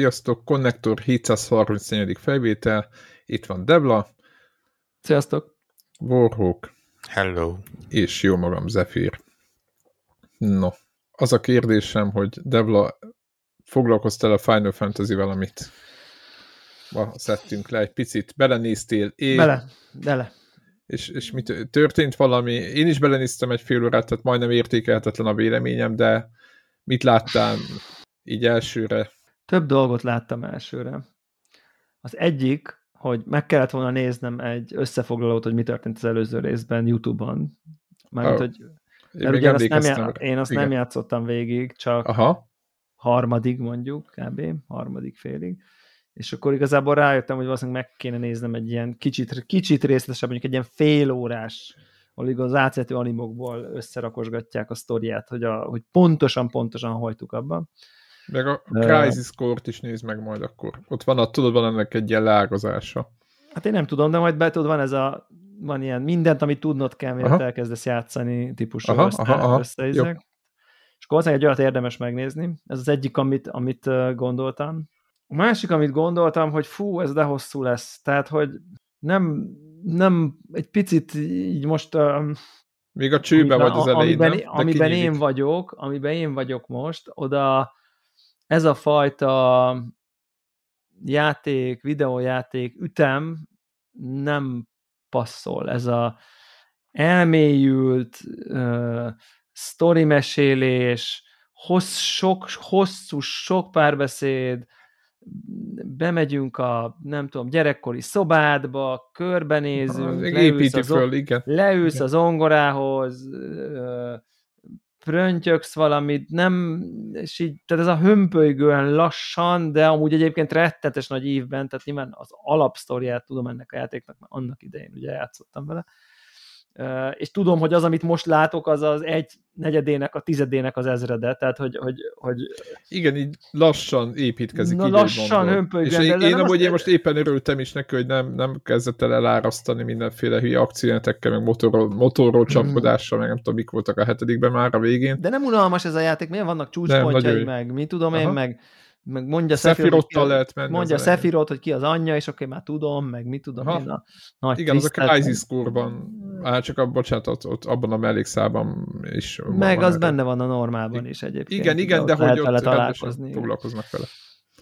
Sziasztok, Connector 734. felvétel, itt van Devla. Sziasztok. Warhawk. Hello. És jó magam, Zephyr. No, az a kérdésem, hogy Devla, foglalkoztál a Final Fantasy-vel, amit ma szedtünk le egy picit, belenéztél, és... Bele, bele. És, és mit, történt valami? Én is belenéztem egy fél órát, tehát majdnem értékelhetetlen a véleményem, de mit láttál így elsőre? Több dolgot láttam elsőre. Az egyik, hogy meg kellett volna néznem egy összefoglalót, hogy mi történt az előző részben YouTube-on. Mármint, oh. hogy mert ugye azt nem já- én azt Igen. nem játszottam végig, csak Aha. harmadig mondjuk, kb. harmadik félig. És akkor igazából rájöttem, hogy valószínűleg meg kéne néznem egy ilyen kicsit, kicsit részletesebb, mondjuk egy ilyen fél órás, ahol az átvető animokból összerakosgatják a sztoriát, hogy, a, hogy pontosan, pontosan hajtuk abban. Meg a Crisis Core-t is nézd meg majd akkor. Ott van, a, tudod, van ennek egy ilyen leágazása. Hát én nem tudom, de majd be tudod, van ez a van ilyen mindent, amit tudnod kell, mielőtt elkezdesz játszani típusú aha, aha, aha. összeizek. És akkor egy olyat érdemes megnézni. Ez az egyik, amit, amit gondoltam. A másik, amit gondoltam, hogy fú, ez de hosszú lesz. Tehát, hogy nem, nem egy picit így most... Még a csőbe vagy az elején, amiben, nem? amiben én vagyok, amiben én vagyok most, oda ez a fajta játék, videójáték ütem nem passzol. Ez a elmélyült uh, sztori mesélés, hossz, sok, hosszú, sok párbeszéd, bemegyünk a, nem tudom, gyerekkori szobádba, körbenézünk, leülsz, az, föl, igen. leülsz igen. az ongorához, pröntyöksz valamit, nem, és így, tehát ez a hömpölygően lassan, de amúgy egyébként rettetes nagy ívben, tehát nyilván az alapsztoriát tudom ennek a játéknak, mert annak idején ugye játszottam vele, és tudom, hogy az, amit most látok, az az egy negyedének, a tizedének az ezrede, tehát hogy... hogy, hogy Igen, így lassan építkezik. Na, lassan hömpölygen. És én, én amúgy én most éppen örültem is neki, hogy nem, nem kezdett el elárasztani mindenféle hülye akcidentekkel, meg motorról, motorról mhm. csapkodással, meg nem tudom, mik voltak a hetedikben már a végén. De nem unalmas ez a játék, milyen vannak csúcspontjai, meg mi tudom Aha. én, meg meg mondja Sephiroth, lehet menni. Mondja Sephiroth, hogy ki az anyja, és oké, már tudom, meg mit tudom ha. én a nagy Igen, az a Crisis Core-ban, hát csak a, bocsánat, ott, ott abban a mellékszában is. Meg az benne van a normálban is egyébként. Igen, igen, de hogy ott találkozni. foglalkoznak vele.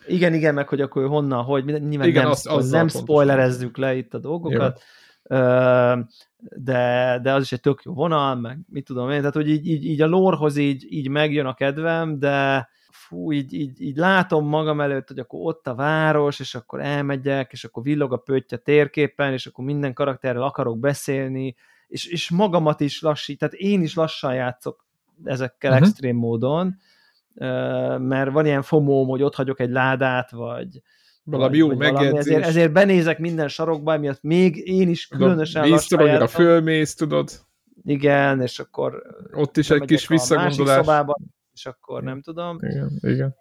Igen, igen, meg hogy akkor honnan, hogy nyilván igen, nem, az, az nem spoilerezzük le itt a dolgokat, de, de az is egy tök jó vonal, meg mit tudom én, tehát hogy így, így, így a lórhoz így, így megjön a kedvem, de fú, így, így, így látom magam előtt, hogy akkor ott a város, és akkor elmegyek, és akkor villog a pötty a térképen, és akkor minden karakterrel akarok beszélni, és, és magamat is lassít, tehát én is lassan játszok ezekkel uh-huh. extrém módon, mert van ilyen fomóm, hogy ott hagyok egy ládát, vagy, valami jó megjegyzés. Ezért, ezért benézek minden sarokba, miatt még én is különösen lassan a fölmész, tudod? Igen, és akkor ott is egy kis visszagondolás. Szobába, és akkor nem tudom. Igen, igen.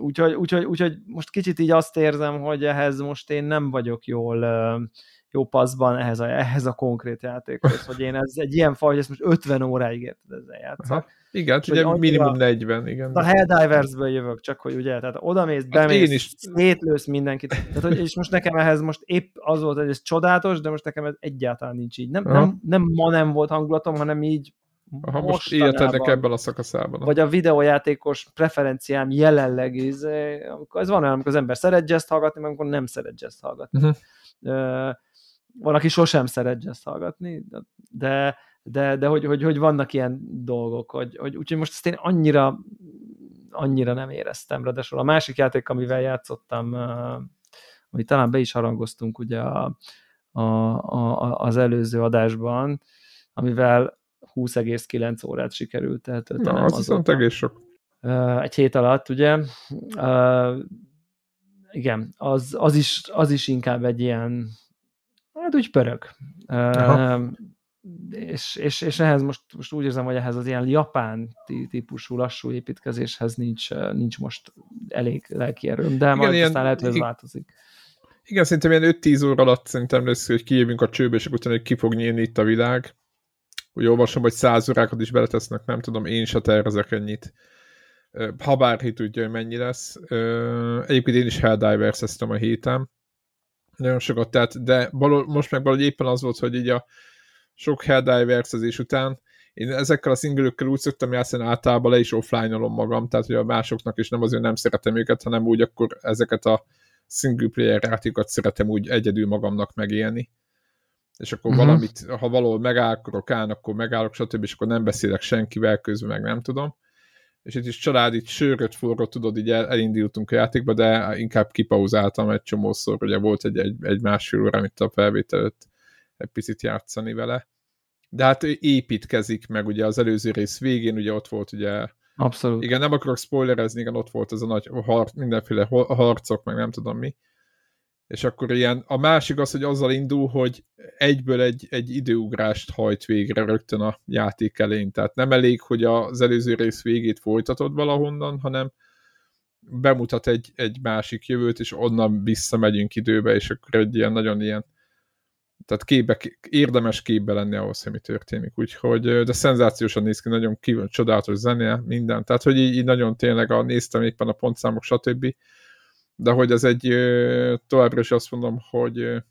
úgyhogy, úgyhogy, úgyhogy most kicsit így azt érzem, hogy ehhez most én nem vagyok jól jó passzban ehhez a, ehhez a konkrét játékhoz, hogy én ez egy ilyen faj, hogy ezt most 50 óráig érted ezzel játszak. Igen, ugye annyira, minimum 40, igen. A Helldiversből jövök, csak hogy ugye, tehát oda mész, hát bemész, hát én is. szétlősz mindenkit. Tehát, hogy, és most nekem ehhez most épp az volt, hogy ez csodálatos, de most nekem ez egyáltalán nincs így. Nem, nem, nem ma nem volt hangulatom, hanem így ha most életednek ebben a szakaszában. Vagy a videójátékos preferenciám jelenleg amikor ez van olyan, amikor az ember szeret jazz hallgatni, meg amikor nem szeret jazz hallgatni. Uh-huh. Uh, van, aki sosem szeret jazz hallgatni, de, de, de hogy, hogy, hogy vannak ilyen dolgok, hogy, hogy úgyhogy most ezt én annyira annyira nem éreztem, ráadásul a másik játék, amivel játszottam, amit talán be is harangoztunk ugye a, a, a, az előző adásban, amivel 20,9 órát sikerült tehát Na, az viszont egész sok. Egy hét alatt, ugye? Igen, az, az, is, az is inkább egy ilyen, hát úgy pörög. Aha. És, és, és ehhez most, most úgy érzem, hogy ehhez az ilyen japán típusú lassú építkezéshez nincs, nincs most elég lelki erőm, de Igen, majd ilyen, aztán lehet, hogy ez változik. Igen, szerintem ilyen 5-10 óra alatt szerintem lesz, hogy kijövünk a csőbe, és utána ki fog nyílni itt a világ úgy olvasom, hogy száz órákat is beletesznek, nem tudom, én se tervezek ennyit. ha bárki tudja, hogy mennyi lesz. Egyébként én is helldivers a héten. Nagyon sokat tett, de most meg valahogy éppen az volt, hogy így a sok helldivers után én ezekkel a szingülökkel úgy szoktam játszani, általában le is offline-olom magam, tehát hogy a másoknak is nem azért nem szeretem őket, hanem úgy akkor ezeket a single player játékokat szeretem úgy egyedül magamnak megélni. És akkor uh-huh. valamit, ha valahol megállok, állni, akkor megállok, stb. és akkor nem beszélek senkivel közben, meg nem tudom. És itt is család, itt söröt forró, tudod, így el, elindultunk a játékba, de inkább kipauzáltam egy csomószor, ugye volt egy, egy, egy másfél óra, amit a felvételt egy picit játszani vele de hát ő építkezik meg, ugye az előző rész végén, ugye ott volt ugye Abszolút. Igen, nem akarok spoilerezni, igen, ott volt ez a nagy har, mindenféle harcok, meg nem tudom mi. És akkor ilyen, a másik az, hogy azzal indul, hogy egyből egy, egy időugrást hajt végre rögtön a játék elején. Tehát nem elég, hogy az előző rész végét folytatod valahonnan, hanem bemutat egy, egy másik jövőt, és onnan visszamegyünk időbe, és akkor egy ilyen nagyon ilyen tehát képbe, érdemes képbe lenni ahhoz, hogy mi történik. Úgyhogy, de szenzációsan néz ki, nagyon kívül, csodálatos zene, minden. Tehát, hogy így, így nagyon tényleg a, néztem éppen a pontszámok, stb. De hogy ez egy, továbbra is azt mondom, hogy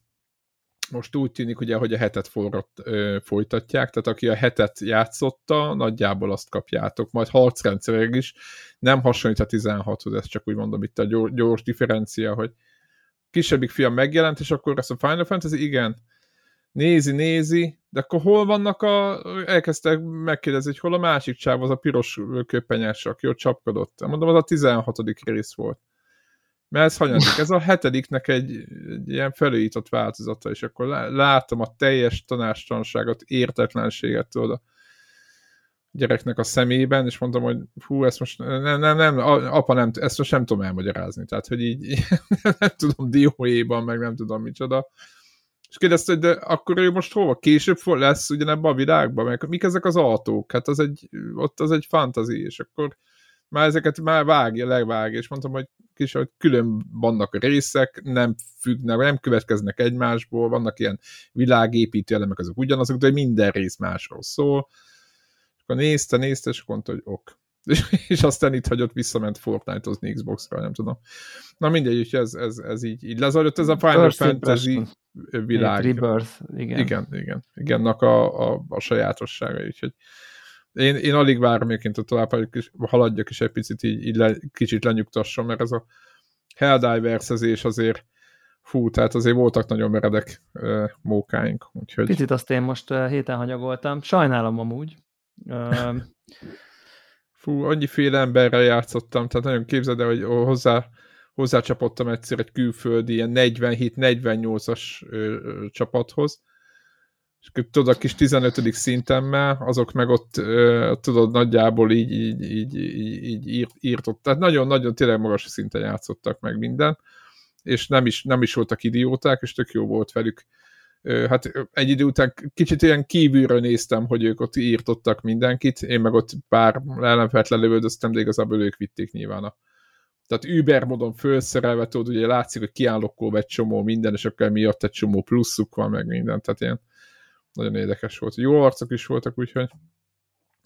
most úgy tűnik, ugye, hogy a hetet forrott, folytatják, tehát aki a hetet játszotta, nagyjából azt kapjátok, majd harcrendszerek is, nem hasonlít a 16-hoz, ezt csak úgy mondom itt a gyors, gyors differencia, hogy kisebbik fiam megjelent, és akkor ezt a Final Fantasy, igen, nézi, nézi, de akkor hol vannak a... Elkezdtek megkérdezni, hogy hol a másik csáv, az a piros köpenyes, aki ott csapkodott. Mondom, az a 16. rész volt. Mert ez hanyadik? Ez a hetediknek egy, egy ilyen felújított változata, és akkor látom a teljes tanástalanságot, értetlenséget tudod a gyereknek a szemében, és mondom, hogy hú, ezt most nem, nem, nem, apa nem, ezt most nem tudom elmagyarázni, tehát, hogy így nem tudom, dióéban, meg nem tudom micsoda, és kérdezte, hogy de akkor ő most hova? Később lesz ugyanebben a világban? Meg mik ezek az autók? Hát az egy, ott az egy fantazi, és akkor már ezeket már vágja, legvágja, és mondtam, hogy kis, hogy külön vannak részek, nem függnek, nem következnek egymásból, vannak ilyen világépítő elemek, azok ugyanazok, de minden rész másról szól. És akkor nézte, nézte, és mondta, hogy ok. és aztán itt hagyott, visszament Fortnite-ozni Xbox-ra, nem tudom. Na mindegy, hogy ez, ez, ez így, így lezajlott, ez a Final First Fantasy világ. Rebirth, igen. Igen, igen. Igennak a, a, a sajátossága, úgyhogy én, én alig várom egyébként, hogy tovább haladjak is egy picit így, így le, kicsit lenyugtasson, mert ez a Helldivers-ezés azért fú, tehát azért voltak nagyon meredek uh, mókáink. Úgyhogy... Picit azt én most uh, héten hanyagoltam. Sajnálom amúgy. Uh, fú, annyiféle emberrel játszottam, tehát nagyon képzeld el, hogy hozzá, hozzácsapottam egyszer egy külföldi ilyen 47-48-as csapathoz, és tudod, a kis 15. szintemmel, azok meg ott, tudod, nagyjából így, így, így, így, írt, írtott. Tehát nagyon-nagyon tényleg magas szinten játszottak meg minden, és nem is, nem is voltak idióták, és tök jó volt velük hát egy idő után kicsit ilyen kívülről néztem, hogy ők ott írtottak mindenkit, én meg ott pár ellenfelt lelövöldöztem, de igazából ők vitték nyilván a tehát Uber módon felszerelve, tudod, ugye látszik, hogy kiállokkolva egy csomó minden, és akkor miatt egy csomó pluszuk van, meg minden, tehát ilyen nagyon érdekes volt. Jó arcok is voltak, úgyhogy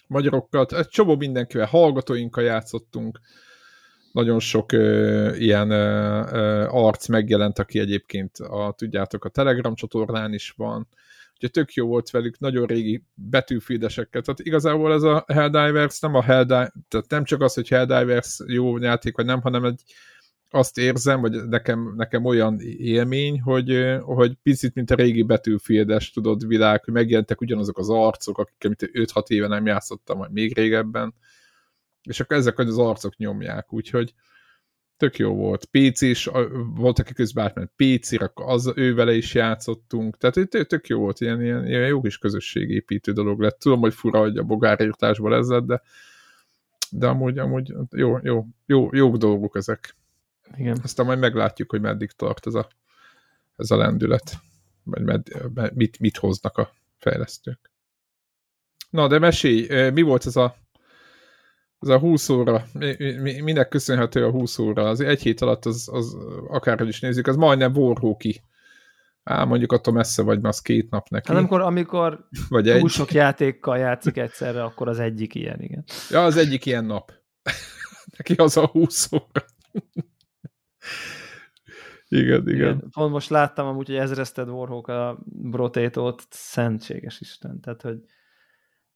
magyarokkal, egy csomó mindenkivel, hallgatóinkkal játszottunk, nagyon sok ö, ilyen ö, ö, arc megjelent, aki egyébként, a, tudjátok, a Telegram csatornán is van, úgyhogy tök jó volt velük, nagyon régi betűfildesekkel, tehát igazából ez a Helldivers nem a Helldivers, tehát nem csak az, hogy Helldivers jó játék, vagy nem, hanem egy, azt érzem, vagy nekem, nekem olyan élmény, hogy, hogy picit, mint a régi betűfildes, tudod, világ, hogy megjelentek ugyanazok az arcok, akik amit 5-6 éve nem játszottam, vagy még régebben, és akkor ezek az arcok nyomják, úgyhogy tök jó volt. PC is, volt, aki közben átment PC-re, akkor az, ő vele is játszottunk, tehát tök jó volt, ilyen, ilyen, ilyen jó kis közösségépítő dolog lett. Tudom, hogy fura, hogy a bogárírtásból ez lett, de, de amúgy, amúgy jó, jó, jó, jó dolgok ezek. Igen. Aztán majd meglátjuk, hogy meddig tart ez a, ez a lendület, vagy med, mit, mit hoznak a fejlesztők. Na, de mesélj, mi volt ez a ez a 20 óra, minek köszönhető a 20 óra? Az egy hét alatt, az, az akárhogy is nézzük, az majdnem ki. Á, mondjuk attól messze vagy, mert az két nap neki. Hát amikor, amikor vagy túl egy. sok játékkal játszik egyszerre, akkor az egyik ilyen, igen. Ja, az egyik ilyen nap. neki az a 20 óra. Igen, igen, igen. Pont most láttam amúgy, hogy ezreszted Warhawk a brotétót, szentséges Isten. Tehát, hogy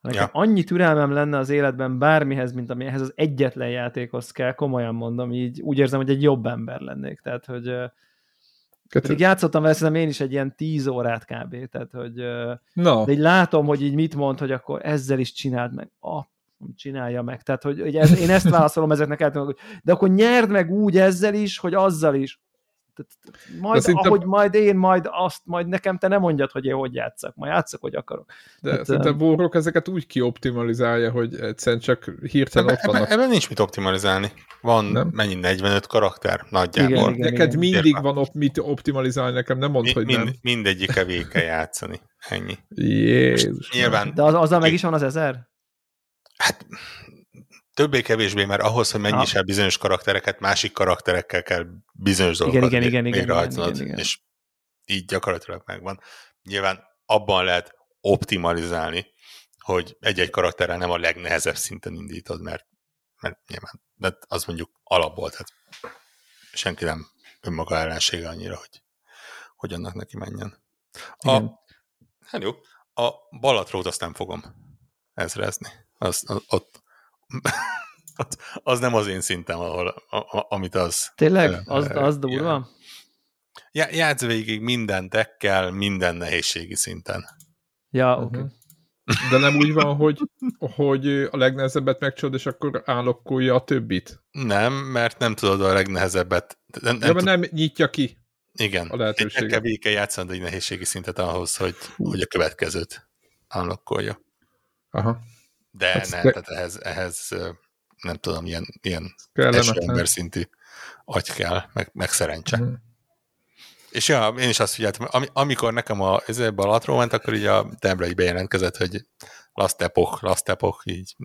nekem ja. annyi türelmem lenne az életben bármihez, mint ami ehhez az egyetlen játékhoz kell, komolyan mondom, így úgy érzem, hogy egy jobb ember lennék. Tehát, hogy Köszön. Pedig játszottam vele szerintem én is egy ilyen tíz órát kb. Tehát, hogy no. de így látom, hogy így mit mond, hogy akkor ezzel is csináld meg. Ah, csinálja meg. Tehát, hogy, hogy ez, én ezt válaszolom ezeknek el, de akkor nyerd meg úgy ezzel is, hogy azzal is. Majd, szinte... ahogy majd én, majd azt, majd nekem te nem mondjad, hogy én hogy játszak, majd játszak, hogy akarok. De hát, szinte um... Borok ezeket úgy kioptimalizálja, hogy egyszerűen csak hirtelen ebben, ott vannak. Ebben nincs mit optimalizálni. Van nem? mennyi 45 karakter nagyjából. Igen, igen, Neked igen. mindig Érve. van op- mit optimalizálni, nekem nem mond, Mi, hogy mind, nem. Mindegyike végig kell játszani. Ennyi. Jézus. Nyilván... De az, azzal meg is van az ezer? Hát többé-kevésbé, mert ahhoz, hogy mennyis el bizonyos karaktereket, másik karakterekkel kell bizonyos dolgokat igen, igen, igen, igen, igen, igen, és így gyakorlatilag megvan. Nyilván abban lehet optimalizálni, hogy egy-egy karakterrel nem a legnehezebb szinten indítod, mert, mert nyilván de az mondjuk alapból, tehát senki nem önmaga ellensége annyira, hogy, hogy annak neki menjen. A, hát jó, a Balatrót azt nem fogom ezrezni. Az, az, ott az, az nem az én szintem, ahol, a, a, amit az... Tényleg? Az, az durva? Ja, játsz végig minden tekkel, minden nehézségi szinten. Ja, oké. Okay. De nem úgy van, hogy, hogy a legnehezebbet megcsod, és akkor állokkolja a többit? Nem, mert nem tudod a legnehezebbet. Nem, nem, tud... nem nyitja ki Igen. a lehetőséget. Kell végig kell játszanod egy nehézségi szintet ahhoz, hogy, hogy a következőt állokkolja. Aha. De hát nem, te... tehát ehhez, ehhez nem tudom, ilyen, ilyen ember szintű agy kell, meg, meg szerencse. Uh-huh. És ja, én is azt figyeltem, am, amikor nekem a, ez balatról ment, akkor így a Debra így bejelentkezett, hogy last epoch, last epoch, így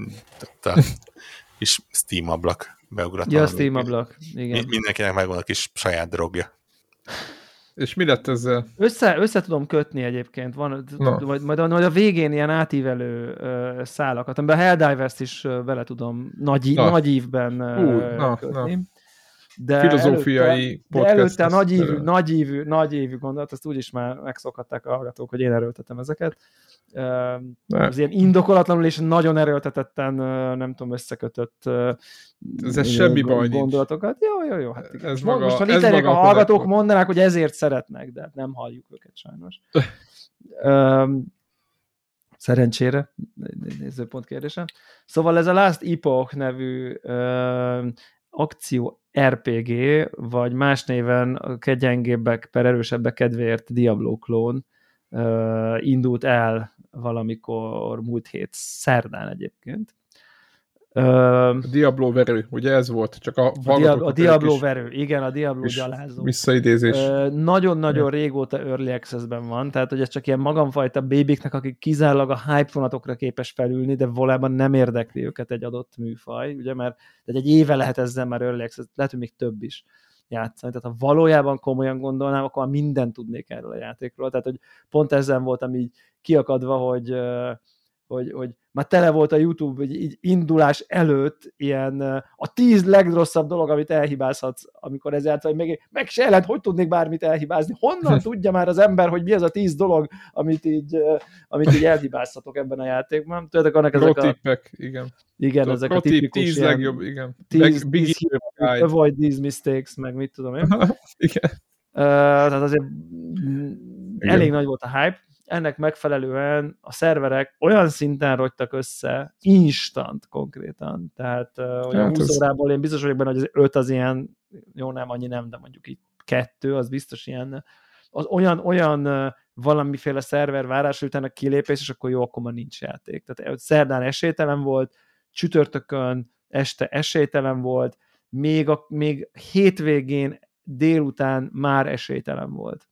a kis Steam ablak beugrott. Ja, Steam ablak, igen. Mindenkinek megvan a kis saját drogja. És mi lett ezzel? Össze, össze tudom kötni egyébként, van, no. majd, majd, majd a végén ilyen átívelő uh, szálakat, amiben a Helldivers-t is uh, bele tudom nagy, na. nagy ívben uh, uh, na, kötni. Na. De Filozófiai előtte, podcast. De előtte a nagy ívű, nagy, ívű, nagy ívű gondolat, azt úgyis már megszokhatták a hallgatók, hogy én erőltetem ezeket. Az ilyen indokolatlanul és nagyon erőltetetten, nem tudom, összekötött ez, ez semmi baj gondolatokat. Jó, jó, jó. Hát igen. Ez maga, most, ha itt a, hallgatók mondanák, hogy ezért szeretnek, de nem halljuk őket sajnos. Szerencsére, nézőpont kérdése. Szóval ez a Last Epoch nevű akció RPG, vagy más néven a kegyengébbek per erősebbek kedvéért Diablo klón uh, indult el valamikor múlt hét szerdán egyébként. A Diablo verő, ugye ez volt? Csak a, a, Diab- a Diablo verő, igen, a Diablo gyalázó. Visszaidézés. Nagyon-nagyon régóta Early Access-ben van, tehát hogy ez csak ilyen magamfajta bébiknek, akik kizárólag a hype vonatokra képes felülni, de valójában nem érdekli őket egy adott műfaj, ugye, mert egy éve lehet ezzel már Early Access, lehet, hogy még több is játszani. Tehát ha valójában komolyan gondolnám, akkor már mindent tudnék erről a játékról. Tehát, hogy pont ezen voltam így kiakadva, hogy, hogy, hogy már tele volt a YouTube hogy így indulás előtt ilyen a tíz legrosszabb dolog, amit elhibázhatsz, amikor ez játszik, hogy meg, meg se lehet, hogy tudnék bármit elhibázni. Honnan tudja már az ember, hogy mi az a tíz dolog, amit így, amit így elhibázhatok ebben a játékban? Tudjátok, annak ezek a... tippek, igen. Igen, Tudod, ezek a tipikus tíz ilyen, legjobb, igen. Tíz, Leg, tíz, avoid these mistakes, meg mit tudom én. igen. Uh, tehát azért igen. elég nagy volt a hype, ennek megfelelően a szerverek olyan szinten rogytak össze, instant konkrétan, tehát hogy hát a 20 ez... órából én biztos vagyok benne, hogy az 5 az ilyen, jó nem, annyi nem, de mondjuk itt kettő, az biztos ilyen, az olyan, olyan valamiféle szerver várás után kilépés, és akkor jó, akkor már nincs játék. Tehát szerdán esélytelen volt, csütörtökön este esélytelen volt, még, a, még hétvégén délután már esélytelen volt.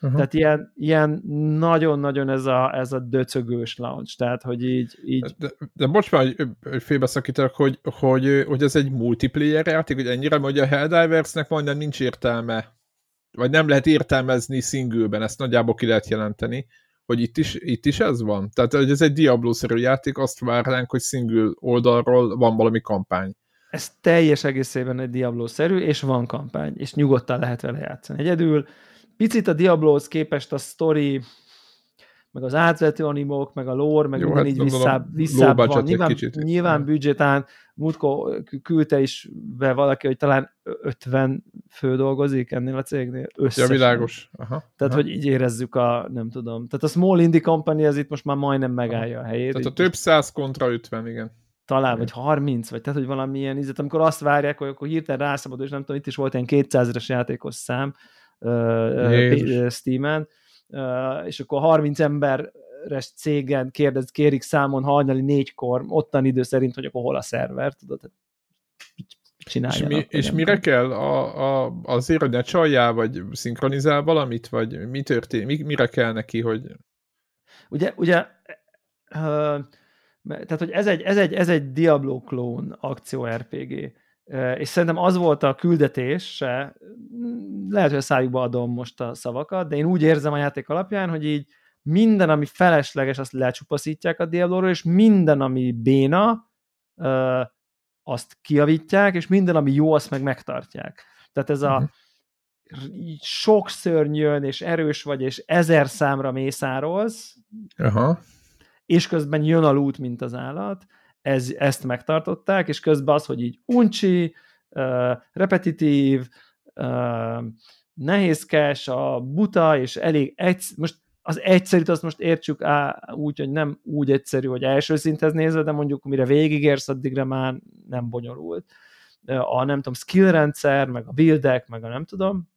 Uh-huh. Tehát ilyen, ilyen nagyon-nagyon ez a, ez a döcögős launch, tehát hogy így... így... De, de most már, hogy félbeszakítok, hogy, hogy, hogy ez egy multiplayer játék, hogy ennyire, hogy a Helldiversnek majdnem nincs értelme, vagy nem lehet értelmezni singleben, ezt nagyjából ki lehet jelenteni, hogy itt is, itt is ez van. Tehát, hogy ez egy Diablo-szerű játék, azt várnánk, hogy single oldalról van valami kampány. ez teljes egészében egy Diablo-szerű, és van kampány, és nyugodtan lehet vele játszani. Egyedül picit a Diablo-hoz képest a story, meg az átvető animok, meg a lore, meg Jó, minden hát így visszább, visszább van. Nyilván, kicsit. nyilván büdzsétán Mutko küldte is be valaki, hogy talán 50 fő dolgozik ennél a cégnél összesen. Ja, világos. Aha, Tehát, aha. hogy így érezzük a, nem tudom. Tehát a Small Indie Company az itt most már majdnem megállja a helyét. Tehát a több száz kontra 50, igen. Talán, vagy 30, vagy tehát, hogy valamilyen ízet, amikor azt várják, hogy akkor hirtelen rászabadul, és nem tudom, itt is volt ilyen 200-es játékos szám uh, Steam-en, uh, és akkor 30 emberes cégen kérdez, kérik számon hajnali négykor, ottan idő szerint, hogy akkor hol a szerver, tudod, és, mi, és mire kell? A, a, azért, hogy ne csaljál, vagy szinkronizál valamit, vagy mi történik? Mi, mire kell neki, hogy... Ugye, ugye tehát, hogy ez egy, ez egy, ez egy Diablo klón akció RPG, és szerintem az volt a küldetés, lehet, hogy a szájukba adom most a szavakat, de én úgy érzem a játék alapján, hogy így minden, ami felesleges, azt lecsupaszítják a Diablo-ról, és minden, ami béna, azt kiavítják, és minden, ami jó, azt meg megtartják. Tehát ez a uh-huh. sok szörnyön, és erős vagy, és ezer számra mészárolsz, Aha és közben jön a lút, mint az állat, ez, ezt megtartották, és közben az, hogy így uncsi, repetitív, nehézkes, a buta, és elég egy, most az egyszerűt azt most értsük á, úgy, hogy nem úgy egyszerű, hogy első szinthez nézve, de mondjuk mire végigérsz, addigra már nem bonyolult. A nem tudom, skill rendszer, meg a buildek, meg a nem tudom,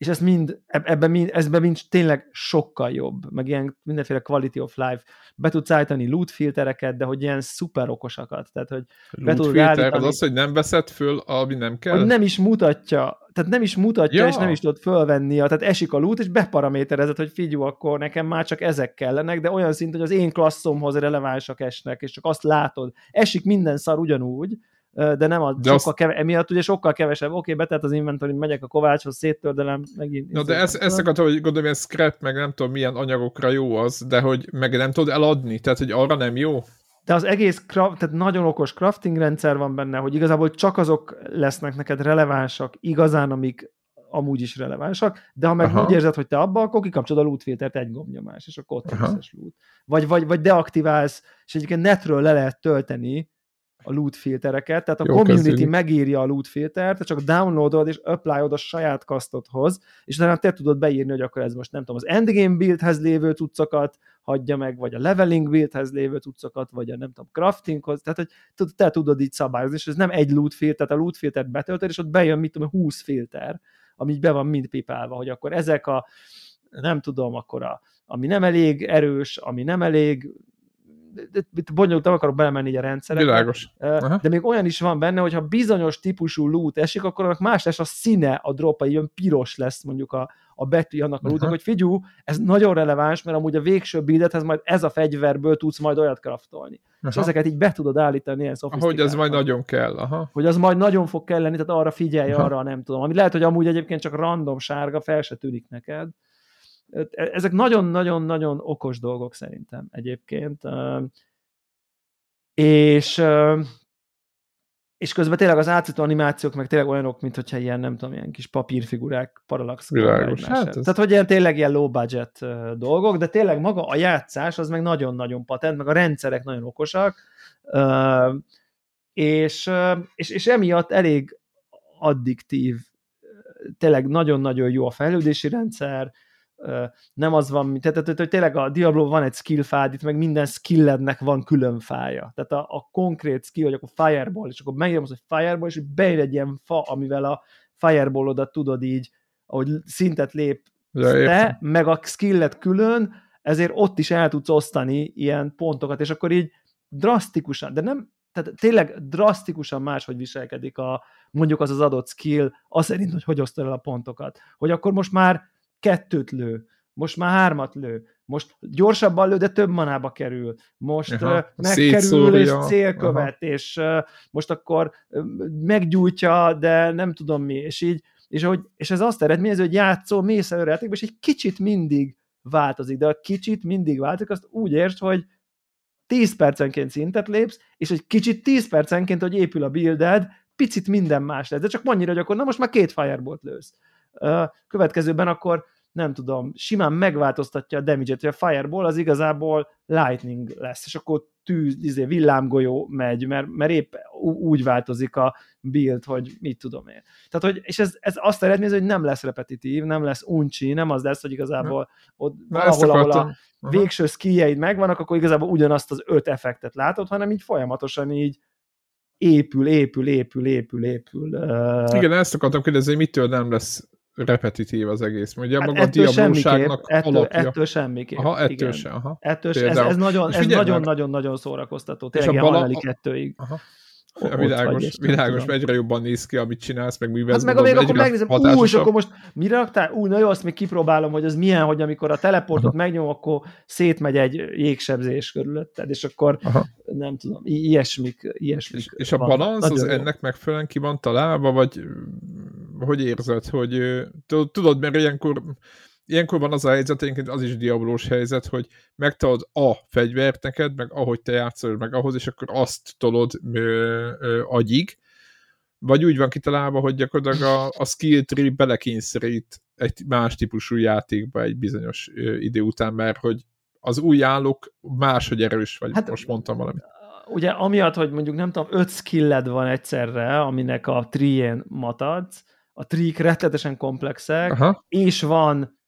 és ez mind, ebben mind, ezben mind tényleg sokkal jobb, meg ilyen mindenféle quality of life. Be tudsz állítani loot filtereket, de hogy ilyen szuper okosakat. Tehát, hogy loot be filter állítani, az az, hogy nem veszed föl, ami nem kell? Hogy nem is mutatja, tehát nem is mutatja, ja. és nem is tudod fölvenni, tehát esik a loot, és beparaméterezed, hogy figyelj, akkor nekem már csak ezek kellenek, de olyan szint, hogy az én klasszomhoz relevánsak esnek, és csak azt látod. Esik minden szar ugyanúgy, de nem a de sokkal azt... keve, emiatt ugye sokkal kevesebb, oké, okay, betett az inventory, megyek a kovácshoz, széttördelem, megint. Na, de ezt, ezt akartam, hogy gondolom, hogy scrap, meg nem tudom, milyen anyagokra jó az, de hogy meg nem tudod eladni, tehát, hogy arra nem jó. De az egész, craft, tehát nagyon okos crafting rendszer van benne, hogy igazából csak azok lesznek neked relevánsak igazán, amik amúgy is relevánsak, de ha meg Aha. úgy érzed, hogy te abba, akkor kikapcsolod a loot filtert egy gombnyomás, és akkor ott összes loot. Vagy, vagy, vagy deaktiválsz, és egyébként netről le lehet tölteni a loot filtereket, tehát a Jó community kezdődik. megírja a loot filtert, te csak downloadod és applyod a saját kasztodhoz, és utána te tudod beírni, hogy akkor ez most nem tudom, az endgame buildhez lévő cuccokat hagyja meg, vagy a leveling buildhez lévő cuccokat, vagy a nem tudom, craftinghoz, tehát hogy te tudod így szabályozni, és ez nem egy loot filter, tehát a loot filtert betöltöd, és ott bejön, mit tudom, 20 filter, ami így be van mind pipálva, hogy akkor ezek a nem tudom, akkor a, ami nem elég erős, ami nem elég itt bonyolult, nem akarok belemenni a rendszerekbe. Világos. Aha. De még olyan is van benne, hogy ha bizonyos típusú loot esik, akkor annak más lesz a színe a dropa, ilyen piros lesz mondjuk a, a betű annak a lootnak, hogy figyú, ez nagyon releváns, mert amúgy a végső buildethez majd ez a fegyverből tudsz majd olyat kraftolni. Aha. És ezeket így be tudod állítani ilyen Hogy ez majd nagyon kell. Aha. Hogy az majd nagyon fog kelleni, tehát arra figyelj, Aha. arra nem tudom. Ami lehet, hogy amúgy egyébként csak random sárga, fel se tűnik neked ezek nagyon-nagyon-nagyon okos dolgok szerintem egyébként. És, és közben tényleg az átszító animációk meg tényleg olyanok, mint hogyha ilyen, nem tudom, ilyen kis papírfigurák paralax. Világos. Hát ez... Tehát, hogy ilyen tényleg ilyen low budget dolgok, de tényleg maga a játszás az meg nagyon-nagyon patent, meg a rendszerek nagyon okosak, és, és, és emiatt elég addiktív, tényleg nagyon-nagyon jó a fejlődési rendszer, nem az van, tehát, tehát, hogy tényleg a Diablo van egy skill fád, itt meg minden skillednek van külön fája. Tehát a, a konkrét skill, hogy akkor fireball, és akkor megírom az, hogy fireball, és bejön egy ilyen fa, amivel a fireballodat tudod így, ahogy szintet lép ja, te, meg a skillet külön, ezért ott is el tudsz osztani ilyen pontokat, és akkor így drasztikusan, de nem, tehát tényleg drasztikusan máshogy viselkedik a, mondjuk az az adott skill, az szerint, hogy hogy osztod el a pontokat. Hogy akkor most már kettőt lő, most már hármat lő, most gyorsabban lő, de több manába kerül, most Aha, megkerül és célkövet, Aha. és uh, most akkor uh, meggyújtja, de nem tudom mi, és így, és, ahogy, és ez azt eredményezi, hogy játszó, mész előre és egy kicsit mindig változik, de a kicsit mindig változik, azt úgy értsd, hogy 10 percenként szintet lépsz, és egy kicsit 10 percenként, hogy épül a builded, picit minden más lesz, de csak annyira, hogy akkor na most már két firebolt lősz. Következőben akkor nem tudom, simán megváltoztatja a damage-et, hogy a Fireball az igazából Lightning lesz, és akkor tűz, izé, villámgolyó megy, mert, mert épp úgy változik a build, hogy mit tudom én. Tehát, hogy, és ez, ez azt eredményez, hogy nem lesz repetitív, nem lesz uncsi, nem az lesz, hogy igazából ott valahol, ahol a végső skilljeid megvannak, akkor igazából ugyanazt az öt effektet látod, hanem így folyamatosan így épül, épül, épül, épül, épül. Igen, ezt akartam kérdezni, hogy mitől nem lesz repetitív az egész. Ugye hát maga a diablóságnak ettől, alapja. Ettől semmiképp. Aha, ettől igen. sem. Aha. Ettől ez, ez nagyon, ez nagyon, nagyon, nagyon szórakoztató. Tényleg ilyen bala... kettőig. Aha. A világos, vagy, világos egyre jobban néz ki, amit csinálsz, meg mivel hát meg a még akkor megnézem, ú, és akkor most mire raktál? Ú, na jó, azt még kipróbálom, hogy az milyen, hogy amikor a teleportot megnyom, akkor szétmegy egy jégsebzés körülötted, és akkor Aha. nem tudom, ilyesmik, ilyesmik És, és a balansz az jó. ennek megfelelően ki van találva, vagy hogy érzed, hogy tudod, mert ilyenkor ilyenkor van az a helyzet, egyébként az is diabolós helyzet, hogy megtalad a fegyvert neked, meg ahogy te játszol, meg ahhoz, és akkor azt tolod ö, ö, agyig, vagy úgy van kitalálva, hogy gyakorlatilag a, a skill tree belekényszerít egy más típusú játékba egy bizonyos ö, idő után, mert hogy az új állók máshogy erős vagy, hát, most mondtam valamit. Ugye amiatt, hogy mondjuk nem tudom, öt skilled van egyszerre, aminek a trién matadsz, a trik rettetesen komplexek, Aha. és van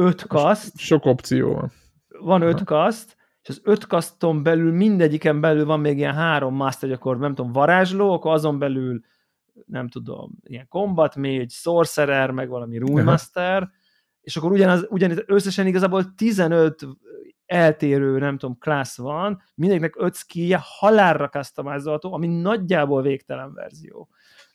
öt kaszt. Sok opció van. Van öt kaszt, és az öt kaszton belül mindegyiken belül van még ilyen három master, akkor nem tudom, varázsló, akkor azon belül nem tudom, ilyen combat mage, sorcerer, meg valami rune master, és akkor ugyanaz, ugyanaz összesen igazából 15 eltérő, nem tudom, class van, mindegyiknek 5 skillje halálra customizolható, ami nagyjából végtelen verzió.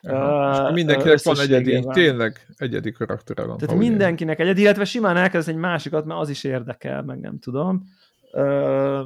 Uh, mindenkinek van egyedi, van. tényleg egyedi karaktere van. Tehát mindenkinek egyedi, illetve simán elkezd egy másikat, mert az is érdekel, meg nem tudom. Uh,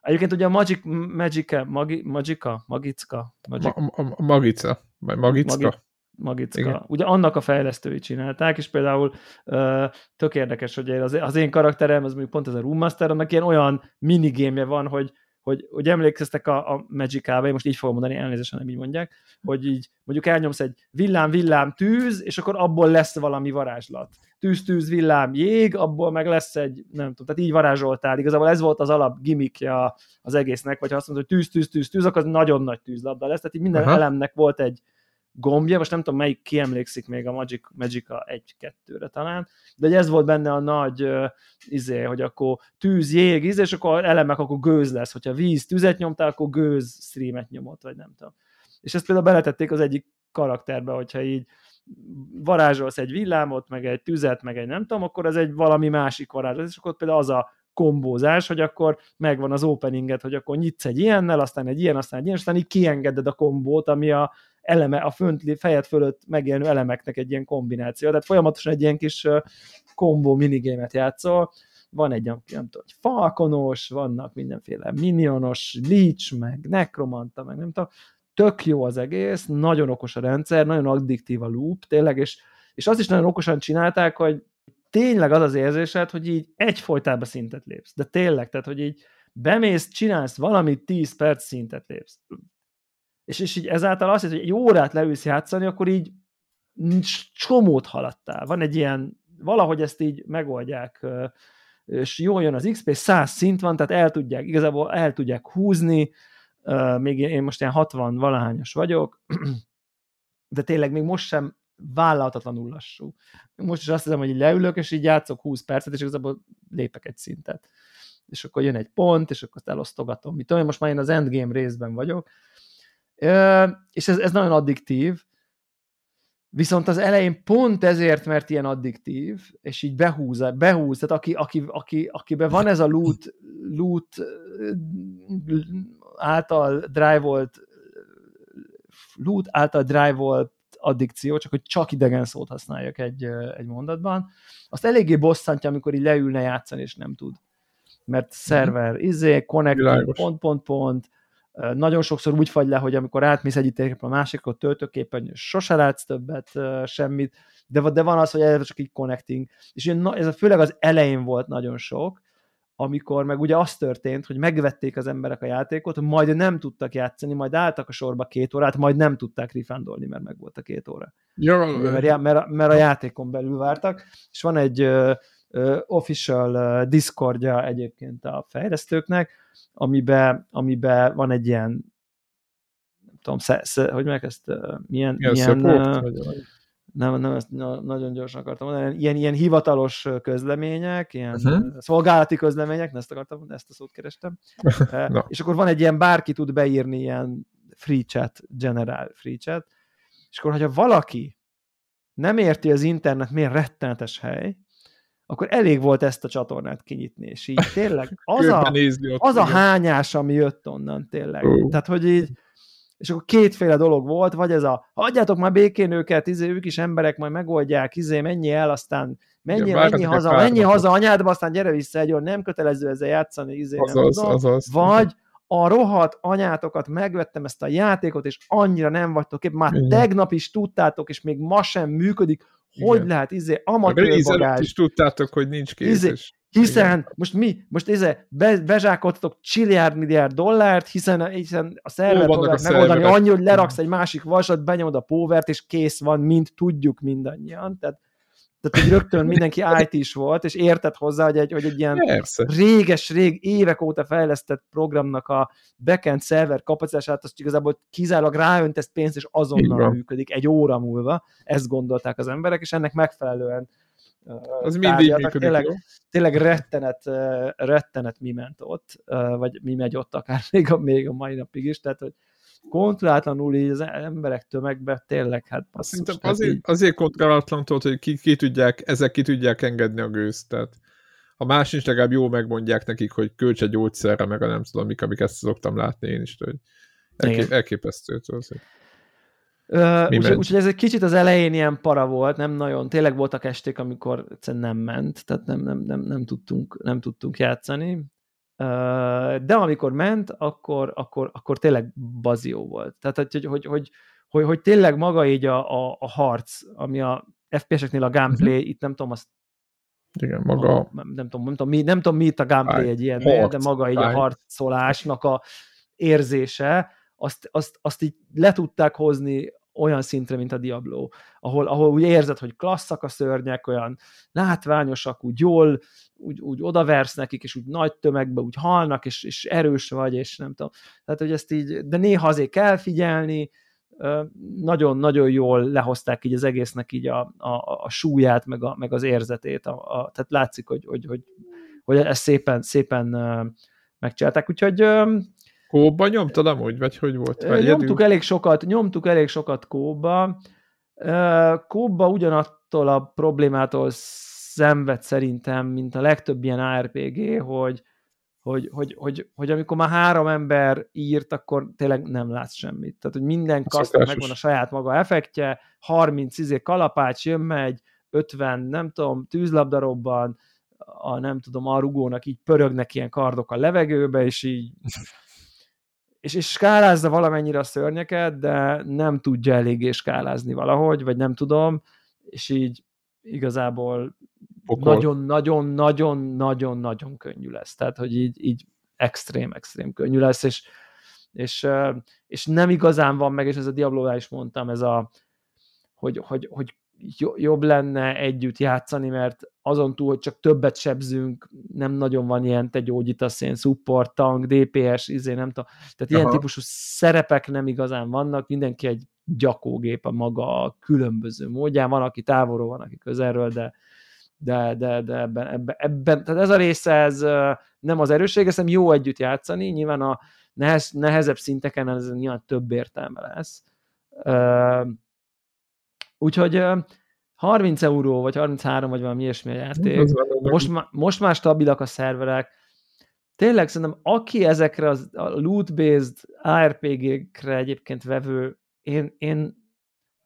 egyébként ugye a Magic, Magica, Magi, Magica, Magicka, Magic, Ma, ma, Magica, vagy Magicka. Magi, Magicka. Igen. Ugye annak a fejlesztői csinálták, és például uh, tök érdekes, hogy az, az én karakterem, az mondjuk pont ez a Room Master, annak ilyen olyan minigémje van, hogy hogy, hogy emlékeztek a, a Magic-ába, én most így fogom mondani, elnézést, nem így mondják, hogy így mondjuk elnyomsz egy villám, villám, tűz, és akkor abból lesz valami varázslat. Tűz, tűz, villám, jég, abból meg lesz egy, nem tudom, tehát így varázsoltál. Igazából ez volt az alap gimmickja az egésznek, vagy ha azt mondod, hogy tűz, tűz, tűz, tűz, akkor az nagyon nagy tűzlabda lesz. Tehát így minden Aha. elemnek volt egy, gombja, most nem tudom melyik kiemlékszik még a Magic, Magica 1-2-re talán, de ez volt benne a nagy uh, izé, hogy akkor tűz, jég, íz, és akkor elemek, akkor gőz lesz, hogyha víz, tüzet nyomtál, akkor gőz streamet nyomott, vagy nem tudom. És ezt például beletették az egyik karakterbe, hogyha így varázsolsz egy villámot, meg egy tüzet, meg egy nem tudom, akkor ez egy valami másik varázslat, és akkor például az a kombózás, hogy akkor megvan az openinget, hogy akkor nyitsz egy ilyennel, aztán egy ilyen, aztán egy ilyen, aztán így kiengeded a kombót, ami a eleme, a fönt, fejed fölött megjelenő elemeknek egy ilyen kombináció. Tehát folyamatosan egy ilyen kis kombó minigémet játszol, van egy, nem egy falkonos, vannak mindenféle minionos, leech, meg nekromanta, meg nem tudom, tök jó az egész, nagyon okos a rendszer, nagyon addiktív a loop, tényleg, és, és azt is nagyon okosan csinálták, hogy tényleg az az érzésed, hogy így egyfolytában szintet lépsz, de tényleg, tehát, hogy így bemész, csinálsz valamit, 10 perc szintet lépsz és, és így ezáltal azt hogy egy órát leülsz játszani, akkor így csomót haladtál. Van egy ilyen, valahogy ezt így megoldják, és jól jön az XP, 100 szint van, tehát el tudják, igazából el tudják húzni, még én most ilyen 60 valahányos vagyok, de tényleg még most sem vállalhatatlanul lassú. Most is azt hiszem, hogy leülök, és így játszok 20 percet, és igazából lépek egy szintet. És akkor jön egy pont, és akkor azt elosztogatom. Mit tudom, most már én az endgame részben vagyok, és ez, ez nagyon addiktív, viszont az elején pont ezért, mert ilyen addiktív, és így behúz, behúz tehát aki, aki, aki, akiben van ez a loot, loot által drive-volt loot által drive-volt addikció, csak hogy csak idegen szót használjak egy, egy mondatban, azt eléggé bosszantja, amikor így leülne játszani, és nem tud. Mert szerver, izé, connect, pont, pont, pont, nagyon sokszor úgy fagy le, hogy amikor átmész egyik térképre a másikot töltőképen, sose látsz többet, semmit, de, de van az, hogy ez csak így connecting. És ez főleg az elején volt nagyon sok, amikor meg ugye az történt, hogy megvették az emberek a játékot, majd nem tudtak játszani, majd álltak a sorba két órát, majd nem tudták rifándolni, mert meg volt a két óra. Ja, mert, mert, mert a játékon belül vártak, és van egy official Discordja egyébként a fejlesztőknek, amiben, amiben van egy ilyen nem tudom, sze, sze, hogy meg ezt, milyen, milyen, milyen support, uh, nem, nem, ezt na, nagyon gyorsan akartam mondani, ilyen, ilyen hivatalos közlemények, ilyen uh-huh. szolgálati közlemények, ezt akartam mondani, ezt a szót kerestem. No. És akkor van egy ilyen, bárki tud beírni ilyen free chat, general free chat, és akkor, hogyha valaki nem érti az internet, miért rettenetes hely, akkor elég volt ezt a csatornát kinyitni, és így tényleg az a, az a hányás, ami jött onnan tényleg. Ó. Tehát, hogy így, és akkor kétféle dolog volt, vagy ez a, hagyjátok már békén őket, izé, ők is emberek, majd megoldják, izé, menj el, aztán menj várjatok egy haza, napot. haza anyádba, aztán gyere vissza egy nem kötelező ezzel játszani, izé, nem Azaz, tudom. azaz. Vagy a rohadt anyátokat megvettem ezt a játékot, és annyira nem vagytok kép, már Igen. tegnap is tudtátok, és még ma sem működik, hogy Igen. lehet, izé, amatőr bagázs, is tudtátok, hogy nincs kész, Izé- hiszen Igen. most mi, most izé, be, bezsákoltatok csilliárd milliárd dollárt, hiszen, hiszen a szerver a megoldani annyi, hogy leraksz egy másik vasat, benyomod a povert, és kész van, mint tudjuk mindannyian. Tehát, tehát hogy rögtön mindenki IT is volt, és értett hozzá, hogy egy, hogy egy ilyen persze. réges-rég, évek óta fejlesztett programnak a backend szerver kapacitását, azt igazából kizárólag ráöntesz pénzt, és azonnal működik egy óra múlva. Ezt gondolták az emberek, és ennek megfelelően Az mindig működik, Tényleg, jó? tényleg rettenet, rettenet mi ment ott, vagy mi megy ott akár még a, még a mai napig is, tehát hogy kontrollatlanul így az emberek tömegbe tényleg, hát basszus, Szerintem azért, így- azért kontrollatlan tudod, hogy ki, ki tudják, ezek ki tudják engedni a gőzt. Tehát ha más nincs, legalább jó megmondják nekik, hogy költs egy gyógyszerre, meg a nem tudom mik, amiket szoktam látni én is, hogy elkép, elképesztő. Tudod, hogy Úgyhogy úgy, ez egy kicsit az elején ilyen para volt, nem nagyon, tényleg voltak esték, amikor egyszerűen nem ment, tehát nem, nem, nem, nem, tudtunk, nem tudtunk játszani. De amikor ment, akkor, akkor, akkor tényleg bazió volt. Tehát, hogy, hogy, hogy, hogy, hogy, tényleg maga így a, a, a harc, ami a FPS-eknél a gameplay, Mhm. itt nem tudom, azt igen, maga nem, nem, tudom, nem, tudom, mi, nem tudom, mi itt a gameplay egy ilyen, Harc. de maga így a harcolásnak a érzése, azt, azt, azt így le tudták hozni olyan szintre, mint a Diablo, ahol, ahol úgy érzed, hogy klasszak a szörnyek, olyan látványosak, úgy jól, úgy, úgy odaversz nekik, és úgy nagy tömegbe úgy halnak, és, és erős vagy, és nem tudom. Tehát, hogy ezt így, de néha azért kell figyelni, nagyon-nagyon jól lehozták így az egésznek így a, a, a súlyát, meg, a, meg az érzetét. A, a, tehát látszik, hogy, hogy, hogy, hogy ezt szépen, szépen megcsinálták. Úgyhogy kóba nyomtad amúgy, vagy hogy volt? Vagy Nyomtuk egyedül? elég sokat, nyomtuk elég sokat kóba. Kóba ugyanattól a problémától szenved szerintem, mint a legtöbb ilyen ARPG, hogy, hogy, hogy, hogy, hogy amikor már három ember írt, akkor tényleg nem látsz semmit. Tehát, hogy minden kasztnak Szokásos. megvan a saját maga effektje, 30 izé kalapács jön, megy, 50, nem tudom, tűzlabdarobban, a nem tudom, a rugónak így pörögnek ilyen kardok a levegőbe, és így és, és skálázza valamennyire a szörnyeket, de nem tudja eléggé skálázni valahogy, vagy nem tudom, és így igazából nagyon-nagyon-nagyon-nagyon-nagyon könnyű lesz. Tehát, hogy így, így extrém, extrém könnyű lesz, és, és, és nem igazán van meg, és ez a diablo is mondtam, ez a, hogy, hogy, hogy jobb lenne együtt játszani, mert azon túl, hogy csak többet sebzünk, nem nagyon van ilyen, te gyógyítasz, ilyen support, tank, DPS, izé, nem tudom. Tehát ilyen Aha. típusú szerepek nem igazán vannak, mindenki egy gyakógép a maga különböző módján, van, aki távolról, van, aki közelről, de, de, de, de ebben, ebben, ebben, tehát ez a része, ez nem az erősség, ez jó együtt játszani, nyilván a nehez, nehezebb szinteken ez nyilván több értelme lesz. Úgyhogy ö, 30 euró, vagy 33, vagy valami ilyesmi a játék. Most, má, most már stabilak a szerverek. Tényleg szerintem, aki ezekre az, a loot-based ARPG-kre egyébként vevő, én, én,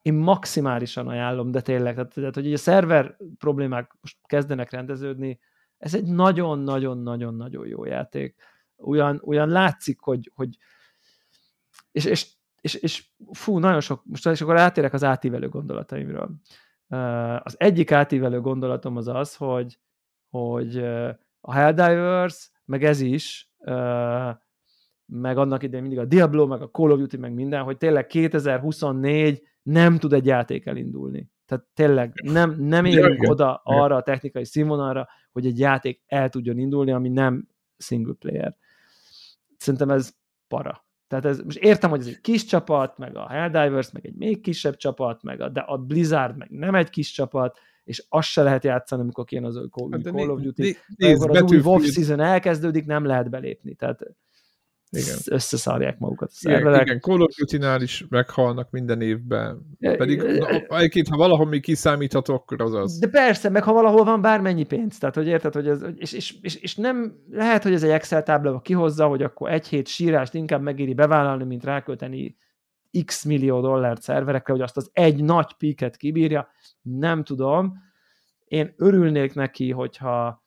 én maximálisan ajánlom, de tényleg, tehát, tehát hogy a szerver problémák most kezdenek rendeződni, ez egy nagyon-nagyon-nagyon-nagyon jó játék. Olyan, olyan látszik, hogy, hogy és, és, és, és fú, nagyon sok, most és akkor átérek az átívelő gondolataimról. Az egyik átívelő gondolatom az az, hogy, hogy a Helldivers, meg ez is, meg annak idején mindig a Diablo, meg a Call of Duty, meg minden, hogy tényleg 2024 nem tud egy játék elindulni. Tehát tényleg nem, nem érünk ja, oda arra a technikai színvonalra, hogy egy játék el tudjon indulni, ami nem single player. Szerintem ez para. Tehát ez, most értem, hogy ez egy kis csapat, meg a Helldivers, meg egy még kisebb csapat, meg a, de a Blizzard meg nem egy kis csapat, és azt se lehet játszani, amikor kijön az új Call, hát of Duty. Né, nézd, az új WoW season elkezdődik, nem lehet belépni. Tehát igen. összeszarják magukat a szerverek. Igen, igen, Call of Duty-nál is meghalnak minden évben. Pedig egyébként, ha valahol még kiszámítható, akkor az az. De persze, meg ha valahol van bármennyi pénz. Tehát, hogy érted, hogy ez, és, és, és, és nem lehet, hogy ez egy Excel táblába kihozza, hogy akkor egy hét sírást inkább megéri bevállalni, mint rákölteni x millió dollárt szerverekre, hogy azt az egy nagy píket kibírja. Nem tudom. Én örülnék neki, hogyha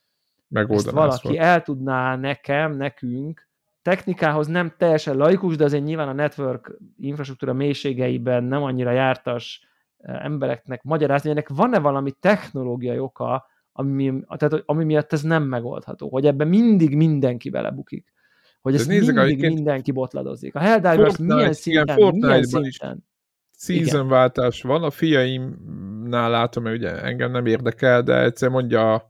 ezt valaki volt. el tudná nekem, nekünk technikához nem teljesen laikus, de azért nyilván a network infrastruktúra mélységeiben nem annyira jártas eh, embereknek magyarázni, hogy ennek van-e valami technológiai oka, ami, tehát, ami miatt ez nem megoldható, hogy ebben mindig mindenki belebukik. Hogy ez mindig egyébként... mindenki botladozik. A Helldivers milyen szinten, igen, milyen szinten? Seasonváltás van, a fiaimnál látom, hogy ugye engem nem érdekel, de egyszer mondja a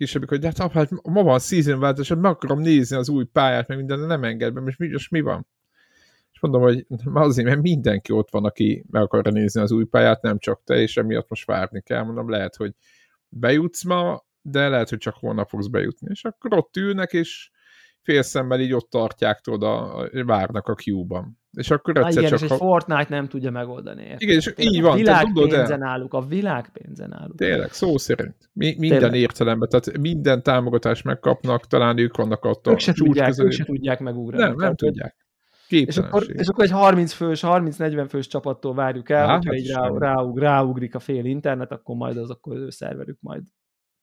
kisebbik, hogy de hát hát ma van season változás, hát meg akarom nézni az új pályát, meg minden, nem enged be, most mi, most mi van? És mondom, hogy azért, mert mindenki ott van, aki meg akarja nézni az új pályát, nem csak te, és emiatt most várni kell. Mondom, lehet, hogy bejutsz ma, de lehet, hogy csak holnap fogsz bejutni. És akkor ott ülnek, és félszemmel így ott tartják oda, várnak a queue-ban. És akkor egyszer igen, csak... és egy Fortnite nem tudja megoldani. Érted? Igen, és így van. A világ pénzen álluk, a világ pénzen álluk. Tényleg, szó szerint. Mi, minden Tényleg. értelemben, tehát minden támogatást megkapnak, talán ők vannak ott a ők se tudják, ők se tudják megugrani. Nem, nem tudják. És akkor, és akkor egy 30 fős, 30-40 fős csapattól várjuk el, Há, hogyha hát így rá, ráug, ráugrik a fél internet, akkor majd az akkor ő szerverük majd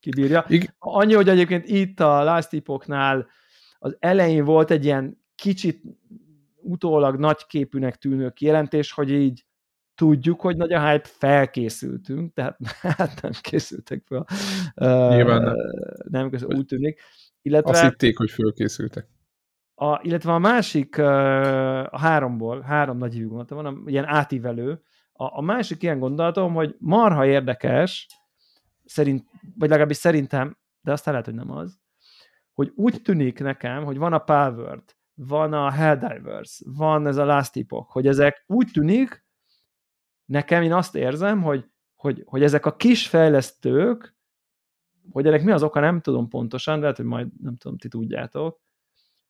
kibírja. Igen. Annyi, hogy egyébként itt a Last Epoch-nál az elején volt egy ilyen kicsit utólag nagyképűnek tűnő kijelentés, hogy így tudjuk, hogy nagy a hype, felkészültünk, tehát hát nem készültek fel. Nyilván nem. Nem, közül, úgy tűnik. Illetve, Azt hitték, hogy fölkészültek. A, illetve a másik, a háromból, három nagy gondolata van, ilyen átívelő. A, a másik ilyen gondolatom, hogy marha érdekes, szerint, vagy legalábbis szerintem, de aztán lehet, hogy nem az, hogy úgy tűnik nekem, hogy van a Palworld, van a Helldivers, van ez a Last Epoch, hogy ezek úgy tűnik, nekem én azt érzem, hogy, hogy, hogy ezek a kis fejlesztők, hogy ennek mi az oka, nem tudom pontosan, lehet, hogy majd nem tudom, ti tudjátok,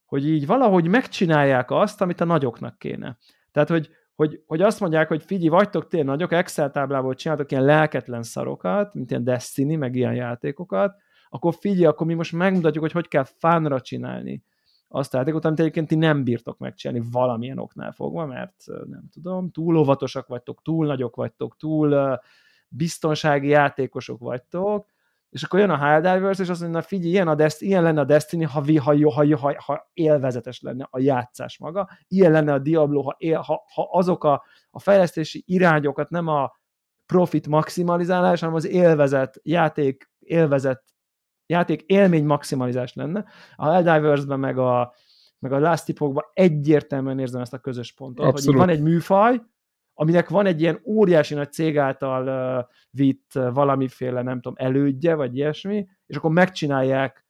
hogy így valahogy megcsinálják azt, amit a nagyoknak kéne. Tehát, hogy, hogy, hogy azt mondják, hogy figyelj, vagytok tényleg nagyok, Excel táblából csináltok ilyen lelketlen szarokat, mint ilyen Destiny, meg ilyen játékokat, akkor figyelj, akkor mi most megmutatjuk, hogy hogy kell fánra csinálni azt a játékot, amit egyébként ti nem bírtok megcsinálni valamilyen oknál fogva, mert nem tudom, túl óvatosak vagytok, túl nagyok vagytok, túl biztonsági játékosok vagytok, és akkor jön a Helldivers, és azt mondja, na figyelj, ilyen, a Dest- ilyen lenne a Destiny, ha, ha, ha, ha, ha élvezetes lenne a játszás maga, ilyen lenne a Diablo, ha, él, ha, ha azok a, a fejlesztési irányokat nem a profit maximalizálás, hanem az élvezet, játék élvezet játék élmény maximalizás lenne. A Helldivers-ben meg a, meg a Last Epoch-ban egyértelműen érzem ezt a közös pontot, Abszolút. hogy van egy műfaj, aminek van egy ilyen óriási nagy cég által uh, vitt uh, valamiféle, nem tudom, elődje, vagy ilyesmi, és akkor megcsinálják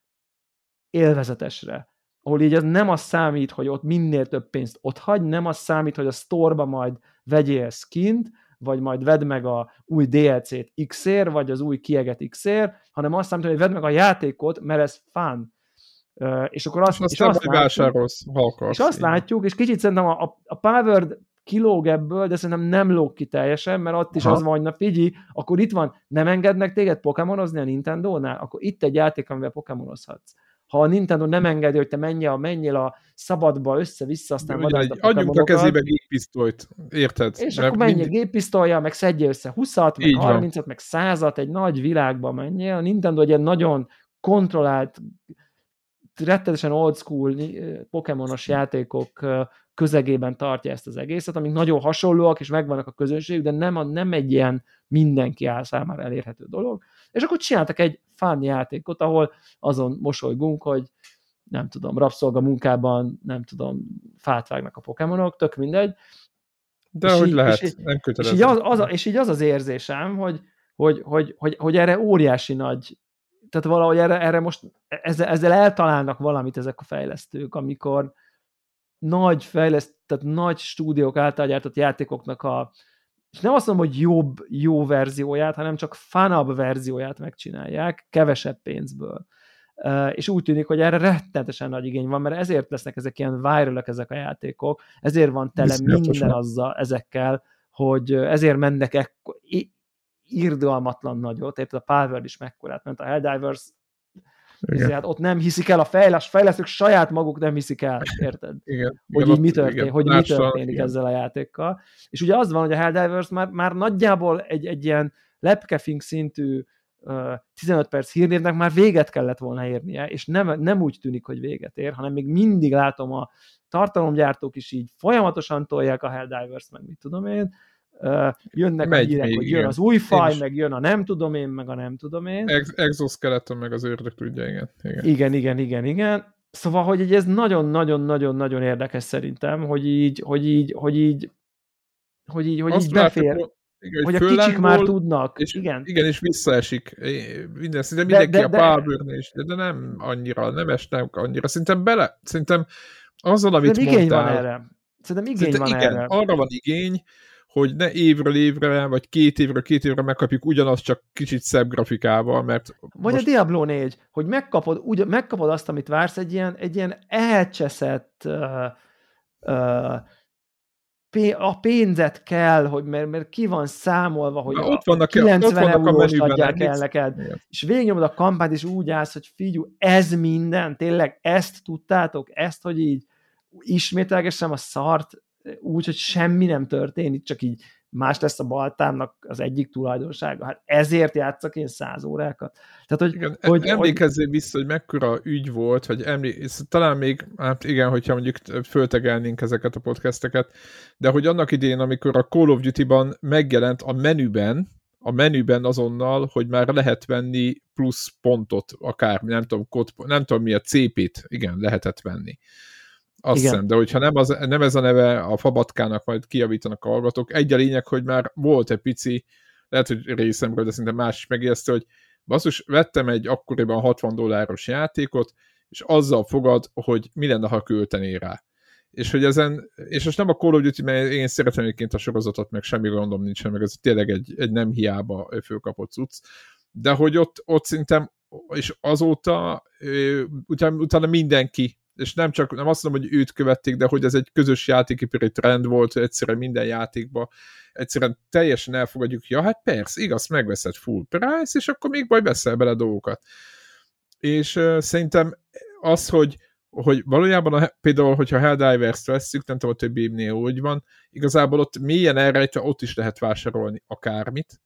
élvezetesre. Ahol így az nem az számít, hogy ott minél több pénzt ott hagy, nem az számít, hogy a sztorba majd vegyél skint, vagy majd vedd meg a új DLC-t X-ér, vagy az új kieget X-ér, hanem azt számít, hogy vedd meg a játékot, mert ez fun. És akkor azt, és azt, látjuk, és azt látjuk, és kicsit szerintem a, a, a Power kilóg ebből, de szerintem nem lóg ki teljesen, mert ott is ha. az van, hogy na figyelj, akkor itt van, nem engednek téged pokémonozni a Nintendo-nál, akkor itt egy játék, amivel pokémonozhatsz ha a Nintendo nem engedi, hogy te menjél, menjél a szabadba össze-vissza, aztán a Adjunk a kezébe géppisztolyt, érted? És Mert akkor menjél mind... géppistolya, meg szedje össze 20-at, meg 30-at, meg 100-at, egy nagy világba menjél. A Nintendo egy nagyon kontrollált rettenetesen old school Pokémonos játékok közegében tartja ezt az egészet, amik nagyon hasonlóak, és megvannak a közönség, de nem, a, nem egy ilyen mindenki áll számára elérhető dolog. És akkor csináltak egy fán játékot, ahol azon mosolygunk, hogy nem tudom, rabszolga munkában, nem tudom, fát vágnak a pokémonok, tök mindegy. De hogy így, lehet, és, nem kötelező. És így az, az, és így az az érzésem, hogy, hogy, hogy, hogy, hogy erre óriási nagy, tehát valahogy erre, erre most ezzel, ezzel eltalálnak valamit ezek a fejlesztők, amikor nagy fejleszt, tehát nagy stúdiók által gyártott játékoknak a, és nem azt mondom, hogy jobb, jó verzióját, hanem csak fanabb verzióját megcsinálják, kevesebb pénzből. Uh, és úgy tűnik, hogy erre rettenetesen nagy igény van, mert ezért lesznek ezek ilyen viral ezek a játékok, ezért van tele minden azzal, ezekkel, hogy ezért mennek ekkor, irdalmatlan nagyot, érted, a Power is mekkorát ment, a Helldivers igen. Hát ott nem hiszik el a fejlesz, fejlesztők saját maguk nem hiszik el, érted? Igen. Hogy igen, így mi történik, igen. hogy mi történik igen. ezzel a játékkal. És ugye az van, hogy a Helldivers már, már nagyjából egy, egy ilyen lepkefing szintű uh, 15 perc hírnévnek már véget kellett volna érnie, és nem, nem úgy tűnik, hogy véget ér, hanem még mindig látom a tartalomgyártók is így folyamatosan tolják a Helldivers, meg mit tudom én, jönnek Megy a hírek, hogy jön igen. az új faj, meg jön a nem tudom én, meg a nem tudom én. Ex- exoskeleton, meg az ördög tudja, igen. Igen, igen, igen, igen. igen. Szóval, hogy ez nagyon-nagyon-nagyon-nagyon érdekes szerintem, hogy így, hogy így, hogy így, hogy így, hogy így befér. Látok, igen, hogy, hogy a kicsik már tudnak. És, igen. igen, és visszaesik. Minden, szinte mindenki de, de, a power is, de, de nem annyira, nem esnek annyira. Szerintem bele, szerintem azzal, amit Szerintem igény mondtál, van erre. Szerintem igény szerintem van igen, erre. arra van igény, hogy ne évről évre, vagy két évről két évre megkapjuk ugyanazt, csak kicsit szebb grafikával, mert... Vagy most... a Diablo 4, hogy megkapod, úgy, megkapod azt, amit vársz, egy ilyen, egy ilyen elcseszett uh, uh, a pénzet kell, hogy mert, mert ki van számolva, hogy Na, ott vannak, 90 ott vannak euróst adják el neked, igen. és végignyomod a kampányt, és úgy állsz, hogy figyú, ez minden, tényleg ezt tudtátok, ezt, hogy így ismételgessem a szart, úgy, hogy semmi nem történik, csak így más lesz a baltámnak az egyik tulajdonsága. Hát ezért játszak én száz órákat. Tehát, hogy, igen, hogy, emlékezzél hogy... vissza, hogy mekkora ügy volt, hogy emlé... talán még, hát igen, hogyha mondjuk föltegelnénk ezeket a podcasteket, de hogy annak idén, amikor a Call of Duty-ban megjelent a menüben, a menüben azonnal, hogy már lehet venni plusz pontot, akár, nem tudom, kod, nem tudom mi a CP-t, igen, lehetett venni. Azt hiszem, de hogyha nem, az, nem ez a neve a fabatkának, majd kiavítanak a hallgatók. Egy a lényeg, hogy már volt egy pici, lehet, hogy részemről, de szinte más is megérezte, hogy basszus, vettem egy akkoriban 60 dolláros játékot, és azzal fogad, hogy mi lenne, ha költené rá. És hogy ezen, és most nem a Call of Duty, mert én szeretem egyébként a sorozatot, meg semmi gondom nincsen, meg ez tényleg egy, egy nem hiába fölkapott cucc, de hogy ott, ott szintem, és azóta utána, utána mindenki és nem csak, nem azt mondom, hogy őt követték, de hogy ez egy közös játékipari trend volt, hogy egyszerűen minden játékba egyszerűen teljesen elfogadjuk, ja, hát persze, igaz, megveszed full price, és akkor még majd veszel bele dolgokat. És uh, szerintem az, hogy hogy valójában a, például, hogyha Helldivers-t vesszük, nem tudom, a többi úgy van, igazából ott mélyen elrejtve ott is lehet vásárolni akármit,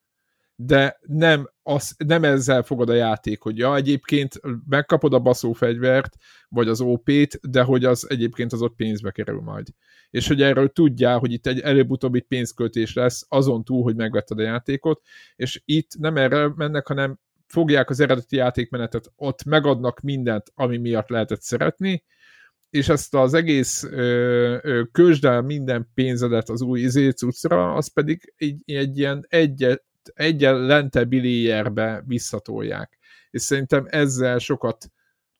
de nem, az, nem ezzel fogod a játék, hogy ja, egyébként megkapod a baszófegyvert, vagy az OP-t, de hogy az egyébként az ott pénzbe kerül majd. És hogy erről tudjál, hogy itt egy előbb-utóbb itt pénzköltés lesz, azon túl, hogy megvetted a játékot, és itt nem erre mennek, hanem fogják az eredeti játékmenetet, ott megadnak mindent, ami miatt lehetett szeretni, és ezt az egész ö, minden pénzedet az új izé cuccra, az pedig egy, egy ilyen egyet, egyen lentebb léjerbe visszatolják. És szerintem ezzel sokat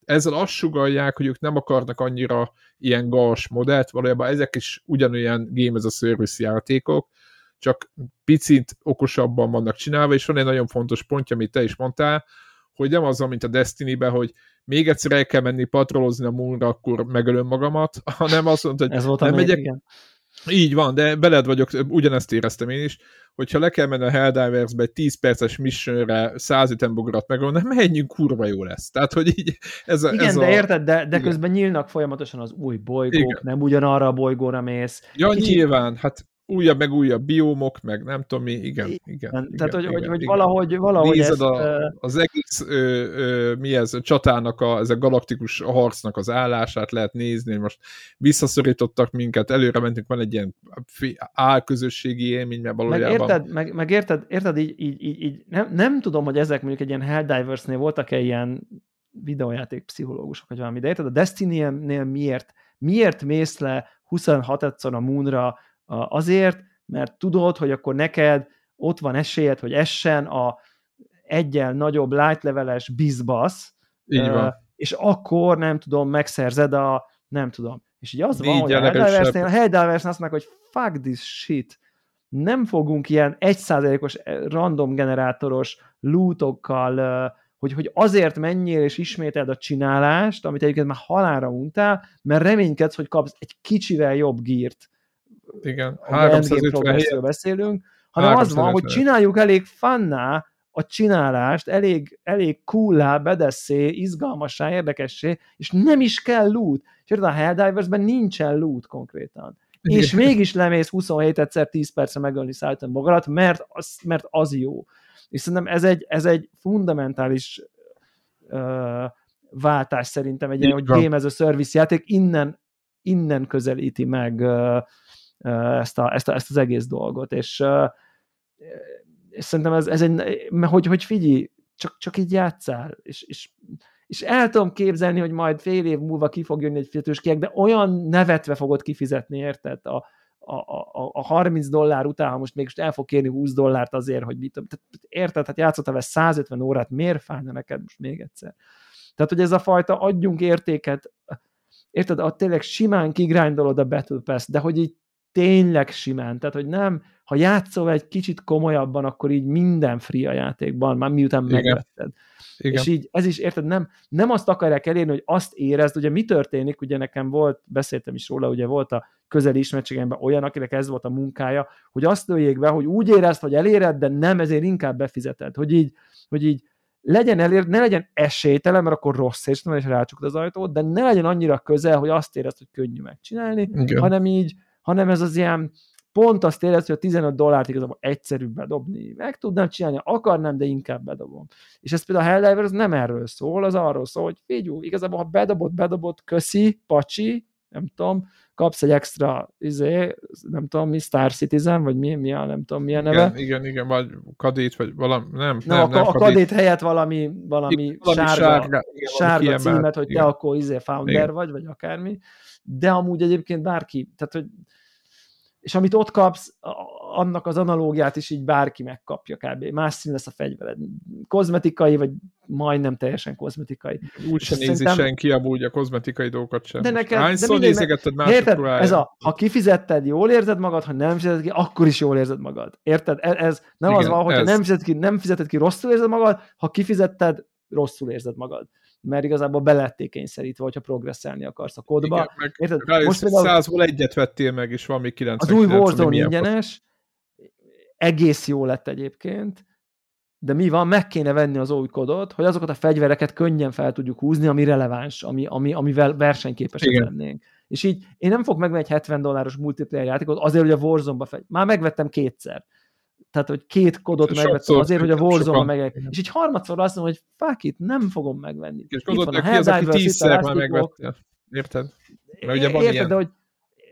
ezzel azt sugalják, hogy ők nem akarnak annyira ilyen gas modellt, valójában ezek is ugyanolyan Game as a Service játékok, csak picit okosabban vannak csinálva, és van egy nagyon fontos pontja, amit te is mondtál, hogy nem az, mint a Destiny-be, hogy még egyszer el kell menni patrolozni a moonra, akkor megölöm magamat, hanem azt mondta, hogy Ez volt nem megyek, igen. Így van, de beled vagyok, ugyanezt éreztem én is, hogyha le kell menni a Helldivers-be egy 10 perces missionre 105 bogarat meg, nem menjünk, kurva jó lesz. Tehát, hogy így ez a, Igen, ez de a... érted, de, de közben nyílnak folyamatosan az új bolygók, Igen. nem ugyanarra a bolygóra mész. Ja, Kicsit... nyilván, hát újabb meg újabb biómok, meg nem tudom mi, igen, igen. igen Tehát, hogy, igen, hogy, hogy igen. valahogy, valahogy Nézed ezt, a, az egész, ö, ö, mi ez, a csatának, a, ez a galaktikus harcnak az állását lehet nézni, hogy most visszaszorítottak minket, előre mentünk, van egy ilyen álközösségi élmény, mert valójában... Meg érted, meg, meg érted, érted így, így, így, így nem, nem tudom, hogy ezek mondjuk egy ilyen Helldivers-nél voltak-e ilyen videójáték pszichológusok, vagy valami, de érted, a Destiny-nél miért, miért mész le 26 a Moonra azért, mert tudod, hogy akkor neked ott van esélyed, hogy essen a egyen nagyobb light leveles bizbasz, és akkor nem tudom, megszerzed a nem tudom. És így az Négy van, hogy a Helldiversnél, a Helldiversnél azt mondják, hogy fuck this shit, nem fogunk ilyen egyszázalékos random generátoros lootokkal, hogy, hogy azért menjél és ismételd a csinálást, amit egyébként már halára untál, mert reménykedsz, hogy kapsz egy kicsivel jobb gírt. Igen, 350 beszélünk, hanem az van, hogy csináljuk elég fanná a csinálást, elég, elég coolá, bedesszé, izgalmassá, érdekessé, és nem is kell loot. És a Helldiversben nincsen loot konkrétan. Igen. És mégis lemész 27 egyszer 10 percre megölni Szállton magarat, mert az, mert az jó. És szerintem ez egy, ez egy fundamentális uh, váltás szerintem, egy ilyen, hogy game as a service játék innen, innen közelíti meg uh, ezt, a, ezt, a, ezt az egész dolgot, és, és szerintem ez, ez egy, hogy, hogy figyelj, csak, csak így játszál, és, és, és el tudom képzelni, hogy majd fél év múlva ki fog jönni egy fizetős kiek, de olyan nevetve fogod kifizetni, érted? A, a, a, a 30 dollár után, ha most mégis el fog kérni 20 dollárt azért, hogy mit, tehát érted, hát játszottál vele 150 órát, miért fájna neked most még egyszer? Tehát, hogy ez a fajta adjunk értéket, érted, a tényleg simán kigrindolod a Battle Pass, de hogy így tényleg simán, tehát, hogy nem, ha játszol egy kicsit komolyabban, akkor így minden free a játékban, már miután Igen. megvetted. Igen. És így ez is, érted, nem, nem azt akarják elérni, hogy azt érezd, ugye mi történik, ugye nekem volt, beszéltem is róla, ugye volt a közeli ismertségemben olyan, akinek ez volt a munkája, hogy azt lőjék be, hogy úgy érezd, hogy eléred, de nem, ezért inkább befizeted, hogy így, hogy így legyen elért, ne legyen esélytelen, mert akkor rossz és nem és rácsukod az ajtót, de ne legyen annyira közel, hogy azt érezd, hogy könnyű megcsinálni, Igen. hanem így, hanem ez az ilyen, pont azt érez, hogy a 15 dollárt igazából egyszerűbb bedobni. Meg tudnám csinálni, akarnám, de inkább bedobom. És ez például a Helldivers nem erről szól, az arról szól, hogy figyú, igazából ha bedobott, bedobott, köszi, pacsi, nem tudom, kapsz egy extra, izé, nem tudom, mi Star Citizen, vagy mi, mi a, nem tudom, milyen neve. Igen, igen, igen vagy kadét, vagy valami, nem, nem, nem, nem a, a kadét helyett valami, valami, valami sárga, sárga, igen, sárga címet, hogy igen. te akkor izé founder igen. vagy, vagy akármi, de amúgy egyébként bárki, tehát hogy és amit ott kapsz, annak az analógiát is így bárki megkapja kb. Más szín lesz a fegyvered. Kozmetikai, vagy majdnem teljesen kozmetikai. Úgy sem nézi szerintem... senki amúgy a kozmetikai dolgokat sem. De neked, Hányszor de nézegetted mások Érted? Ez a, ha kifizetted, jól érzed magad, ha nem fizeted ki, akkor is jól érzed magad. Érted? Ez, ez nem Igen, az van, hogyha ez. nem fizeted ki, nem fizeted ki, rosszul érzed magad, ha kifizetted, rosszul érzed magad mert igazából belették kényszerítve, hogyha progresszelni akarsz a kódba. Igen, meg Érted? Most például 100-ból egyet vettél meg, és van még 99. Az új Warzone ingyenes, egész jó lett egyébként, de mi van, meg kéne venni az új kodot, hogy azokat a fegyvereket könnyen fel tudjuk húzni, ami releváns, ami, ami, amivel versenyképesek lennénk. És így én nem fogok megvenni egy 70 dolláros multiplayer játékot azért, hogy a Warzone-ba fegy. Már megvettem kétszer tehát, hogy két kodot Sokszor megvettem azért, hogy a warzone meg. És így harmadszor azt mondom, hogy fuck it, nem fogom megvenni. És kodot ki az, aki tízszer már megvettél. Érted? Mert ugye van Érted, ilyen. de hogy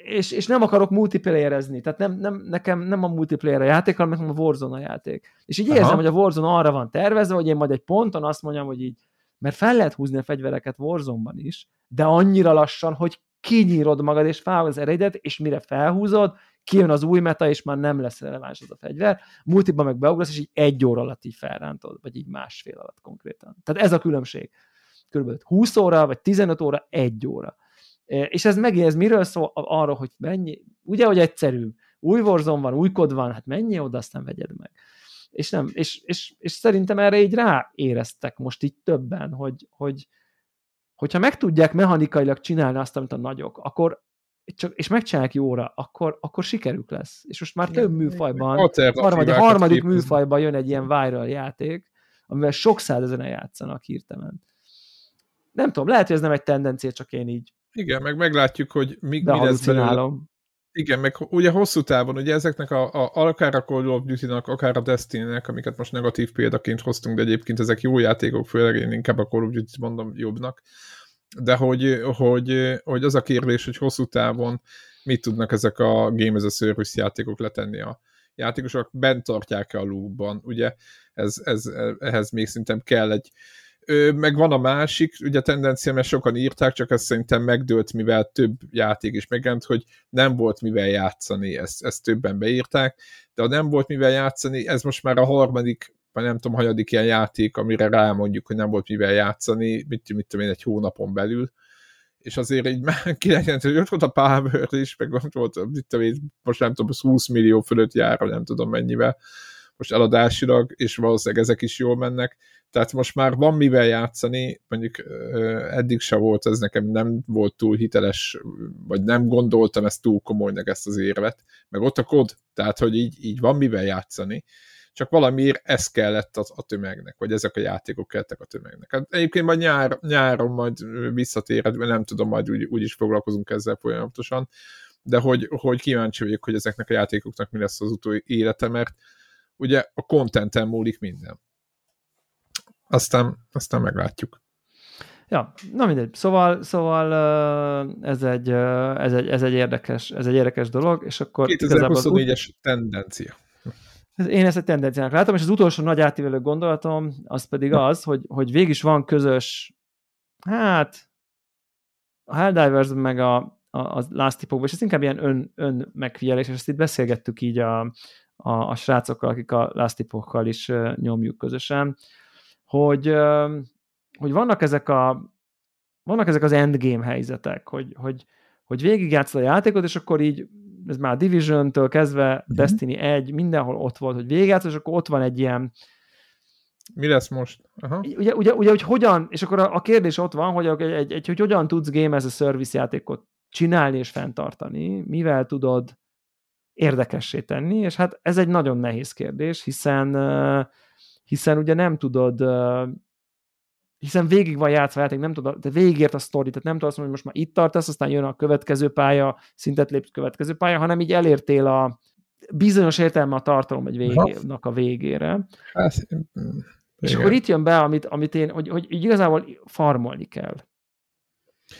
és, és nem akarok multiplayerezni, tehát nem, nem, nekem nem a multiplayer a játék, hanem nekem a Warzone a játék. És így érzem, Aha. hogy a Warzone arra van tervezve, hogy én majd egy ponton azt mondjam, hogy így, mert fel lehet húzni a fegyvereket Warzone-ban is, de annyira lassan, hogy kinyírod magad, és fel az eredet, és mire felhúzod, kijön az új meta, és már nem lesz releváns az a fegyver, multiban meg beugrasz, és így egy óra alatt így felrántod, vagy így másfél alatt konkrétan. Tehát ez a különbség. Körülbelül 20 óra, vagy 15 óra, egy óra. És ez megint, ez miről szól? Arról, hogy mennyi, ugye, hogy egyszerű, új Warzone van, új kod van, hát mennyi oda, aztán vegyed meg. És, nem, és, és, és szerintem erre így ráéreztek most így többen, hogy, hogy, hogyha meg tudják mechanikailag csinálni azt, amit a nagyok, akkor, csak, és megcsinálják jóra, akkor, akkor sikerük lesz. És most már több műfajban, harmadik, harmadik műfajban jön egy ilyen viral játék, amivel sok százezeren játszanak hirtelen. Nem tudom, lehet, hogy ez nem egy tendencia, csak én így igen, meg meglátjuk, hogy mi, mi lesz belőle. Igen, meg ugye hosszú távon, ugye ezeknek a, a akár a Call of Duty-nak, akár a Destiny-nek, amiket most negatív példaként hoztunk, de egyébként ezek jó játékok, főleg én inkább a Call of Duty-t mondom jobbnak, de hogy, hogy, hogy az a kérdés, hogy hosszú távon mit tudnak ezek a Game as a Service játékok letenni a játékosok, bent tartják-e a loopban, ugye ez, ez, ehhez még szerintem kell egy meg van a másik, ugye tendencia, mert sokan írták, csak ez szerintem megdőlt, mivel több játék is megjelent, hogy nem volt mivel játszani, ezt, ezt többen beírták, de ha nem volt mivel játszani, ez most már a harmadik, vagy nem tudom, hanyadik ilyen játék, amire rámondjuk, hogy nem volt mivel játszani, mit, mit tudom én, egy hónapon belül, és azért így már 95 volt a Power is, meg volt, mit tudom én, most nem tudom, 20 millió fölött jár, nem tudom mennyivel, most eladásilag, és valószínűleg ezek is jól mennek, tehát most már van mivel játszani, mondjuk eddig se volt, ez nekem nem volt túl hiteles, vagy nem gondoltam ezt túl komolynak ezt az érvet, meg ott a kod, tehát hogy így, így van mivel játszani, csak valamiért ez kellett a, a tömegnek, vagy ezek a játékok kellettek a tömegnek. Hát egyébként majd nyár, nyáron majd visszatéred, nem tudom, majd úgy, úgy is foglalkozunk ezzel folyamatosan, de hogy, hogy kíváncsi vagyok, hogy ezeknek a játékoknak mi lesz az utó élete, mert ugye a contenten múlik minden. Aztán, aztán meglátjuk. Ja, na mindegy. Szóval, szóval ez egy, ez egy, ez egy, érdekes, ez egy érdekes dolog, és akkor 2024-es ut- tendencia. Én ezt egy tendenciának látom, és az utolsó nagy átívelő gondolatom az pedig az, hogy, hogy végig is van közös, hát a Helldivers meg a, a, a Last Tipokban, és ez inkább ilyen ön, ön megfigyelés, és ezt itt beszélgettük így a, a, a srácokkal, akik a Last Tipokkal is nyomjuk közösen, hogy, hogy vannak ezek a vannak ezek az endgame helyzetek, hogy, hogy, hogy végigjátszod a játékot, és akkor így ez már Division-től kezdve mm-hmm. Destiny 1, mindenhol ott volt, hogy végigjátszod, és akkor ott van egy ilyen mi lesz most? Aha. Ugye, ugye, ugye, hogy hogyan, és akkor a, a kérdés ott van, hogy, egy, egy, egy, hogy hogyan tudsz Game as a Service játékot csinálni és fenntartani, mivel tudod érdekessé tenni, és hát ez egy nagyon nehéz kérdés, hiszen hiszen ugye nem tudod, hiszen végig van játszva játék, nem tudod, de végigért a sztori, tehát nem tudod azt mondani, hogy most már itt tartasz, aztán jön a következő pálya, szintet lépsz következő pálya, hanem így elértél a bizonyos értelme a tartalom egy végének a végére. Hát, és akkor itt jön be, amit, amit én, hogy, hogy igazából farmolni kell.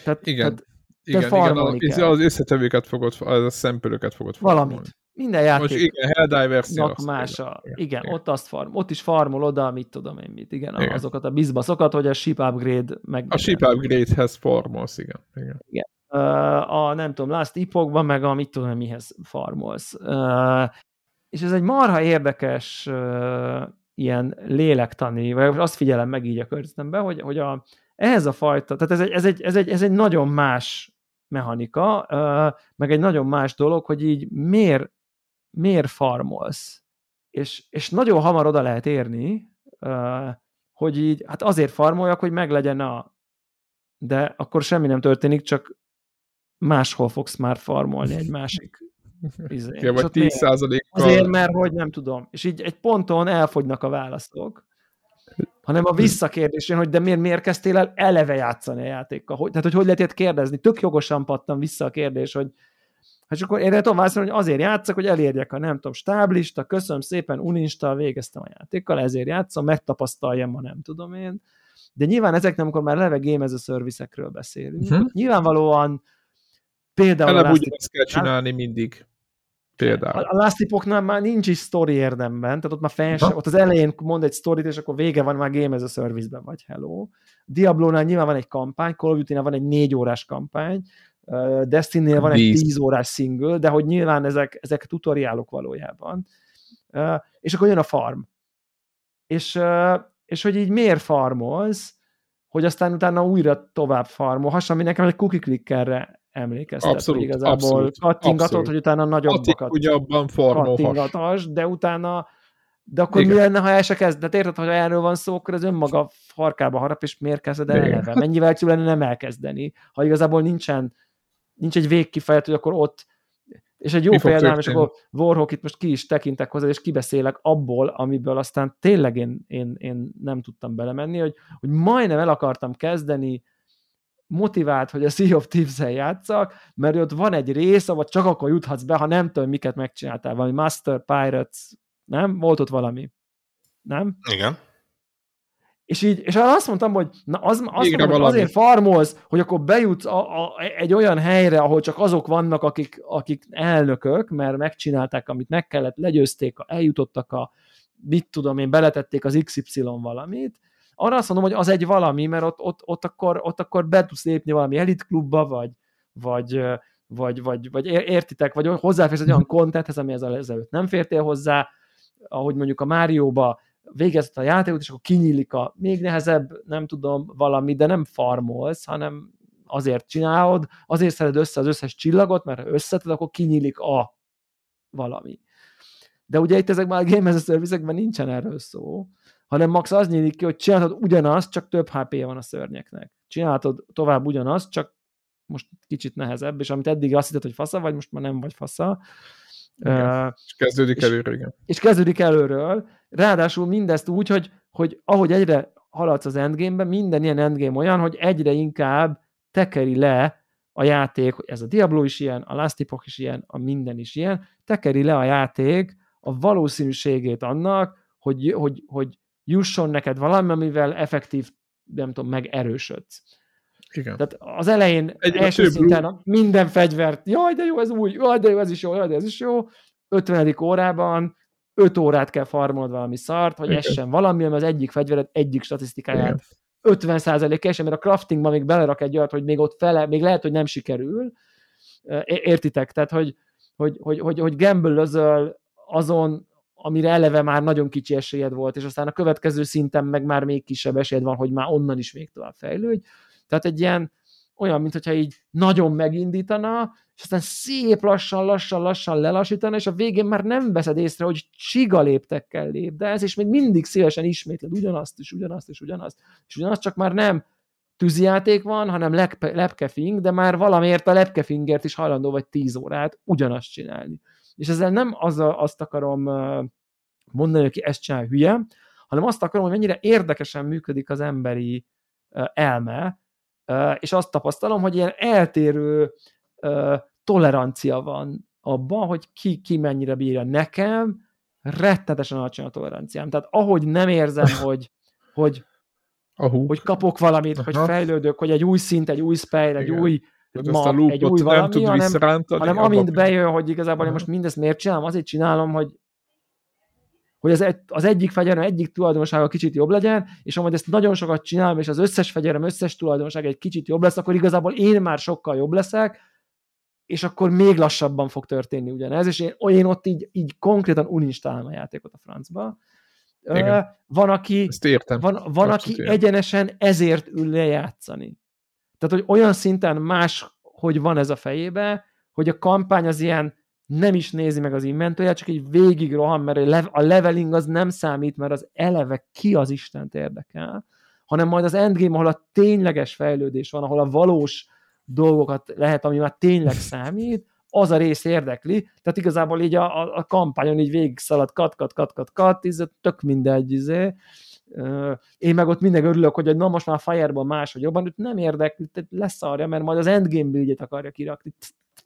Tehát, igen. Tehát, igen, igen, kell. az összetevőket fogod, az a szempölöket fogod farmolni. Valamit. Minden játék. Most igen, Helldivers. Más a, igen, igen, igen, ott azt farm, ott is farmol oda, mit tudom én mit, igen, igen. azokat a bizbaszokat, hogy a ship upgrade meg. A ship upgrade-hez farmolsz, igen. igen. igen. A nem tudom, Last Epoch-ban meg a mit tudom mihez farmolsz. És ez egy marha érdekes ilyen lélektani, vagy azt figyelem meg így a környezetemben, hogy, hogy a, ehhez a fajta, tehát ez egy, ez egy, ez egy, ez egy nagyon más mechanika, meg egy nagyon más dolog, hogy így miért miért farmolsz? És, és nagyon hamar oda lehet érni, hogy így, hát azért farmoljak, hogy meglegyen a... De akkor semmi nem történik, csak máshol fogsz már farmolni egy másik izé. Ja, vagy 10 százalékkal. Azért, mert hogy nem tudom. És így egy ponton elfogynak a választok, hanem a visszakérdés hogy de miért, miért kezdtél el eleve játszani a játékkal? Hogy, tehát, hogy hogy lehet kérdezni? Tök jogosan pattam vissza a kérdés, hogy Hát és akkor én tudom válaszolni, hogy azért játszok, hogy elérjek a nem tudom, stáblista, köszönöm szépen, uninstall, végeztem a játékkal, ezért játszom, megtapasztaljam, ma nem tudom én. De nyilván ezeknek, amikor már leve game as a service beszélünk, uh-huh. nyilvánvalóan például... Eleve ugyanezt kell csinálni mindig. Például. A Last Epoch-nál már nincs is story érdemben, tehát ott már sem, ott az elején mond egy sztorit, és akkor vége van, már Game as a Service-ben vagy, hello. Diablo-nál nyilván van egy kampány, Call of Duty-nál van egy négy órás kampány, Destiny-nél van egy 10 órás single, de hogy nyilván ezek, ezek tutoriálok valójában. És akkor jön a farm. És, és hogy így miért farmolsz, hogy aztán utána újra tovább farmolhass, ami nekem egy cookie clickerre emlékeztet, abszolút, hogy igazából abszolút, kattingatod, abszolút. hogy utána nagyobbakat kattingathass, de utána de akkor Igen. mi lenne, ha el se kezd? De érted, hogy erről van szó, akkor az önmaga farkába harap, és miért kezded el eleve? Mennyivel jó lenne nem elkezdeni, ha igazából nincsen nincs egy végkifejlet, hogy akkor ott, és egy jó példám, és akkor Warhawk itt most ki is tekintek hozzá, és kibeszélek abból, amiből aztán tényleg én, én, én nem tudtam belemenni, hogy, hogy majdnem el akartam kezdeni motivált, hogy a Sea of Thieves-el játszak, mert ott van egy rész, ahol csak akkor juthatsz be, ha nem tudom, miket megcsináltál, valami Master Pirates, nem? Volt ott valami. Nem? Igen. És így, és azt mondtam, hogy na az, azt mondom, hogy azért farmolsz, hogy akkor bejutsz a, a, egy olyan helyre, ahol csak azok vannak, akik, akik elnökök, mert megcsinálták, amit meg kellett, legyőzték, eljutottak a, mit tudom én, beletették az XY valamit, arra azt mondom, hogy az egy valami, mert ott, ott, ott, akkor, ott akkor be tudsz lépni valami elitklubba, vagy, vagy, vagy, vagy, vagy értitek, vagy hozzáférsz egy olyan kontenthez, amihez ezelőtt nem fértél hozzá, ahogy mondjuk a Márióba végezett a játékot, és akkor kinyílik a még nehezebb, nem tudom, valami, de nem farmolsz, hanem azért csinálod, azért szeded össze az összes csillagot, mert ha összeted, akkor kinyílik a valami. De ugye itt ezekben a Game as a service nincsen erről szó, hanem max az nyílik ki, hogy csinálhatod ugyanazt, csak több hp van a szörnyeknek. Csinálhatod tovább ugyanazt, csak most kicsit nehezebb, és amit eddig azt hitted, hogy fasza vagy, most már nem vagy fasza. Igen. Uh, és kezdődik és, előről, igen. És kezdődik előről, ráadásul mindezt úgy, hogy, hogy ahogy egyre haladsz az endgame-ben, minden ilyen endgame olyan, hogy egyre inkább tekeri le a játék, ez a Diablo is ilyen, a Last Epoch is ilyen, a minden is ilyen, tekeri le a játék a valószínűségét annak, hogy, hogy, hogy jusson neked valami, amivel effektív, nem tudom, megerősödsz. Igen. Tehát az elején Egy első szinten blue. minden fegyvert, jaj, de jó, ez új, jaj, de jó, ez is jó, jaj, de ez is jó. 50. órában 5 órát kell farmolnod valami szart, vagy ez sem valami, ami az egyik fegyvered egyik statisztikáját Igen. 50% esem, mert a craftingban még belerak egy olyat, hogy még ott fele, még lehet, hogy nem sikerül. Értitek? Tehát, hogy, hogy, hogy, hogy, hogy gamble azon, amire eleve már nagyon kicsi esélyed volt, és aztán a következő szinten meg már még kisebb esélyed van, hogy már onnan is még tovább fejlődj. Tehát egy ilyen olyan, mintha így nagyon megindítana, és aztán szép lassan, lassan, lassan lelassítana, és a végén már nem veszed észre, hogy csiga léptekkel lép, de ez, és még mindig szívesen ismétled ugyanazt, és ugyanazt, és ugyanazt, és ugyanazt, csak már nem tűzijáték van, hanem lepke, lepkefing, de már valamiért a lepkefingert is hajlandó vagy 10 órát ugyanazt csinálni. És ezzel nem az a, azt akarom mondani, hogy ezt csinál hülye, hanem azt akarom, hogy mennyire érdekesen működik az emberi elme, és azt tapasztalom, hogy ilyen eltérő tolerancia van abban, hogy ki, ki mennyire bírja. Nekem rettetesen alacsony a toleranciám. Tehát ahogy nem érzem, hogy, hogy, Ahú. hogy kapok valamit, Aha. hogy fejlődök, hogy egy új szint, egy új spell, egy Igen. új ma, egy új valami, hanem, hanem amint bejön, hogy igazából én most mindezt miért csinálom, azért csinálom, hogy hogy az, egy, az egyik fegyverem egyik tulajdonsága kicsit jobb legyen, és amúgy ezt nagyon sokat csinálom, és az összes fegyverem összes tulajdonsága egy kicsit jobb lesz, akkor igazából én már sokkal jobb leszek, és akkor még lassabban fog történni ugyanez, és én, én ott így, így konkrétan uninstálom a játékot a francba. Igen. Van, aki. Van, van aki értem. egyenesen ezért ül le játszani. Tehát, hogy olyan szinten más, hogy van ez a fejébe, hogy a kampány az ilyen nem is nézi meg az inventóját, csak így végig rohan, mert a leveling az nem számít, mert az eleve ki az Istent érdekel, hanem majd az endgame, ahol a tényleges fejlődés van, ahol a valós dolgokat lehet, ami már tényleg számít, az a rész érdekli, tehát igazából így a, a, a kampányon így végig szalad, kat, kat, kat, kat, kat, ez tök mindegy, izé. Én meg ott mindig örülök, hogy na most már Fireball hogy jobban, őt nem érdekli, lesz arra, mert majd az endgame buildjét akarja kirakni,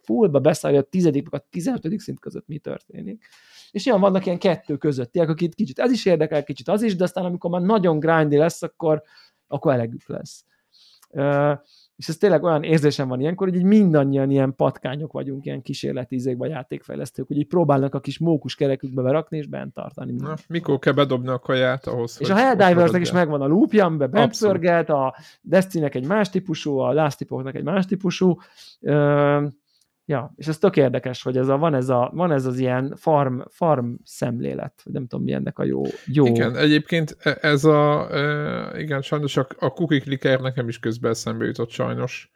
fullba beszállja a tizedik, a tizenötödik szint között mi történik. És ilyen vannak ilyen kettő közöttiek, akit kicsit ez is érdekel, kicsit az is, de aztán amikor már nagyon grindy lesz, akkor, akkor elegük lesz. Uh, és ez tényleg olyan érzésem van ilyenkor, hogy így mindannyian ilyen patkányok vagyunk, ilyen kísérletizék vagy játékfejlesztők, hogy így próbálnak a kis mókus kerekükbe berakni és bent tartani. Na, mikor kell bedobni a kaját ahhoz, És a Helldiversnek is megvan a loopja, amiben bepörgelt, a Destiny-nek egy más típusú, a Last egy más típusú, Ja, és ez tök érdekes, hogy ez a, van, ez a, van ez az ilyen farm, farm szemlélet, nem tudom mi ennek a jó, jó... Igen, egyébként e, ez a, e, igen, sajnos a, a cookie clicker nekem is közben eszembe jutott sajnos.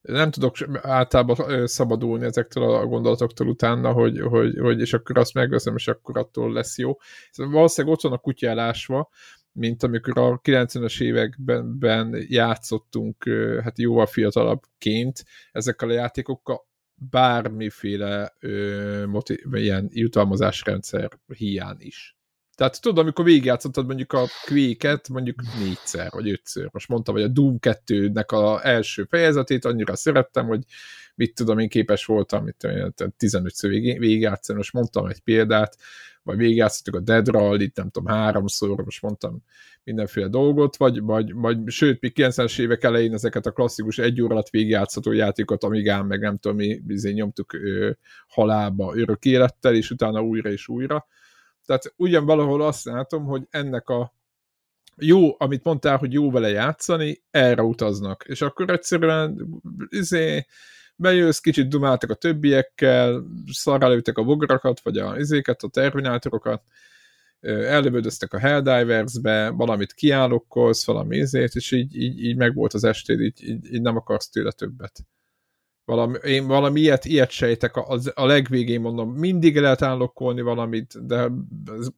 Nem tudok általában szabadulni ezektől a gondolatoktól utána, hogy, hogy, hogy és akkor azt megveszem, és akkor attól lesz jó. Valószínűleg ott van a kutya elásva, mint amikor a 90-es években játszottunk, hát jóval fiatalabbként ezekkel a játékokkal, bármiféle ö, motiv- ilyen jutalmazásrendszer hiány is. Tehát tudod, amikor végigjátszottad mondjuk a quake mondjuk négyszer, vagy ötször. Most mondtam, hogy a Doom 2-nek a első fejezetét annyira szerettem, hogy mit tudom, én képes voltam, mit tudom, 15-ször végigjátszani, most mondtam egy példát, vagy végigjátszottuk a Dead Rally, nem tudom, háromszor, most mondtam mindenféle dolgot, vagy, vagy, vagy sőt, még 90-es évek elején ezeket a klasszikus egy óra alatt végigjátszható játékot, Amigán, meg nem tudom, mi bizony nyomtuk ö, halába örök élettel, és utána újra és újra. Tehát ugyan valahol azt látom, hogy ennek a jó, amit mondtál, hogy jó vele játszani, erre utaznak. És akkor egyszerűen izé, bejössz, kicsit dumáltak a többiekkel, szarrálőtek a vogarakat, vagy a izéket, a terminátorokat, ellövődöztek a Helldivers-be, valamit kiállokkolsz, valami izét, és így, így, így meg volt az estéd, így, így, így nem akarsz tőle többet. Valami, én valami ilyet, ilyet sejtek, a, a legvégén mondom, mindig lehet állokkolni valamit, de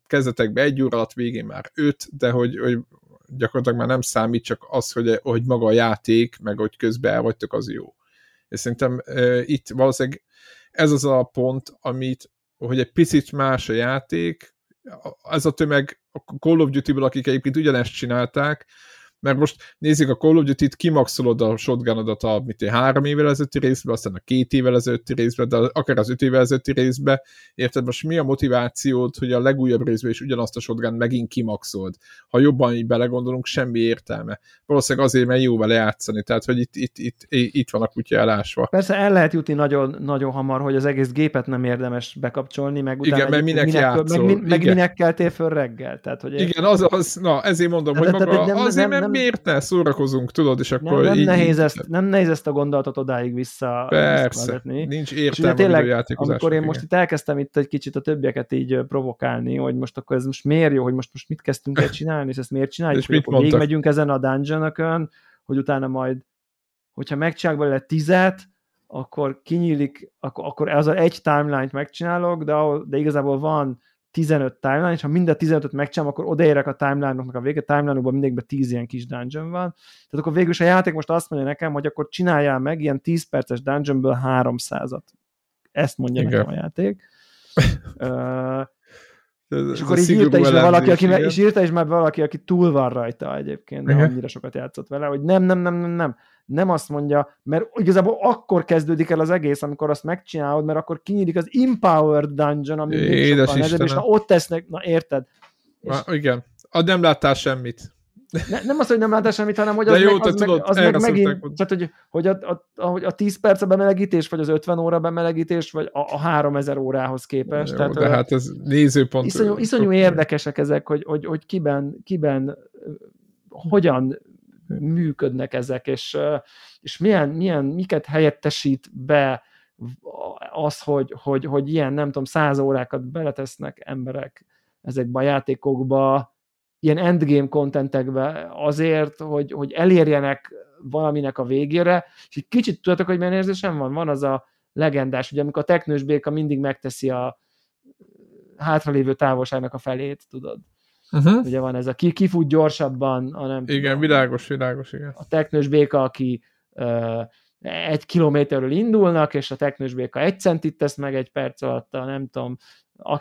kezdetekben egy óra alatt végén már öt, de hogy, hogy gyakorlatilag már nem számít, csak az, hogy, hogy maga a játék, meg hogy közben el vagytok, az jó. És szerintem uh, itt valószínűleg ez az a pont, amit, hogy egy picit más a játék, ez a tömeg a Call of Duty-ból, akik egyébként ugyanezt csinálták, mert most nézzük a Call of Duty-t, kimaxolod a shotgunodat a mit három évvel ezelőtti részbe, aztán a két évvel ezelőtti részbe, de akár az öt évvel ezelőtti részbe, érted, most mi a motivációd, hogy a legújabb részben is ugyanazt a shotgun megint kimaxold? Ha jobban így belegondolunk, semmi értelme. Valószínűleg azért, mert jó vele játszani, tehát hogy itt, itt, itt, itt van a kutya elásva. Persze el lehet jutni nagyon, nagyon hamar, hogy az egész gépet nem érdemes bekapcsolni, meg utána Igen, mert minek, minek játszol. Meg, meg Igen. minek keltél föl reggel. Tehát, hogy Igen, az, az, na ezért mondom, de, hogy maga, de, de, nem, azért, nem, nem, miért ne szórakozunk, tudod, és akkor nem, nem, így, nehéz ezt, nem nehéz ezt a gondolatot odáig vissza Persze, nincs értelme tényleg, amikor én most itt elkezdtem itt egy kicsit a többieket így provokálni, hogy most akkor ez most miért jó, hogy most, most mit kezdtünk el csinálni, és ezt miért csináljuk, és hogy mit akkor még megyünk ezen a dungeon hogy utána majd, hogyha megcsinálok belőle tizet, akkor kinyílik, akkor, akkor az egy timeline-t megcsinálok, de, ahol, de igazából van 15 timeline, és ha mind a 15-öt megcsinálom, akkor odaérek a timeline-oknak a vége, a timeline-okban mindegyikben 10 ilyen kis dungeon van. Tehát akkor végül is a játék most azt mondja nekem, hogy akkor csináljál meg ilyen 10 perces dungeonből 300-at. Ezt mondja Igen. nekem a játék. uh, ez, és akkor így írta is, valaki, aki, és írta is már valaki, aki túl van rajta egyébként, de annyira sokat játszott vele, hogy nem, nem, nem, nem, nem nem azt mondja, mert igazából akkor kezdődik el az egész, amikor azt megcsinálod, mert akkor kinyílik az Empowered Dungeon, ami sokkal nehezebb, és na ott tesznek, na érted? És... Na, igen, a nem láttál semmit. Ne, nem az, hogy nem láttál semmit, hanem hogy az, jó, meg, az, tudod, meg, az meg megint, tehát, hogy, hogy a, a, a, a 10 perc a bemelegítés, vagy az 50 óra bemelegítés, vagy a, a 3000 órához képest. Jó, tehát, de hát ez nézőpont. Iszonyú, iszonyú érdekesek ezek, hogy, hogy, hogy kiben, kiben hogyan működnek ezek, és, és milyen, milyen, miket helyettesít be az, hogy, hogy, hogy ilyen, nem tudom, száz órákat beletesznek emberek ezekbe a játékokba, ilyen endgame kontentekbe azért, hogy, hogy elérjenek valaminek a végére, és egy kicsit tudjátok, hogy milyen érzésem van? Van az a legendás, ugye amikor a teknős béka mindig megteszi a hátralévő távolságnak a felét, tudod. Uh-huh. Ugye van ez a ki, kifut gyorsabban, a nem Igen, tudom, világos, világos, igen. A teknős béka, aki uh, egy kilométerről indulnak, és a teknős béka egy centit tesz meg egy perc alatt, a nem tudom,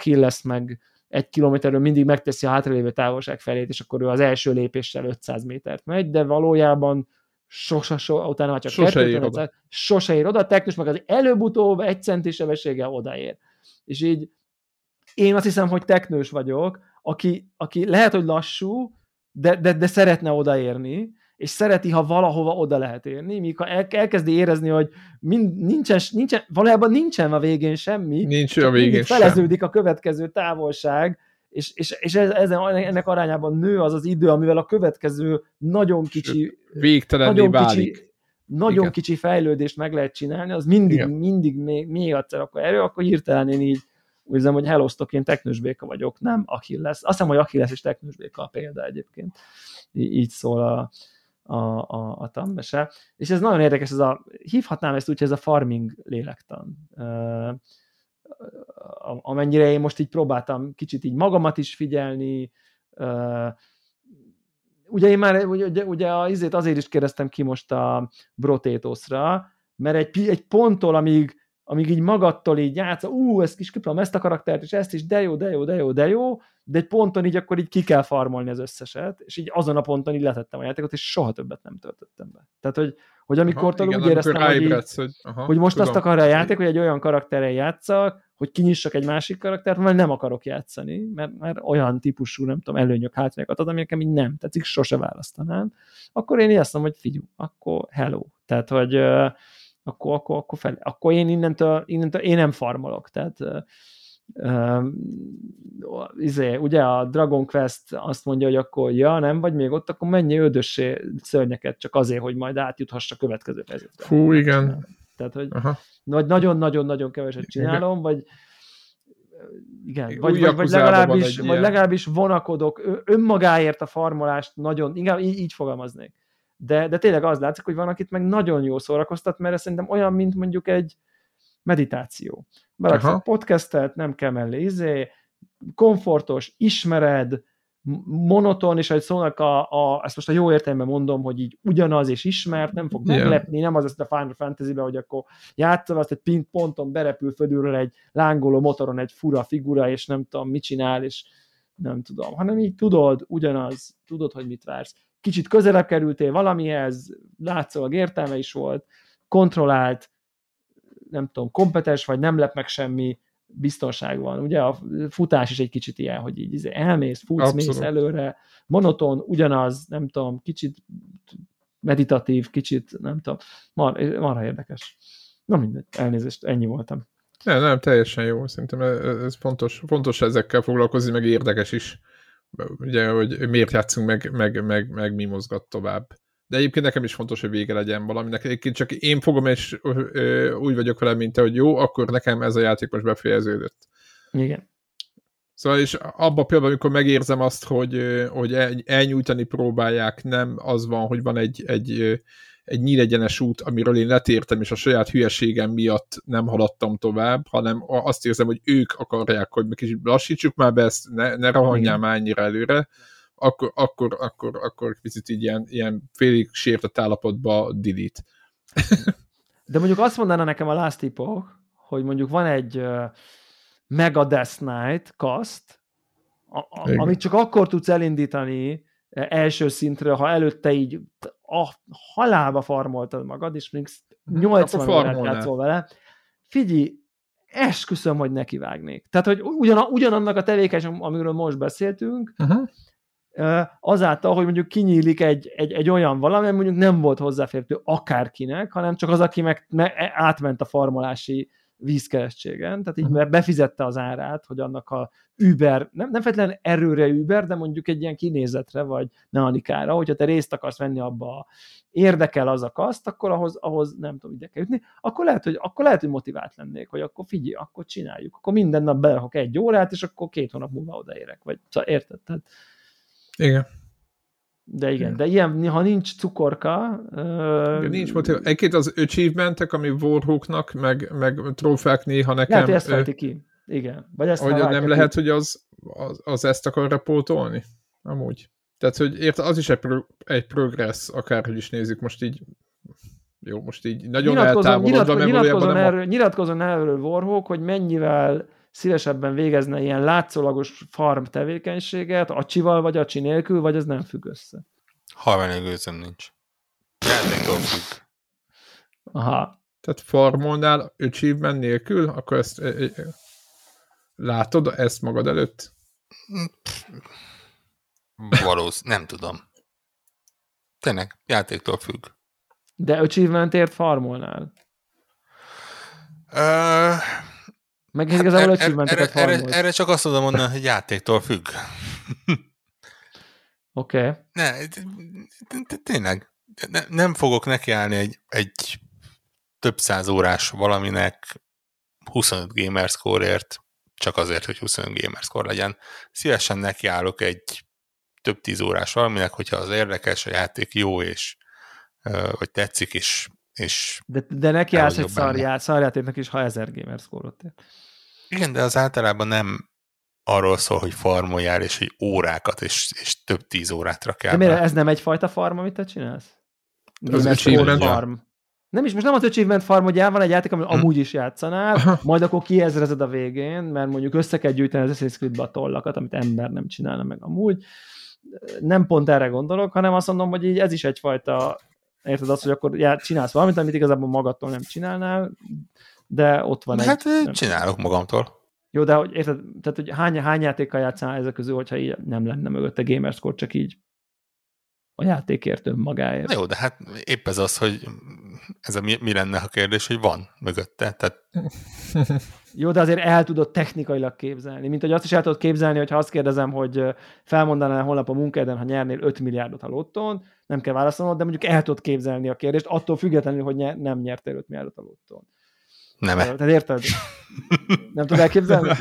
lesz meg egy kilométerről mindig megteszi a hátralévő távolság felét, és akkor ő az első lépéssel 500 métert megy, de valójában sose, so, utána már csak sose ér oda. Sose ér oda, a teknős meg az előbb-utóbb egy centi sebességgel odaér. És így én azt hiszem, hogy teknős vagyok, aki, aki lehet, hogy lassú, de, de, de szeretne odaérni, és szereti, ha valahova oda lehet érni, míg ha el, elkezdi érezni, hogy mind, nincsen, nincsen, valójában nincsen a végén semmi, Nincs a végén feleződik sem. a következő távolság, és, és, és ez, ezen, ennek arányában nő az az idő, amivel a következő nagyon kicsi, végtelenné válik. Kicsi, nagyon Igen. kicsi fejlődést meg lehet csinálni, az mindig, Igen. mindig még, még egyszer akkor erő, akkor hirtelen én így úgy hogy Hellostok, én teknős béka vagyok, nem Achilles. Azt hiszem, hogy Achilles és teknős béka a példa egyébként. Í- így szól a, a, a, a tanmese. És ez nagyon érdekes, ez a, hívhatnám ezt úgy, hogy ez a farming lélektan. Amennyire én most így próbáltam kicsit így magamat is figyelni, ugye én már ugye, ugye azért, azért is kérdeztem ki most a Brotétoszra, mert egy, egy ponttól, amíg amíg így magadtól így játsz, ú, ezt kis kiplom, ezt a karaktert, és ezt is, de jó, de jó, de jó, de jó, de egy ponton így akkor így ki kell farmolni az összeset, és így azon a ponton így letettem a játékot, és soha többet nem töltöttem be. Tehát, hogy, hogy amikor aha, igen, úgy éreztem, hogy, így, hogy, aha, hogy most tudom. azt akar a játék, hogy egy olyan karakterrel játszak, hogy kinyissak egy másik karaktert, mert nem akarok játszani, mert, mert olyan típusú, nem tudom, előnyök, hátrányokat ad, ami nekem így nem tetszik, sose választanám, akkor én így azt mondom, hogy figyú, akkor hello. Tehát, hogy akkor, akkor, akkor, fel, akkor én innentől, innentől én nem farmolok. Tehát uh, izé, ugye a Dragon Quest azt mondja, hogy akkor ja, nem vagy még ott, akkor mennyi ödössé szörnyeket csak azért, hogy majd átjuthass a következő fejezetre. Fú, igen. Tehát, hogy Aha. vagy nagyon-nagyon-nagyon keveset csinálom, igen. vagy igen, vagy, vagy, vagy, legalábbis, vagy legalábbis vonakodok önmagáért a farmolást nagyon, inkább így, így fogalmaznék de, de tényleg az látszik, hogy van, akit meg nagyon jó szórakoztat, mert ez szerintem olyan, mint mondjuk egy meditáció. Beraksz a podcastet, nem kell mellé izé, komfortos, ismered, monoton, és ahogy szólnak, a, a, ezt most a jó értelemben mondom, hogy így ugyanaz és ismert, nem fog yeah. meglepni, nem az ezt a Final Fantasy-be, hogy akkor játszol, azt egy pint ponton berepül fölülről egy lángoló motoron egy fura figura, és nem tudom, mit csinál, és nem tudom, hanem így tudod, ugyanaz, tudod, hogy mit vársz kicsit közelebb kerültél valamihez, látszólag értelme is volt, kontrollált, nem tudom, kompetens vagy, nem lep meg semmi, biztonság van. Ugye a futás is egy kicsit ilyen, hogy így izé elmész, futsz, Abszolút. mész előre, monoton, ugyanaz, nem tudom, kicsit meditatív, kicsit, nem tudom, mar, marha érdekes. Na mindegy, elnézést, ennyi voltam. Nem, nem, teljesen jó, szerintem ez, ez fontos, fontos ezekkel foglalkozni, meg érdekes is ugye, hogy miért játszunk, meg, meg, meg, meg mi mozgat tovább. De egyébként nekem is fontos, hogy vége legyen valaminek. Egyébként csak én fogom, és ö, úgy vagyok vele, mint te, hogy jó, akkor nekem ez a játék most befejeződött. Igen. Szóval és abban például, amikor megérzem azt, hogy, hogy elnyújtani próbálják, nem az van, hogy van egy, egy egy nyílegyenes út, amiről én letértem, és a saját hülyeségem miatt nem haladtam tovább, hanem azt érzem, hogy ők akarják, hogy kicsit lassítsuk már be ezt, ne, ne rohanjál már ennyire előre, akkor, akkor, akkor, akkor picit így ilyen, ilyen félig sértett állapotba delete. De mondjuk azt mondaná nekem a Last Epoch, hogy mondjuk van egy uh, Mega Death Knight cast, a, a, amit csak akkor tudsz elindítani első szintről, ha előtte így a halálba farmoltad magad, és még 80 mhm. órát játszol vele, figyelj, esküszöm, hogy nekivágnék. Tehát, hogy ugyan, ugyanannak a tevékenység, amiről most beszéltünk, uh-huh. azáltal, hogy mondjuk kinyílik egy, egy, egy olyan valami, ami mondjuk nem volt hozzáférhető akárkinek, hanem csak az, aki meg, meg átment a farmolási vízkeresztségen, tehát így befizette az árát, hogy annak a Uber, nem, nem feltétlenül erőre Uber, de mondjuk egy ilyen kinézetre, vagy mechanikára, hogyha te részt akarsz venni abba, érdekel az a kaszt, akkor ahhoz, ahhoz nem tudom, ide kell jutni, akkor lehet, hogy, akkor lehet, hogy motivált lennék, hogy akkor figyelj, akkor csináljuk, akkor minden nap berakok egy órát, és akkor két hónap múlva odaérek, vagy szóval érted? Tehát, Igen. De igen, de ilyen, ha nincs cukorka... Uh, nincs motiv. Egyébként az achievementek, ami Warhawknak, meg, meg trófák néha nekem... Lehet, hogy ezt fejti ki. Igen. Vagy ezt hogy nem lehet, ki. hogy az, az, az ezt akar repótolni? Amúgy. Tehát, hogy érte, az is egy, pro, egy progress, akárhogy is nézzük, most így jó, most így nagyon nyilatkozom, nyilatkozom, nyilatkozom, erről, a... nyilatkozom erről Warhawk, hogy mennyivel szívesebben végezne ilyen látszólagos farm tevékenységet, acsival vagy acsi nélkül, vagy ez nem függ össze? Halvány gőzöm nincs. Játéktól függ. Aha. Tehát farmolnál achievement nélkül, akkor ezt e, e, látod ezt magad előtt? Valósz, nem tudom. Tényleg, játéktól függ. De achievementért farmolnál? Uh, meg hát igazából hát, achievementeket erre, erre, erre csak azt tudom mondani, hogy játéktól függ. Oké. Okay. Ne, tényleg, nem fogok nekiállni egy, egy több száz órás valaminek 25 gamerscore-ért, csak azért, hogy 25 gamerscore legyen. Szívesen nekiállok egy több tíz órás valaminek, hogyha az érdekes, a játék jó, és vagy tetszik, és és de, de neki állsz egy szarját, szarjátéknak is, ha 1000 gamer score-ot ér. Igen, de az általában nem arról szól, hogy farmoljál, és hogy órákat, és, és több tíz órát rakjál. De miért ez nem egyfajta farm, amit te csinálsz? Ez egy farm. farm. nem is, most nem az achievement farm, hogy el van egy játék, amit hmm. amúgy is játszanál, Aha. majd akkor kiezrezed a végén, mert mondjuk össze kell gyűjteni az Assassin's creed a tollakat, amit ember nem csinálna meg amúgy. Nem pont erre gondolok, hanem azt mondom, hogy így ez is egyfajta, érted azt, hogy akkor já, csinálsz valamit, amit igazából magadtól nem csinálnál, de ott van hát, egy... Hát csinálok magamtól. Jó, de hogy érted, tehát hogy hány, hány játékkal játszál ezek közül, hogyha így nem lenne mögötte gamerscore, csak így a játékért önmagáért. Na jó, de hát épp ez az, hogy ez a mi, mi lenne a kérdés, hogy van mögötte. Tehát... Jó, de azért el tudod technikailag képzelni. Mint hogy azt is el tudod képzelni, hogy ha azt kérdezem, hogy felmondanál holnap a munkáden, ha nyernél 5 milliárdot a lottón, nem kell válaszolnod, de mondjuk el tudod képzelni a kérdést, attól függetlenül, hogy nem nyertél 5 milliárdot a lottón. Nem. Tehát érted? Nem tudod elképzelni?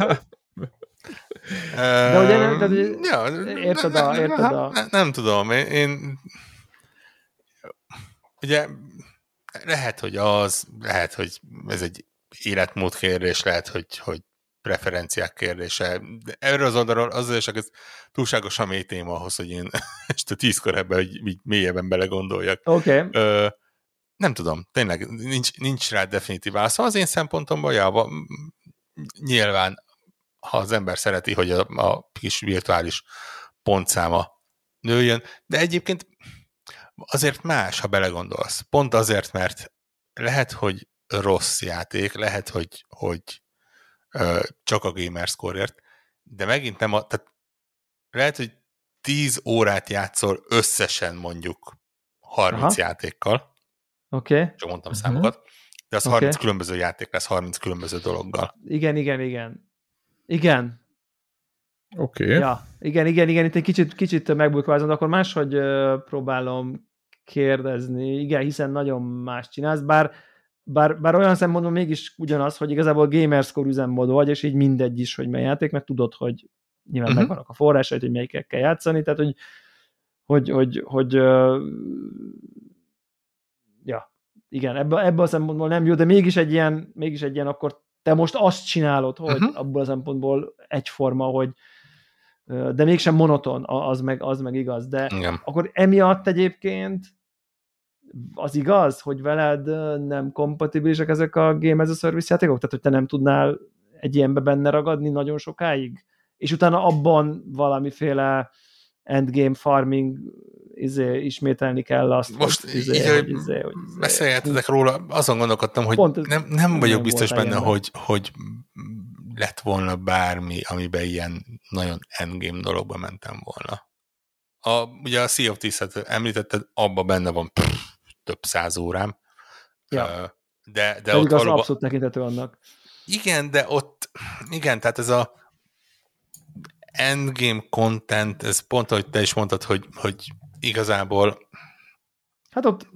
De ugye nem, tehát, ja, érted a... Érted a... Nem, nem tudom, én, én ugye lehet, hogy az, lehet, hogy ez egy életmód kérdés, lehet, hogy, hogy preferenciák kérdése. De erről az oldalról az is, ez túlságosan mély téma ahhoz, hogy én este tízkor ebbe hogy mélyebben belegondoljak. Oké. Okay. Nem tudom, tényleg nincs, nincs rá definitív válasz. Az én szempontomban, ja, nyilván ha az ember szereti, hogy a, a kis virtuális pontszáma nőjön, de egyébként azért más, ha belegondolsz. Pont azért, mert lehet, hogy rossz játék, lehet, hogy, hogy ö, csak a gamerscore de megint nem a, tehát lehet, hogy 10 órát játszol összesen mondjuk 30 Aha. játékkal. Oké. Okay. Csak mondtam uh-huh. számokat. De az okay. 30 különböző játék lesz, 30 különböző dologgal. Igen, igen, igen. Igen. Oké. Okay. Ja, igen, igen, igen, itt egy kicsit, kicsit megbukvázom, akkor máshogy uh, próbálom kérdezni, igen, hiszen nagyon más csinálsz, bár, bár, bár olyan szempontból mégis ugyanaz, hogy igazából gamerscore üzemmód vagy, és így mindegy is, hogy mely játék, mert tudod, hogy nyilván uh-huh. megvannak a forrásai, hogy melyikkel kell játszani, tehát hogy, hogy, hogy, hogy ja, igen, ebből, ebből a szempontból nem jó, de mégis egy ilyen, mégis egy ilyen akkor te most azt csinálod, hogy uh-huh. abból a szempontból egyforma, hogy de mégsem monoton, az meg, az meg igaz. De Igen. akkor emiatt egyébként az igaz, hogy veled nem kompatibilisek ezek a Game as a Service játékok? Tehát, hogy te nem tudnál egy ilyenbe benne ragadni nagyon sokáig? És utána abban valamiféle endgame farming izé, ismételni kell azt. Most hogy, izé, így, hogy, izé, hogy izé, beszéljetek róla, azon gondolkodtam, hogy Pont nem, nem vagyok biztos benne, hogy, hogy lett volna bármi, amiben ilyen nagyon endgame dologba mentem volna. A, ugye a Sea of Thieves-et említetted, abban benne van pff, több száz órám. Ja. De, de ott az valóban... abszolút tekintető annak. Igen, de ott, igen, tehát ez a endgame content, ez pont, ahogy te is mondtad, hogy, hogy igazából Hát ott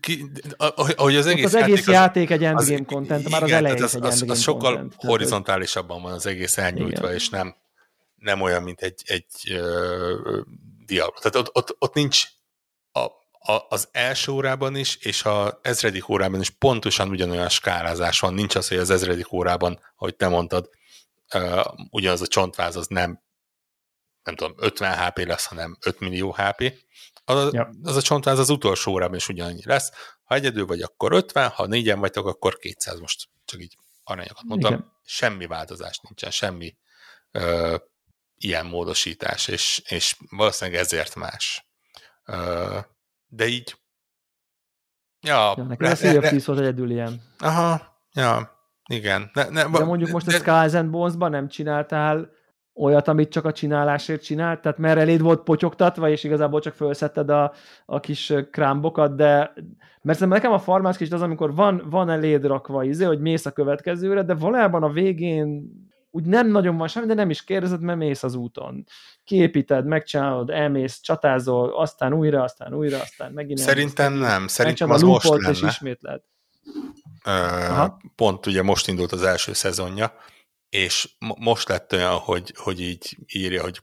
ki, ahogy az egész, az egész játék, az, egy endgame az, content, már az elején az, az, az, az sokkal content, horizontálisabban van az egész elnyújtva, igen. és nem, nem olyan, mint egy, egy uh, dialog. Tehát ott, ott, ott nincs a, a, az első órában is, és az ezredik órában is pontosan ugyanolyan skálázás van. Nincs az, hogy az ezredik órában, ahogy te mondtad, uh, ugyanaz a csontváz az nem nem tudom, 50 HP lesz, hanem 5 millió HP. Az, ja. az a csontváz az utolsó órában is ugyanannyi lesz. Ha egyedül vagy, akkor 50, ha négyen vagytok, akkor 200. Most csak így aranyokat mondtam. Igen. Semmi változás nincsen, semmi ö, ilyen módosítás, és, és valószínűleg ezért más. Ö, de így Ja, ja nekem a Sea of volt egyedül ilyen. Aha, ja, igen. Ne, ne, de mondjuk most de, a Skies and Bones-ban nem csináltál olyat, amit csak a csinálásért csinált, tehát mert eléd volt potyogtatva, és igazából csak felszetted a, a kis krámbokat, de mert szerintem nekem a farmász kicsit az, amikor van, van eléd rakva izé, hogy mész a következőre, de valójában a végén úgy nem nagyon van semmi, de nem is kérdezed, mert mész az úton. Kiépíted, megcsinálod, elmész, csatázol, aztán újra, aztán újra, aztán megint Szerintem elmész, nem, szerintem az most lenne. És ismétled. Uh, pont ugye most indult az első szezonja, és most lett olyan, hogy, hogy így írja, hogy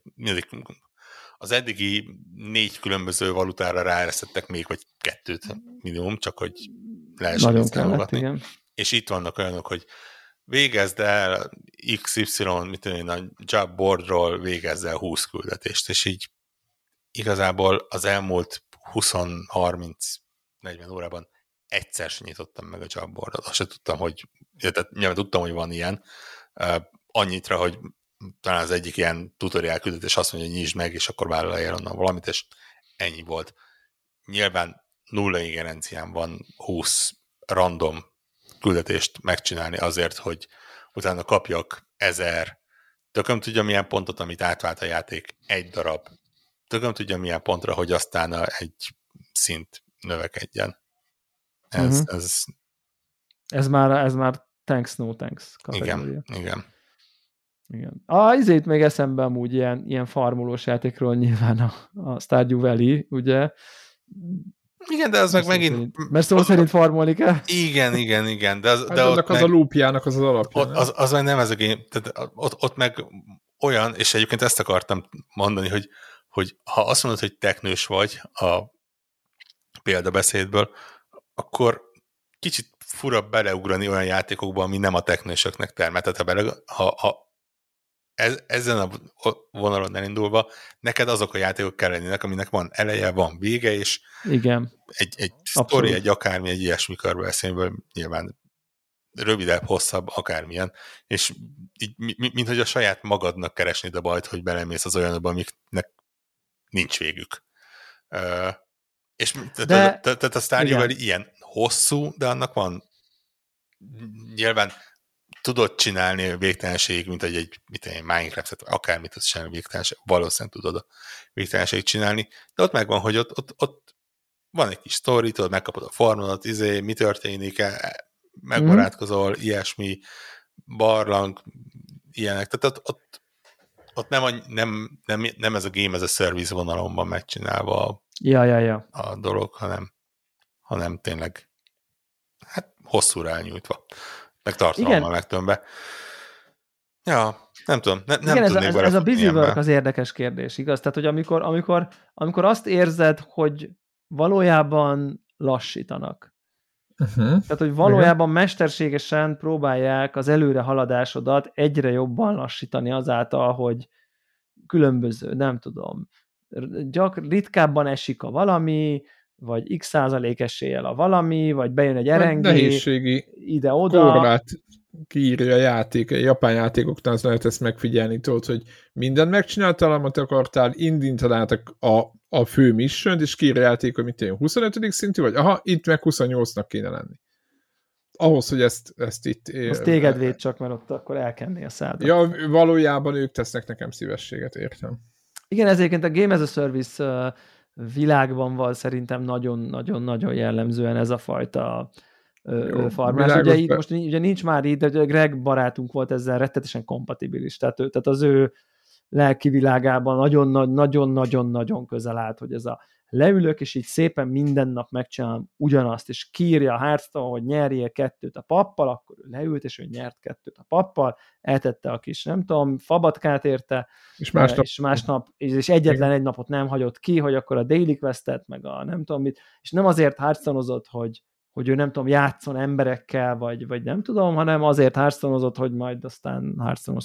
az eddigi négy különböző valutára ráeresztettek még, vagy kettőt minimum, csak hogy lehessen ezt kellett, És itt vannak olyanok, hogy végezd el XY, mit tudom a job boardról végezd el 20 küldetést, és így igazából az elmúlt 20-30-40 órában egyszer sem nyitottam meg a Jamboardot. Azt sem tudtam, hogy, tehát nyilván tudtam, hogy van ilyen, annyitra, hogy talán az egyik ilyen tutoriál küldetés azt mondja, hogy nyisd meg, és akkor vállalja onnan valamit, és ennyi volt. Nyilván nulla ingerencián van 20 random küldetést megcsinálni azért, hogy utána kapjak ezer, tököm tudja milyen pontot, amit átvált a játék, egy darab, tököm tudja milyen pontra, hogy aztán egy szint növekedjen. Ez, uh-huh. ez... ez már, ez már thanks, no thanks kategória. Igen, igen. Igen. A izét még eszembe amúgy ilyen, ilyen farmolós játékról nyilván a, a Stardew Valley, ugye? Igen, de az meg megint... Szerint, mert szó szerint farmolni kell. Igen, igen, igen. De az, hát de ott az meg, a loopjának az az alapja. Ott, az, az meg nem ez a game, tehát ott, ott meg olyan, és egyébként ezt akartam mondani, hogy, hogy ha azt mondod, hogy teknős vagy a példabeszédből, akkor kicsit fura beleugrani olyan játékokba, ami nem a technősöknek termel. Tehát ha, bele, ha, ha ez, ezen a vonalon elindulva, neked azok a játékok kell lennének, aminek van eleje, van vége, és Igen. egy, egy sztori, egy akármi, egy ilyesmi körbeszélből nyilván rövidebb, hosszabb, akármilyen, és így, mint hogy a saját magadnak keresnéd a bajt, hogy belemész az olyanokba, amiknek nincs végük. És tehát a Stardew ilyen hosszú, de annak van nyilván tudod csinálni végtelenség, mint egy, egy mit egy Minecraft-et, akármit tudsz csinálni végtelenség, valószínűleg tudod a végtelenség csinálni, de ott megvan, hogy ott, ott, ott van egy kis sztori, tudod, megkapod a formodat, izé, mi történik, e, megbarátkozol, mm. ilyesmi, barlang, ilyenek. Tehát ott, ott, ott nem, a, nem, nem, nem ez a game, ez a service vonalon van megcsinálva ja, ja, ja. a dolog, hanem, hanem tényleg hát hosszúra elnyújtva meg tartalommal megtömbe. Ja, nem tudom, ne, nem Igen, ez, ez, ez a busy work az érdekes kérdés, igaz? Tehát, hogy amikor, amikor, amikor azt érzed, hogy valójában lassítanak. Uh-huh. Tehát, hogy valójában Igen. mesterségesen próbálják az előre haladásodat egyre jobban lassítani azáltal, hogy különböző, nem tudom, gyak, ritkábban esik a valami, vagy x százalék eséllyel a valami, vagy bejön egy nehézségi ide-oda. Korlát kiírja a játék, a japán játékoknál az lehet ezt megfigyelni, tudod, hogy mindent megcsináltál, amit akartál, indítad át a, a fő mission és kiírja a játék, hogy mit 25. szintű, vagy aha, itt meg 28-nak kéne lenni. Ahhoz, hogy ezt, ezt itt... Az téged véd csak, mert ott akkor elkenni a szádat. Ja, valójában ők tesznek nekem szívességet, értem. Igen, ezért a Game as a Service világban van szerintem nagyon-nagyon-nagyon jellemzően ez a fajta Jó, farmás. Ugye itt most ugye nincs már így, de Greg barátunk volt ezzel rettetesen kompatibilis. Tehát, tehát az ő lelki világában nagyon-nagyon-nagyon közel állt, hogy ez a leülök, és így szépen minden nap megcsinálom ugyanazt, és kírja a Hearthstone, hogy nyerjél kettőt a pappal, akkor ő leült, és ő nyert kettőt a pappal, eltette a kis, nem tudom, fabatkát érte, és másnap, és, másnap, és egyetlen egy napot nem hagyott ki, hogy akkor a Daily Questet, meg a nem tudom mit, és nem azért hearthstone hogy hogy ő nem tudom, játszon emberekkel, vagy, vagy nem tudom, hanem azért hearthstone hogy majd aztán hearthstone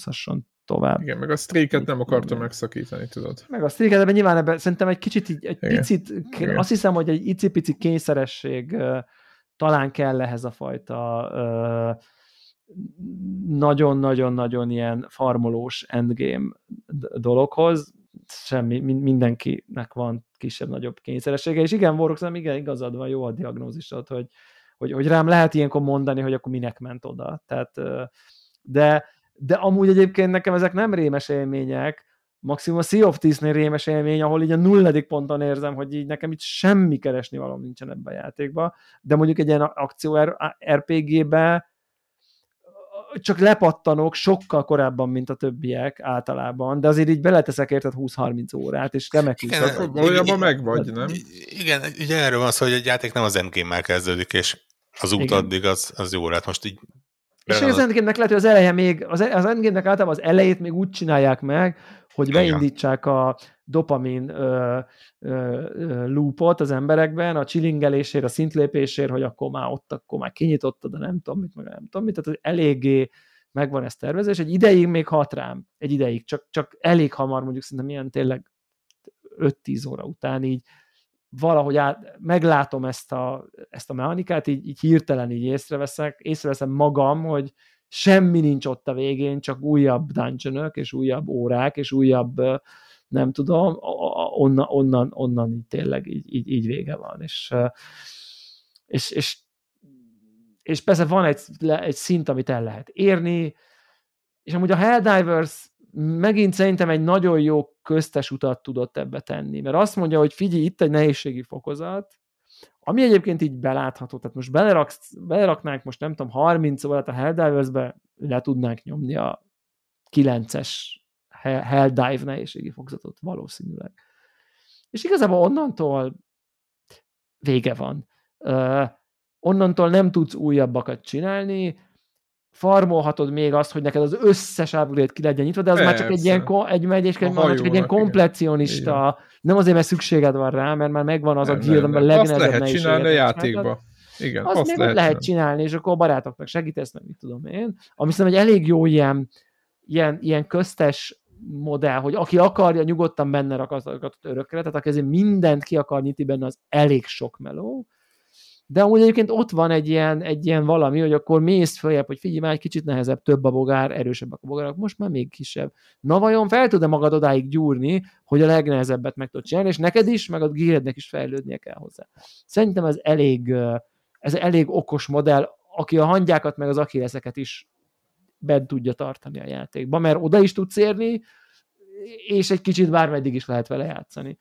tovább. Igen, meg a streaket nem akarta megszakítani, tudod. Meg a streaket, de nyilván ebben szerintem egy kicsit, így, egy Igen. picit, Igen. azt hiszem, hogy egy icipici kényszeresség uh, talán kell ehhez a fajta uh, nagyon-nagyon-nagyon ilyen farmolós endgame dologhoz, semmi, mindenkinek van kisebb-nagyobb kényszeressége, és igen, Vorok, igen, igazad van, jó a diagnózisod, hogy, hogy, hogy rám lehet ilyenkor mondani, hogy akkor minek ment oda. Tehát, de de amúgy egyébként nekem ezek nem rémes élmények, maximum a Sea of Thieves-nél rémes élmény, ahol így a nulladik ponton érzem, hogy így nekem itt semmi keresni való nincsen ebben a játékban, de mondjuk egy ilyen akció RPG-be csak lepattanok sokkal korábban, mint a többiek általában, de azért így beleteszek érted 20-30 órát, és remekül. Igen, valójában meg vagy, nem? Igen, ugye erről van szó, hogy egy játék nem az endgame-mel kezdődik, és az út Igen. addig az, az jó lehet. Most így és az endgame-nek lehet, hogy az eleje még, az, az endgame-nek általában az elejét még úgy csinálják meg, hogy beindítsák a dopamin ö, ö, ö, loopot az emberekben, a csilingelésért, a szintlépésért, hogy akkor már ott, akkor már kinyitottad, de nem tudom mit, meg nem tudom mit, tehát eléggé megvan ez tervezés, egy ideig még hat rám, egy ideig, csak, csak elég hamar mondjuk szerintem ilyen tényleg 5-10 óra után így valahogy át, meglátom ezt a, ezt a mechanikát, így, így hirtelen így észreveszek, észreveszem magam, hogy semmi nincs ott a végén, csak újabb dungeonök, és újabb órák, és újabb nem tudom, onnan, onnan, onnan így tényleg így, így, így vége van. És, és, és, és persze van egy, egy szint, amit el lehet érni, és amúgy a Helldivers megint szerintem egy nagyon jó köztes utat tudott ebbe tenni, mert azt mondja, hogy figyelj, itt egy nehézségi fokozat, ami egyébként így belátható, tehát most beleraksz, beleraknánk most nem tudom 30 órát a Helldivers-be, le tudnánk nyomni a 9-es Helldive nehézségi fokozatot valószínűleg. És igazából onnantól vége van. Uh, onnantól nem tudsz újabbakat csinálni, farmolhatod még azt, hogy neked az összes upgrade ki legyen nyitva, de az Persze. már csak egy ilyen, egy, egy, egy, már csak egy ilyen komplekcionista, nem azért, mert szükséged van rá, mert már megvan az nem, a guild, amiben a legnehezebb Azt lehet csinálni a játékba. Igen, azt, azt lehet, lehet csinálni, és akkor a barátoknak segítesz, meg mit tudom én. Ami szerintem egy elég jó ilyen, ilyen, ilyen köztes modell, hogy aki akarja, nyugodtan benne rakasztagatott örökre, tehát aki ezért mindent ki akar nyitni benne, az elég sok meló, de amúgy egyébként ott van egy ilyen, egy ilyen valami, hogy akkor mész följebb, hogy figyelj már egy kicsit nehezebb, több a bogár, erősebbek a bogárok, most már még kisebb. Na vajon fel tud-e magad odáig gyúrni, hogy a legnehezebbet meg tudod csinálni, és neked is, meg a gírednek is fejlődnie kell hozzá. Szerintem ez elég, ez elég okos modell, aki a hangyákat meg az akileszeket is bent tudja tartani a játékba, mert oda is tudsz érni, és egy kicsit bármeddig is lehet vele játszani.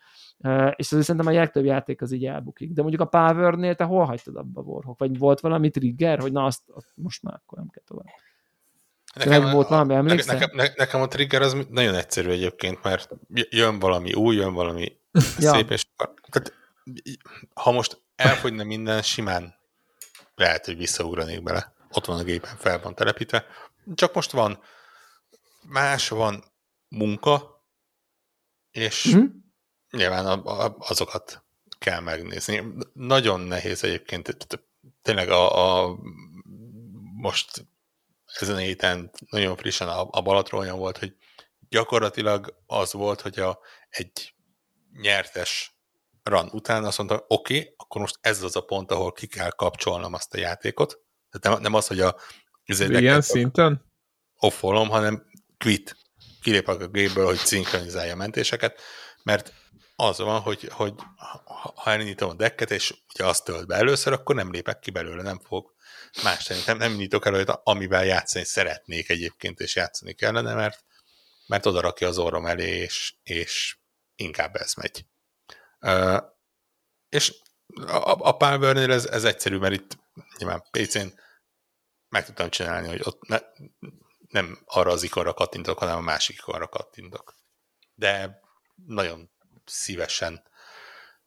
És azért szerintem a legtöbb játék az így elbukik. De mondjuk a Power-nél te hol hagytad abba Warhawk? Vagy volt valami trigger, hogy na azt, azt most már akkor nem kell tovább. Nekem, volt valami, emlékszel? Nekem, ne, nekem a trigger az nagyon egyszerű egyébként, mert jön valami új, jön valami ja. szép, és tehát, ha most elfogyna minden, simán lehet, hogy visszaugranék bele. Ott van a gépen, fel van telepítve. Csak most van más, van munka, és mm-hmm. nyilván azokat kell megnézni. Nagyon nehéz egyébként, tényleg a, a most ezen a héten nagyon frissen a, a Balaton volt, hogy gyakorlatilag az volt, hogy a, egy nyertes run után azt mondta, oké, okay, akkor most ez az a pont, ahol ki kell kapcsolnom azt a játékot. Tehát nem, nem az, hogy a ilyen szinten? Offolom, hanem quit kilépek a gépből, hogy szinkronizálja a mentéseket, mert az van, hogy, hogy ha elindítom a dekket, és ugye azt tölt be először, akkor nem lépek ki belőle, nem fog más tenni. Nem, nem nyitok elő, amivel játszani szeretnék egyébként, és játszani kellene, mert, mert oda rakja az orrom elé, és, és inkább ez megy. Uh, és a, a Power ez, ez egyszerű, mert itt nyilván PC-n meg tudtam csinálni, hogy ott ne, nem arra az ikonra kattintok, hanem a másik ikonra kattintok. De nagyon szívesen,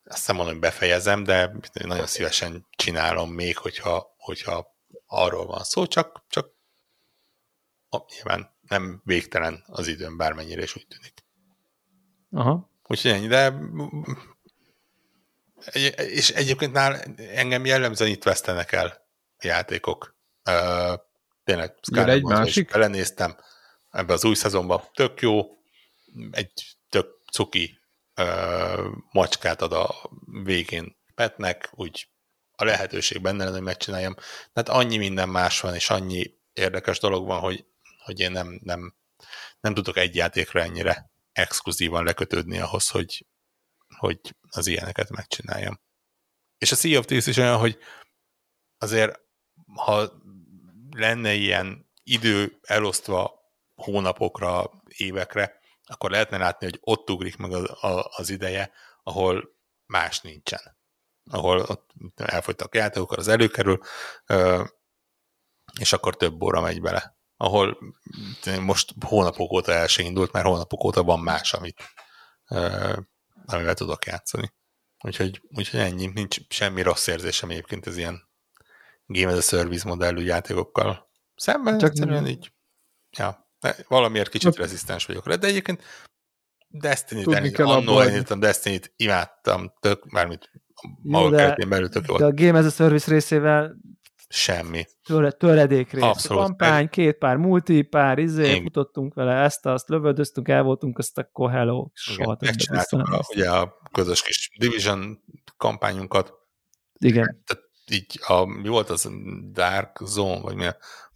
azt hiszem mondom, hogy befejezem, de nagyon szívesen csinálom még, hogyha, hogyha arról van szó, csak, csak nyilván nem végtelen az időm, bármennyire is úgy tűnik. Aha. Úgyhogy ennyi, de és egyébként nál engem jellemzően itt vesztenek el a játékok tényleg Skyrim egy másik. belenéztem ebbe az új szezonban. Tök jó, egy tök cuki uh, macskát ad a végén Petnek, úgy a lehetőség benne lenne, hogy megcsináljam. Tehát annyi minden más van, és annyi érdekes dolog van, hogy, hogy én nem, nem, nem tudok egy játékra ennyire exkluzívan lekötődni ahhoz, hogy, hogy az ilyeneket megcsináljam. És a Sea of Thieves is olyan, hogy azért, ha lenne ilyen idő elosztva hónapokra, évekre, akkor lehetne látni, hogy ott ugrik meg az, az ideje, ahol más nincsen. Ahol ott elfogytak játékok, az előkerül, és akkor több óra megy bele. Ahol most hónapok óta el se indult, mert hónapok óta van más, amit, amivel tudok játszani. Úgyhogy, úgyhogy ennyi, nincs semmi rossz érzésem egyébként ez ilyen Game as a Service modellű játékokkal szemben, Csak egyszerűen nem. így, ja, valamiért kicsit Csak... rezisztens vagyok rá, de egyébként Destiny-t, annól elindítottam Destiny-t, imádtam, tök, mármint maga keretén belül tök. De a Game as a Service részével semmi. Töre, töredékrész. Abszolút. Kampány, két pár multi, pár izé, Én... futottunk vele ezt, azt, lövöldöztünk, el voltunk, azt akkor hello, soha Megcsináltuk a, ugye a közös kis Division kampányunkat. Igen. Tehát így, a, mi volt az Dark Zone, vagy mi,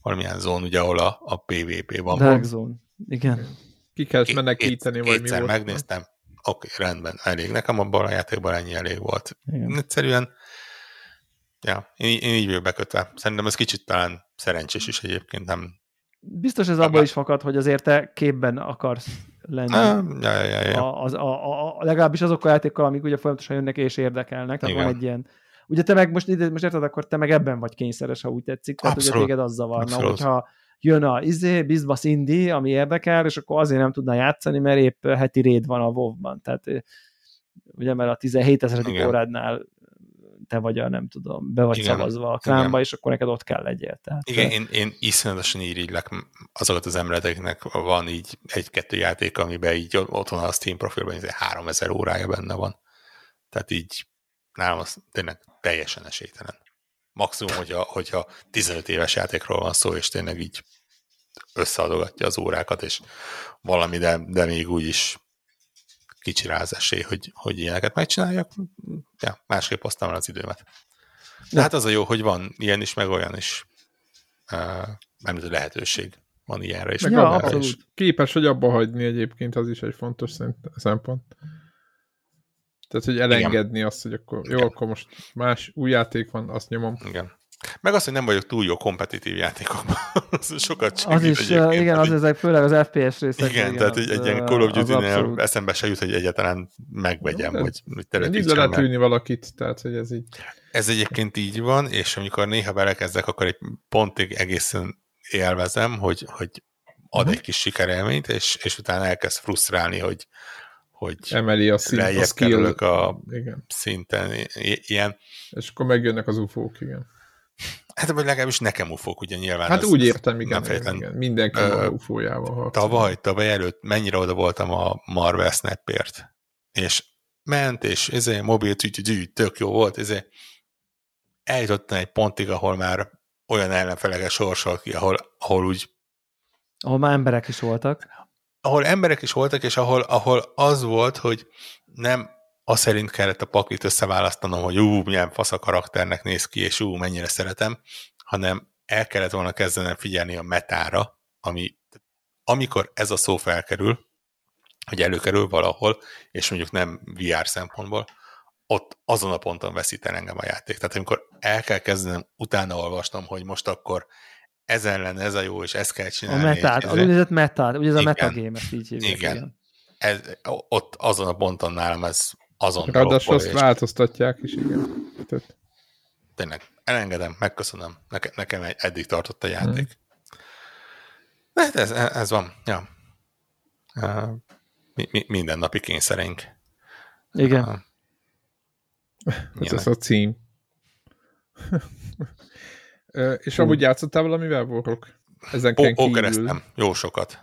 valamilyen zón, ugye, ahol a, a PvP van. Dark Zone, igen. Ki kell menekíteni, vagy mi volt? megnéztem, oké, okay, rendben, elég. Nekem abban a játékban ennyi elég volt. Igen. Egyszerűen Ja, én, én így vagyok bekötve. Szerintem ez kicsit talán szerencsés is egyébként, nem... Biztos ez abból is fakad, hogy azért te képben akarsz lenni. Ah, ja, ja, ja. A, az, a, a, a, legalábbis azok a játékkal, amik ugye folyamatosan jönnek és érdekelnek. Tehát Igen. van egy ilyen... Ugye te meg most, most érted, akkor te meg ebben vagy kényszeres, ha úgy tetszik. Tehát Abszolút. ugye téged az zavarna, Abszolút. hogyha jön a izé, Bizbasz Indi, ami érdekel, és akkor azért nem tudna játszani, mert épp heti réd van a WoW-ban. Tehát ugye, mert a 17 ezeredik órádnál te vagy a, nem tudom, be vagy Igen. szavazva a klánba, Igen. és akkor neked ott kell legyél. Tehát, Igen, én, én iszonyatosan irigylek azokat az embereknek, van így egy-kettő játék, amiben így ott van a Steam profilban, hogy 3000 órája benne van. Tehát így nálam az tényleg teljesen esélytelen. Maximum, hogyha, hogyha 15 éves játékról van szó, és tényleg így összeadogatja az órákat, és valami, de, de még úgy is kicsi rá az esély, hogy, hogy ilyeneket megcsináljak. Ja, másképp osztam az időmet. De hát az a jó, hogy van ilyen is, meg olyan is. Uh, nem lehetőség van ilyenre is. Meg ja, abszolút. Is. Képes, hogy abba hagyni egyébként, az is egy fontos szempont. Tehát, hogy elengedni Igen. azt, hogy akkor jó, Igen. akkor most más új játék van, azt nyomom. Igen. Meg azt, hogy nem vagyok túl jó kompetitív játékokban. Sokat segít Az is, igen, az ezek főleg az FPS részek. Igen, igen tehát az, egy ilyen Call of Duty-nél eszembe se jut, hogy egyáltalán megvegyem, hogy, hogy telepítsem lehet ülni valakit, tehát hogy ez így. Ez egyébként így van, és amikor néha belekezdek, akkor egy pontig egészen élvezem, hogy, hogy ad uh-huh. egy kis sikerélményt, és, és utána elkezd frusztrálni, hogy, hogy emeli a, szint, a skill. a igen. szinten. Ilyen. És akkor megjönnek az ufók, igen. Hát vagy legalábbis nekem ufók, ugye nyilván. Hát úgy értem, igen, igen, igen. mindenki uh, ufójával harcol. Tavaly, tavaly előtt mennyire oda voltam a Marvel Snapért, és ment, és ezé, mobil tű, tök jó volt, ezé eljutottam egy pontig, ahol már olyan ellenfelege sorsol ki, ahol, ahol úgy ahol már emberek is voltak. Ahol emberek is voltak, és ahol, ahol az volt, hogy nem az szerint kellett a paklit összeválasztanom, hogy ú, milyen fasz a karakternek néz ki, és ú, mennyire szeretem, hanem el kellett volna kezdenem figyelni a metára, ami, amikor ez a szó felkerül, hogy előkerül valahol, és mondjuk nem VR szempontból, ott azon a ponton veszít el engem a játék. Tehát amikor el kell kezdenem utána olvasnom, hogy most akkor ezen lenne ez a jó, és ezt kell csinálni. A metát, az úgynevezett metát, ugye ez a metagame, ezt így hívják. Igen. igen. Ez, ott azon a ponton nálam ez azon Ráadásul azt és... változtatják is, igen. Tehát... Tényleg, elengedem, megköszönöm. Neke, nekem eddig tartott a játék. Hmm. De hát ez, ez van, ja. Uh, mi, mi, mindennapi kényszerénk. Igen. Uh, ez az a cím. És amúgy játszottál valamivel, Borok? Ezen ó, kívül? jó sokat.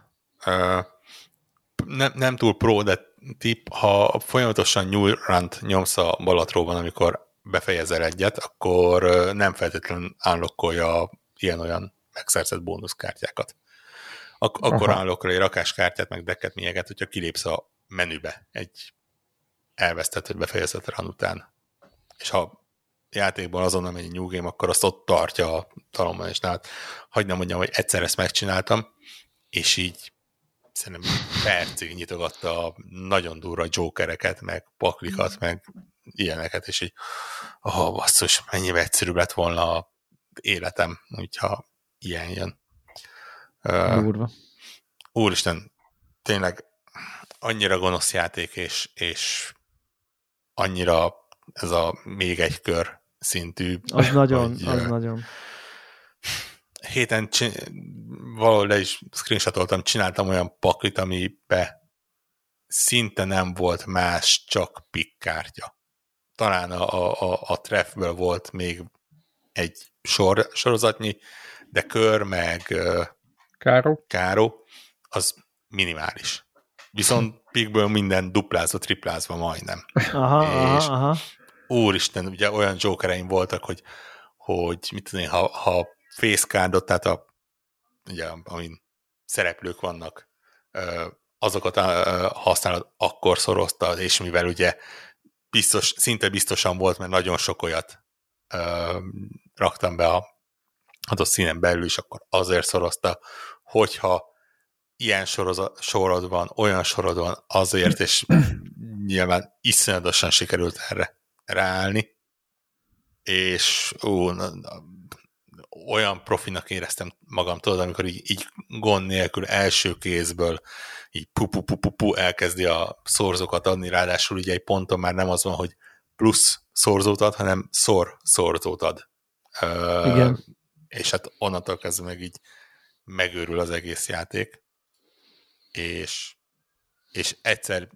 Nem, nem túl pro, de tip, ha folyamatosan nyújrant nyomsz a Balatróban, amikor befejezel egyet, akkor nem feltétlenül unlockolja ilyen-olyan megszerzett bónuszkártyákat. Ak- akkor unlockol egy rakáskártyát, meg deket, mieget, hogyha kilépsz a menübe egy elvesztett, befejezett run után. És ha játékban azon megy egy new game, akkor azt ott tartja a talomban, és hát hagyd nem mondjam, hogy egyszer ezt megcsináltam, és így szerintem percig nyitogatta a nagyon durva jokereket, meg paklikat, meg ilyeneket, és így, oh, basszus, mennyivel egyszerűbb lett volna a életem, hogyha ilyen jön. Durva. Uh, úristen, tényleg annyira gonosz játék, és, és annyira ez a még egy kör szintű. Az nagyon, hogy, az uh, nagyon héten valahol le is screenshotoltam, csináltam olyan paklit, amibe szinte nem volt más, csak pikkártya. Talán a, a, a treffből volt még egy sor, sorozatnyi, de kör meg Káró. Káró, az minimális. Viszont pikből minden duplázva, triplázva majdnem. Aha, és aha, aha. Úristen, ugye olyan jokereim voltak, hogy hogy mit tudom én, ha, ha facecardot, tehát a, ugye, amin szereplők vannak, azokat használod, akkor szoroztad, és mivel ugye biztos, szinte biztosan volt, mert nagyon sok olyat raktam be a adott színen belül is, akkor azért szorozta, hogyha ilyen sorozat, sorod van, olyan sorod van, azért, és nyilván iszonyatosan sikerült erre ráállni, és ó, na, na, olyan profinak éreztem magam, tudod, amikor így, így gond nélkül első kézből így pu, pu, pu, pu, pu elkezdi a szorzókat adni, ráadásul ugye egy ponton már nem az van, hogy plusz szorzót ad, hanem szor szorzót ad. Igen. És hát onnantól kezdve meg így megőrül az egész játék, és, és egyszer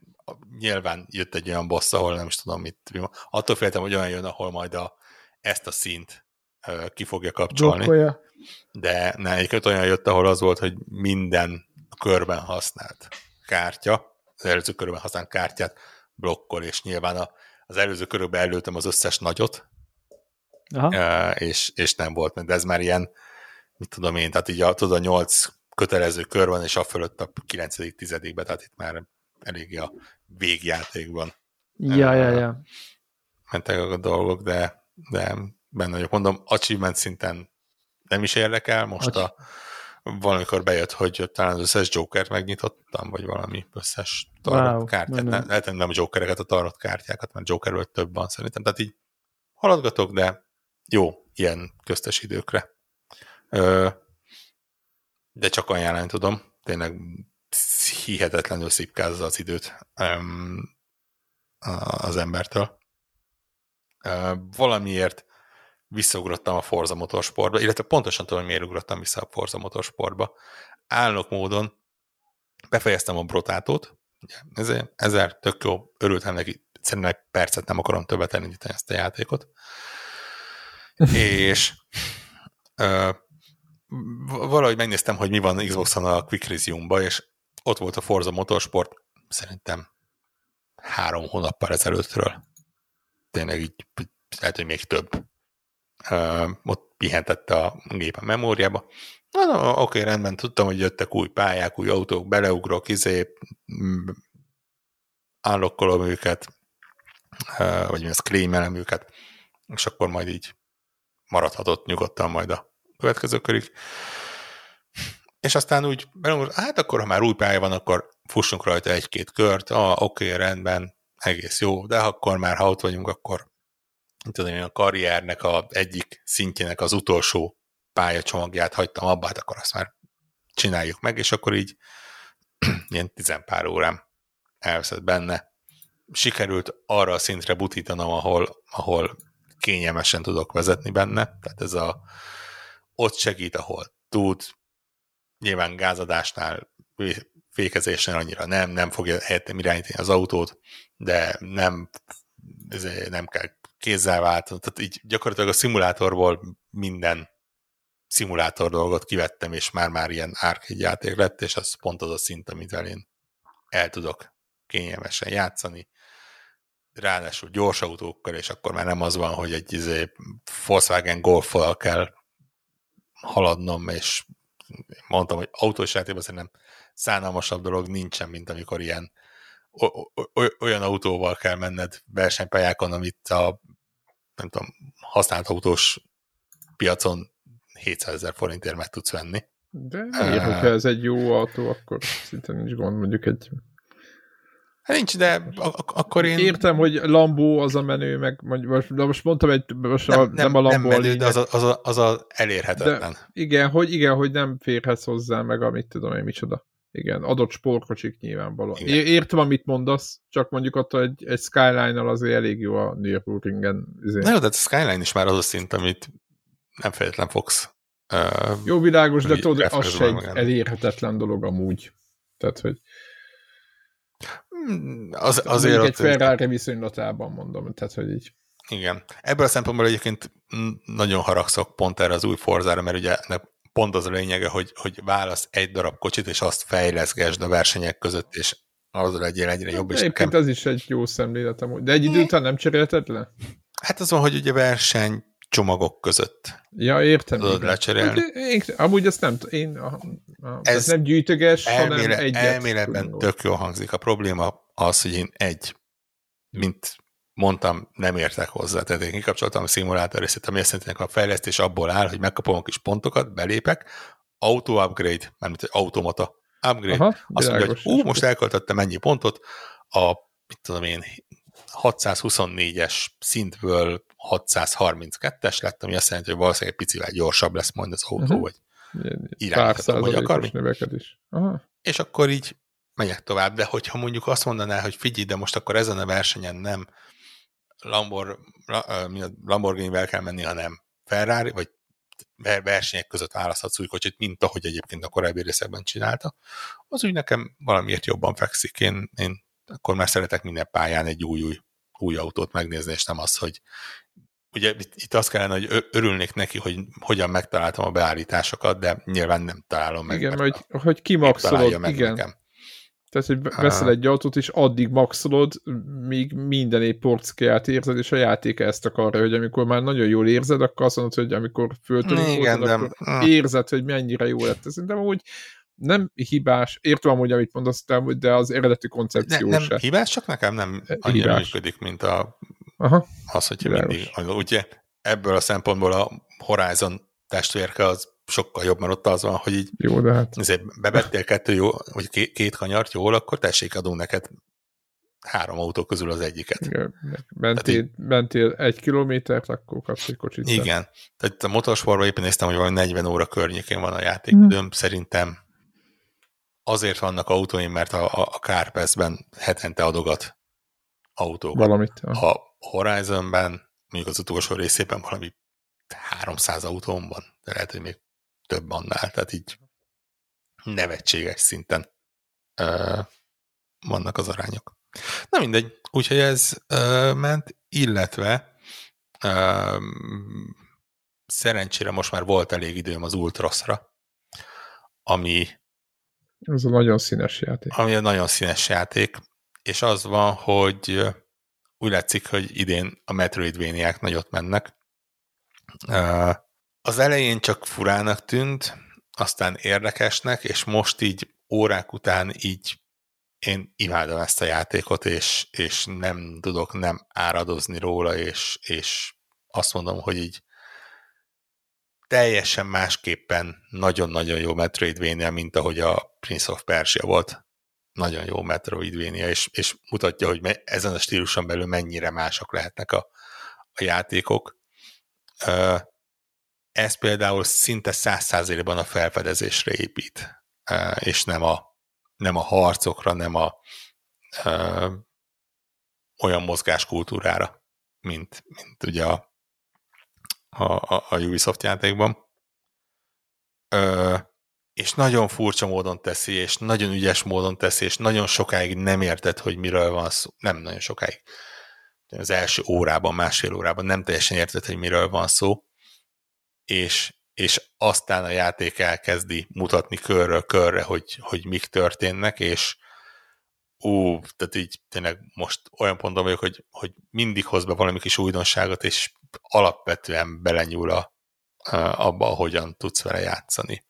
nyilván jött egy olyan boss, ahol nem is tudom mit. Attól féltem, hogy olyan jön, ahol majd a, ezt a szint ki fogja kapcsolni. Blokkolja. De ne, egyébként olyan jött, ahol az volt, hogy minden körben használt kártya, az előző körben használt kártyát blokkol, és nyilván a, az előző körökben előttem az összes nagyot, Aha. és, és nem volt de ez már ilyen, mit tudom én, tehát így a, tudod, a nyolc kötelező kör van, és a fölött a kilencedik, tizedikben, tehát itt már eléggé a végjátékban. Ja, ja, ja. Mentek a dolgok, de, de benne vagyok. Mondom, achievement szinten nem is érdekel, most a, valamikor bejött, hogy talán az összes Jokert megnyitottam, vagy valami összes tarot wow, kártyát. Nem, lehet, nem a Jokereket, a tarot kártyákat, mert Jokerről több van szerintem. Tehát így haladgatok, de jó ilyen köztes időkre. Ö, de csak ajánlani tudom. Tényleg hihetetlenül szipkázza az időt um, az embertől. Uh, valamiért visszaugrottam a Forza Motorsportba, illetve pontosan tudom, hogy miért ugrottam vissza a Forza Motorsportba. Állnok módon befejeztem a brotátót, ezért, ezzel tök jó, örültem neki, szerintem egy percet nem akarom többet elindítani ezt a játékot. és uh, valahogy megnéztem, hogy mi van Xbox-on a Quick Resume-ba, és ott volt a Forza Motorsport, szerintem három hónappal ezelőttről. Tényleg így, lehet, hogy még több. Uh, ott pihentette a gép a memóriába. Na, na, oké, rendben, tudtam, hogy jöttek új pályák, új autók, beleugrok, izé, állokkolom őket, uh, vagy mi claimelem őket, és akkor majd így maradhatott nyugodtan majd a következő körig. És aztán úgy, hát akkor, ha már új pálya van, akkor fussunk rajta egy-két kört, ah, oké, okay, rendben, egész jó, de akkor már, ha ott vagyunk, akkor tudom én, a karriernek a egyik szintjének az utolsó pályacsomagját hagytam abba, hát akkor azt már csináljuk meg, és akkor így ilyen tizenpár órám elveszett benne. Sikerült arra a szintre butítanom, ahol, ahol kényelmesen tudok vezetni benne, tehát ez a ott segít, ahol tud, nyilván gázadásnál, fékezésnél annyira nem, nem fogja helyettem irányítani az autót, de nem, nem kell kézzel váltani. Tehát így gyakorlatilag a szimulátorból minden szimulátor dolgot kivettem, és már-már ilyen arcade játék lett, és az pont az a szint, amit én el tudok kényelmesen játszani. Ráadásul gyors autókkal, és akkor már nem az van, hogy egy izé, Volkswagen golf kell haladnom, és mondtam, hogy autós játékban szerintem szánalmasabb dolog nincsen, mint amikor ilyen olyan autóval kell menned versenypályákon, amit a nem tudom, használt autós piacon 700 ezer forintért meg tudsz venni. De miért, uh, hogyha ez egy jó autó, akkor szinte nincs gond, mondjuk egy Hát nincs, de ak- akkor én... Értem, hogy Lambó az a menő, meg most, de most mondtam egy, most nem, a, nem, nem a Lambó nem menő, de az a, az, a, az a elérhetetlen. De igen, hogy, igen, hogy nem férhetsz hozzá, meg amit tudom én micsoda. Igen, adott sportkocsik nyilvánvalóan. Igen. Értem, amit mondasz, csak mondjuk attól egy, egy Skyline-nal azért elég jó a Nürburgringen. Na jó, de a Skyline is már az a szint, amit nem feltétlen fogsz. Uh, jó, világos, de tudod, az se egy elérhetetlen dolog amúgy. Tehát, hogy az, azért ott... egy Ferrari viszonylatában mondom, tehát hogy így. Igen. Ebből a szempontból egyébként nagyon haragszok pont erre az új forzára, mert ugye pont az a lényege, hogy, hogy válasz egy darab kocsit, és azt fejleszgesd a versenyek között, és az legyél egyre jobb. És egyébként nekem... ez is egy jó szemléletem, de egy idő után nem cserélted le? Hát az van, hogy ugye verseny csomagok között. Ja, értem. Tudod lecserélni. Hát én, amúgy ezt nem, én, a, a, ez, Ez nem gyűjtöges, Elméle, hanem egyet. elméletben tök jól hangzik. A probléma az, hogy én egy, mint mondtam, nem értek hozzá. Tehát én kikapcsoltam a szimulátor részét, ami azt jelenti, a fejlesztés abból áll, hogy megkapom a kis pontokat, belépek, auto upgrade, mármint egy automata upgrade, Aha, azt mondja, hogy ú, most elköltöttem mennyi pontot, a, mit tudom én, 624-es szintből 632-es lett, ami azt jelenti, hogy valószínűleg picivel gyorsabb lesz majd az autó, Mhm. vagy vagy százalékos akármi. növekedés. Aha. és akkor így megyek tovább, de hogyha mondjuk azt mondaná, hogy figyelj, de most akkor ezen a versenyen nem Lambor, Lamborghini-vel kell menni, hanem Ferrari, vagy ver- versenyek között választhatsz új kocsit, mint ahogy egyébként a korábbi részekben csinálta, az úgy nekem valamiért jobban fekszik. Én, én akkor már szeretek minden pályán egy új, új, új autót megnézni, és nem az, hogy ugye itt, azt kellene, hogy örülnék neki, hogy hogyan megtaláltam a beállításokat, de nyilván nem találom meg. Igen, mert hogy, hogy kimaxolod, meg igen. nekem. Tehát, hogy veszel egy autót, és addig maxolod, míg minden épp porcikáját érzed, és a játék ezt akarja, hogy amikor már nagyon jól érzed, akkor azt mondod, hogy amikor föltörik Igen, de... akkor érzed, hogy mennyire jó lett. Szerintem úgy nem hibás, értem amúgy, amit mondasz, de- de az eredeti ne, koncepció nem se. hibás, csak nekem nem annyira Hibás. működik, mint a, Aha, az, hogyha Világos. mindig, ugye ebből a szempontból a Horizon testvérke az sokkal jobb, mert ott az van, hogy így jó, de hát azért bevettél kettő jó, vagy két, kanyart jól, akkor tessék, adunk neked három autó közül az egyiket. igen, mentél, mentél egy kilométert, akkor kapsz egy kocsit. Igen. Tehát a motorsportban éppen néztem, hogy valami 40 óra környékén van a játékidőm. Szerintem azért vannak autóim, mert a, a, a Carpass-ben hetente adogat autókat. Valamit. Ah. A Horizonben, mondjuk az utolsó részében valami 300 autóm van, de lehet, hogy még több annál, tehát így nevetséges szinten ö, vannak az arányok. Na mindegy, úgyhogy ez ö, ment, illetve ö, szerencsére most már volt elég időm az Ultrasra, ami Ez a nagyon színes játék. ami egy nagyon színes játék, és az van, hogy úgy látszik, hogy idén a Metroidvaniák nagyot mennek. Az elején csak furának tűnt, aztán érdekesnek, és most így órák után így én imádom ezt a játékot, és, és nem tudok nem áradozni róla, és, és azt mondom, hogy így teljesen másképpen nagyon-nagyon jó Metroidvania, mint ahogy a Prince of Persia volt. Nagyon jó Metroidvania, és, és mutatja, hogy ezen a stíluson belül mennyire mások lehetnek a, a játékok. Ez például szinte száz százalékban a felfedezésre épít, és nem a, nem a harcokra, nem a olyan mozgáskultúrára, mint, mint ugye a, a, a, Ubisoft játékban. És nagyon furcsa módon teszi, és nagyon ügyes módon teszi, és nagyon sokáig nem érted, hogy miről van szó. Nem nagyon sokáig. Az első órában, másfél órában nem teljesen érted, hogy miről van szó, és, és aztán a játék elkezdi mutatni körről körre, hogy, hogy mik történnek, és ú, tehát így tényleg most olyan ponton vagyok, hogy, hogy mindig hoz be valami kis újdonságot, és alapvetően belenyúl a, abba, hogyan tudsz vele játszani.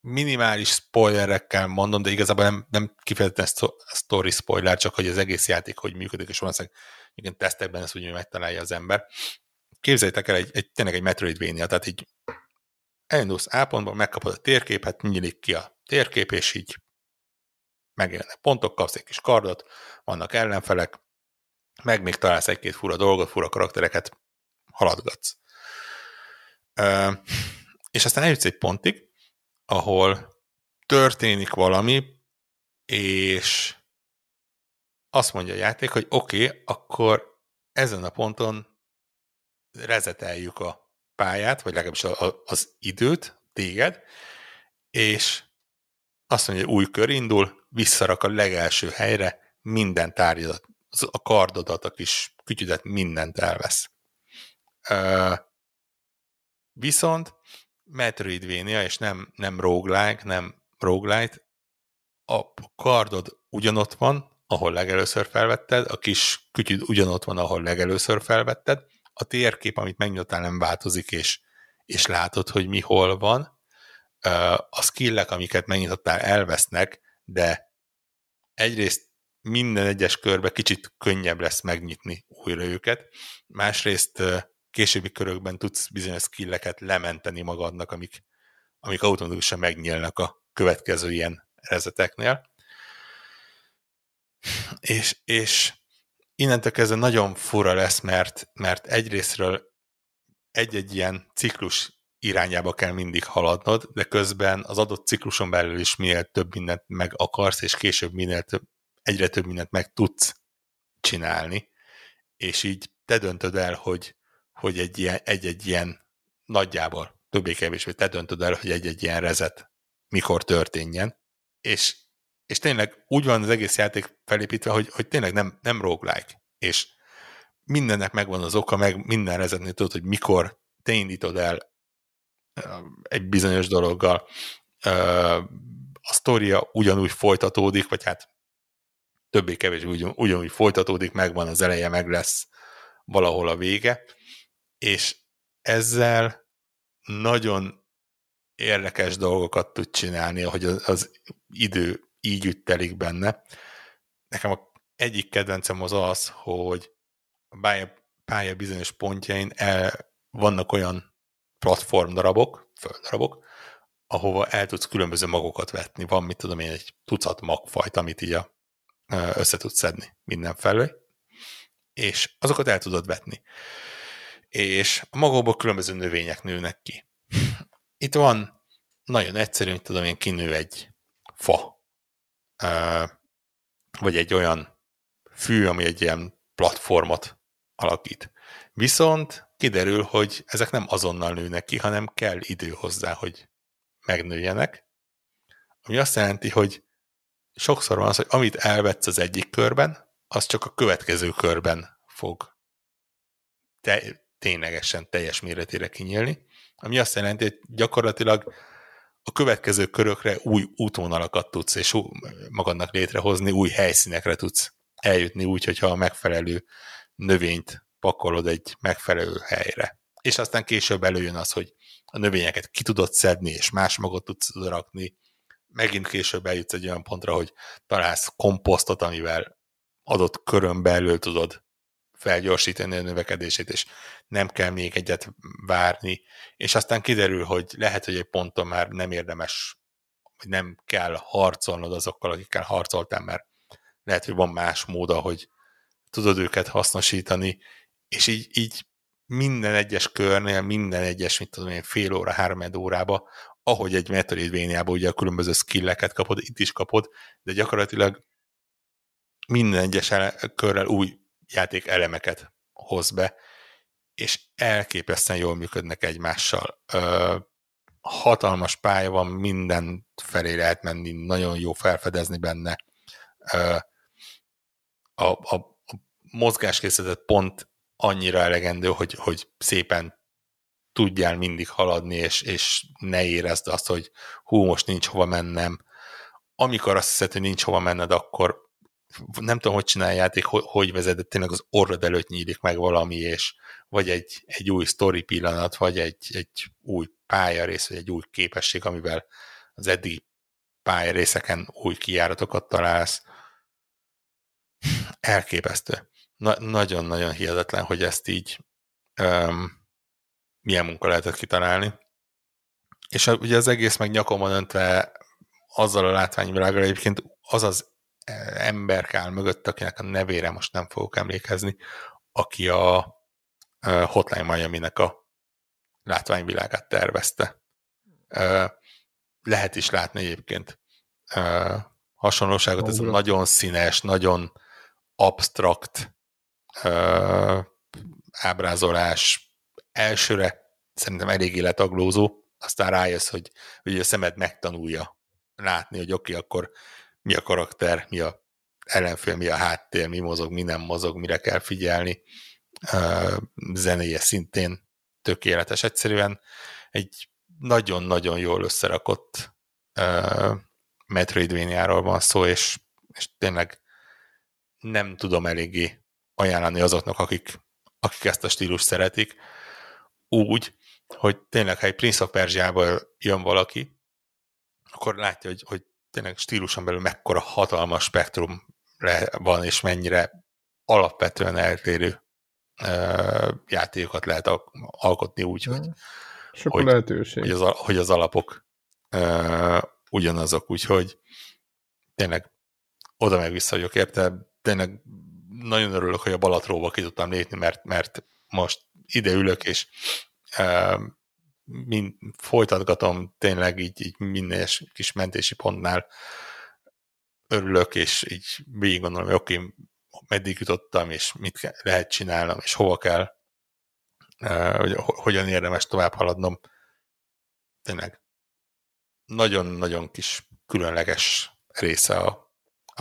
Minimális spoilerekkel mondom, de igazából nem, nem kifejezetten story spoiler, csak hogy az egész játék hogy működik, és valószínűleg igen, tesztekben ezt úgy megtalálja az ember. Képzeljétek el egy, egy, tényleg egy Metroidvania, tehát így elindulsz A pontban, megkapod a térképet, nyílik ki a térkép, és így megjelennek pontok, kapsz egy kis kardot, vannak ellenfelek, meg még találsz egy-két fura dolgot, fura karaktereket, haladgatsz. Ö, és aztán eljutsz egy pontig, ahol történik valami, és azt mondja a játék, hogy oké, okay, akkor ezen a ponton rezeteljük a pályát, vagy legalábbis az időt, téged, és azt mondja, hogy új kör indul, visszarak a legelső helyre, minden tárgyadat, a kardodat, a kis kütyüdet, mindent elvesz. Viszont Metroidvania, és nem, nem roguelike, nem roguelite, a kardod ugyanott van, ahol legelőször felvetted, a kis kütyüd ugyanott van, ahol legelőször felvetted, a térkép, amit megnyitottál, nem változik, és, és látod, hogy mi hol van. A skillek, amiket megnyitottál, elvesznek, de egyrészt minden egyes körbe kicsit könnyebb lesz megnyitni újra őket, másrészt későbbi körökben tudsz bizonyos skilleket lementeni magadnak, amik, amik automatikusan megnyílnak a következő ilyen rezeteknél. És, és innentől kezdve nagyon fura lesz, mert, mert egyrésztről egy-egy ilyen ciklus irányába kell mindig haladnod, de közben az adott cikluson belül is minél több mindent meg akarsz, és később minél több, egyre több mindent meg tudsz csinálni, és így te döntöd el, hogy, hogy egy ilyen, egy-egy ilyen nagyjából, többé-kevésbé te döntöd el, hogy egy-egy ilyen rezet mikor történjen, és és tényleg úgy van az egész játék felépítve, hogy, hogy tényleg nem, nem roguelike, és mindennek megvan az oka, meg minden rezetnél tudod, hogy mikor te indítod el egy bizonyos dologgal, a sztoria ugyanúgy folytatódik, vagy hát többé-kevésbé ugyan, ugyanúgy folytatódik, megvan az eleje, meg lesz valahol a vége, és ezzel nagyon érdekes dolgokat tud csinálni, hogy az, az idő így úgy telik benne. Nekem a egyik kedvencem az az, hogy a pálya, pálya bizonyos pontjain el, vannak olyan platformdarabok, földdarabok, ahova el tudsz különböző magokat vetni. Van, mit tudom én, egy tucat magfajt, amit így a, össze tudsz szedni mindenfelé, és azokat el tudod vetni. És a magokból különböző növények nőnek ki. Itt van nagyon egyszerű, hogy tudom én, kinő egy fa, vagy egy olyan fű, ami egy ilyen platformot alakít. Viszont kiderül, hogy ezek nem azonnal nőnek ki, hanem kell idő hozzá, hogy megnőjenek, ami azt jelenti, hogy sokszor van az, hogy amit elvetsz az egyik körben, az csak a következő körben fog te, ténylegesen teljes méretére kinyílni, ami azt jelenti, hogy gyakorlatilag a következő körökre új útvonalakat tudsz, és magadnak létrehozni, új helyszínekre tudsz eljutni úgy, hogyha a megfelelő növényt pakolod egy megfelelő helyre. És aztán később előjön az, hogy a növényeket ki tudod szedni, és más magot tudsz rakni. Megint később eljutsz egy olyan pontra, hogy találsz komposztot, amivel adott körön belül tudod felgyorsítani a növekedését, és nem kell még egyet várni, és aztán kiderül, hogy lehet, hogy egy ponton már nem érdemes, hogy nem kell harcolnod azokkal, akikkel harcoltál, mert lehet, hogy van más móda, hogy tudod őket hasznosítani, és így, így minden egyes körnél, minden egyes, mit tudom én, fél óra, három órába, ahogy egy Metroidvania-ban ugye a különböző skilleket kapod, itt is kapod, de gyakorlatilag minden egyes körrel új játék elemeket hoz be, és elképesztően jól működnek egymással. Ö, hatalmas pálya van, minden felé lehet menni, nagyon jó felfedezni benne. Ö, a, a, a mozgáskészletet pont annyira elegendő, hogy, hogy szépen tudjál mindig haladni, és, és ne érezd azt, hogy hú, most nincs hova mennem. Amikor azt hiszed, hogy nincs hova menned, akkor nem tudom, hogy csinálja játék, hogy, hogy vezet, de tényleg az orrod előtt nyílik meg valami, és vagy egy, egy új story pillanat, vagy egy, egy új pályarész, vagy egy új képesség, amivel az eddigi pályarészeken új kijáratokat találsz. Elképesztő. Na, nagyon-nagyon hihetetlen, hogy ezt így um, milyen munka lehetett kitalálni. És a, ugye az egész meg nyakomon öntve azzal a látványvilággal egyébként az az ember áll mögött, akinek a nevére most nem fogok emlékezni, aki a Hotline Miami-nek a látványvilágát tervezte. Lehet is látni egyébként hasonlóságot, ez a nagyon színes, nagyon abstrakt ábrázolás elsőre szerintem eléggé letaglózó, aztán rájössz, hogy, hogy a szemed megtanulja látni, hogy oké, okay, akkor mi a karakter, mi a ellenfél, mi a háttér, mi mozog, mi nem mozog, mire kell figyelni. Zenéje szintén tökéletes. Egyszerűen egy nagyon-nagyon jól összerakott Metroidvania-ról van szó, és, és tényleg nem tudom eléggé ajánlani azoknak, akik akik ezt a stílus szeretik, úgy, hogy tényleg, ha egy Prince of jön valaki, akkor látja, hogy, hogy tényleg stíluson belül mekkora hatalmas spektrum van, és mennyire alapvetően eltérő uh, játékokat lehet alkotni úgy, hogy, Sok hogy, lehetőség. Hogy, az, hogy az alapok uh, ugyanazok, úgyhogy tényleg oda meg vissza vagyok érte, tényleg nagyon örülök, hogy a Balatróba ki tudtam lépni, mert, mert most ide ülök, és uh, mind, folytatgatom tényleg így, így minden kis mentési pontnál örülök, és így végig gondolom, hogy oké, meddig jutottam, és mit lehet csinálnom, és hova kell, hogy hogyan érdemes tovább haladnom. Tényleg nagyon-nagyon kis különleges része a,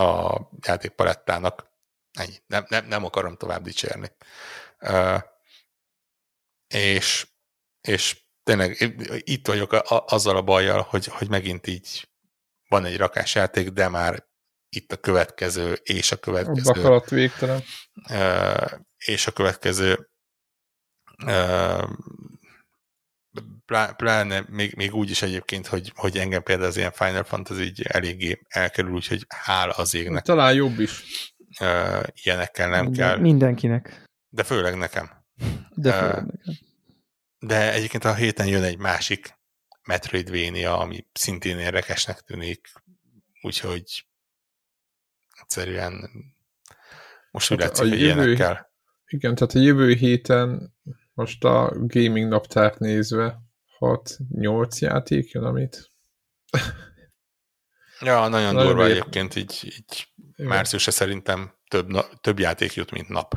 a játékpalettának. Ennyi. Nem, nem, nem akarom tovább dicsérni. És, és tényleg itt vagyok a, azzal a bajjal, hogy, hogy megint így van egy rakásjáték, de már itt a következő, és a következő. A bakarat végtelen. És a következő pláne még, még úgy is egyébként, hogy, hogy engem például az ilyen Final Fantasy így eléggé elkerül, úgyhogy hála az égnek. Talán jobb is. Ilyenekkel nem kell. Mindenkinek. De főleg nekem. De főleg nekem. De egyébként a héten jön egy másik Metroidvania, ami szintén érdekesnek tűnik, úgyhogy egyszerűen most úgy hát látszik, hogy jövő, ilyenekkel. Igen, tehát a jövő héten most a gaming naptárt nézve 6-8 játék jön, amit Ja, nagyon, nagyon durva egyébként, így, így márciusra szerintem több, több játék jut, mint nap,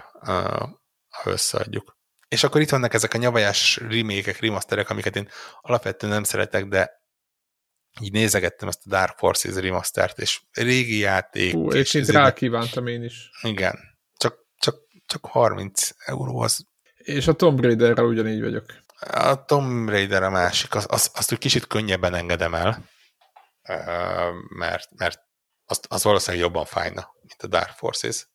ha összeadjuk. És akkor itt vannak ezek a nyavajás remékek, remasterek, amiket én alapvetően nem szeretek, de így nézegettem ezt a Dark Forces remastert, és régi játék. Hú, és itt rákívántam én is. Igen, csak, csak, csak 30 euró az. És a Tomb Raiderre ugyanígy vagyok. A Tomb Raider a másik, az, az, azt úgy kicsit könnyebben engedem el, mert, mert azt, az valószínűleg jobban fájna, mint a Dark Forces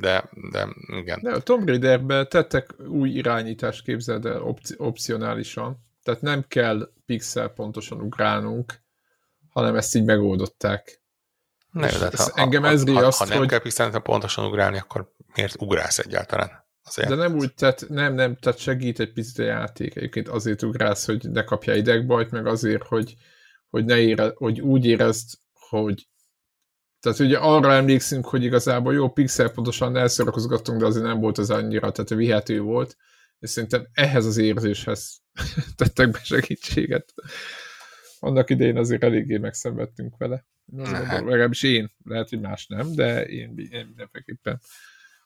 de, de igen. De a Tomb Raiderbe tettek új irányítást, képzeld el, opci- opcionálisan. Tehát nem kell pixel pontosan ugrálnunk, hanem ezt így megoldották. Ne, de ha, engem ez ha, azt, ha nem hogy... kell pixel pontosan ugrálni, akkor miért ugrálsz egyáltalán? Azért. De nem úgy, tehát nem, nem, tehát segít egy picit a játék. Egyébként azért ugrálsz, hogy ne kapja idegbajt, meg azért, hogy, hogy, ne ére, hogy úgy érezd, hogy tehát ugye arra emlékszünk, hogy igazából jó, pixel pontosan elszorakozgattunk, de azért nem volt az annyira, tehát vihető volt, és szerintem ehhez az érzéshez tettek be segítséget. Annak idején azért eléggé megszenvedtünk vele. Hát. Legalábbis én, lehet, hogy más nem, de én, én mindenféleképpen.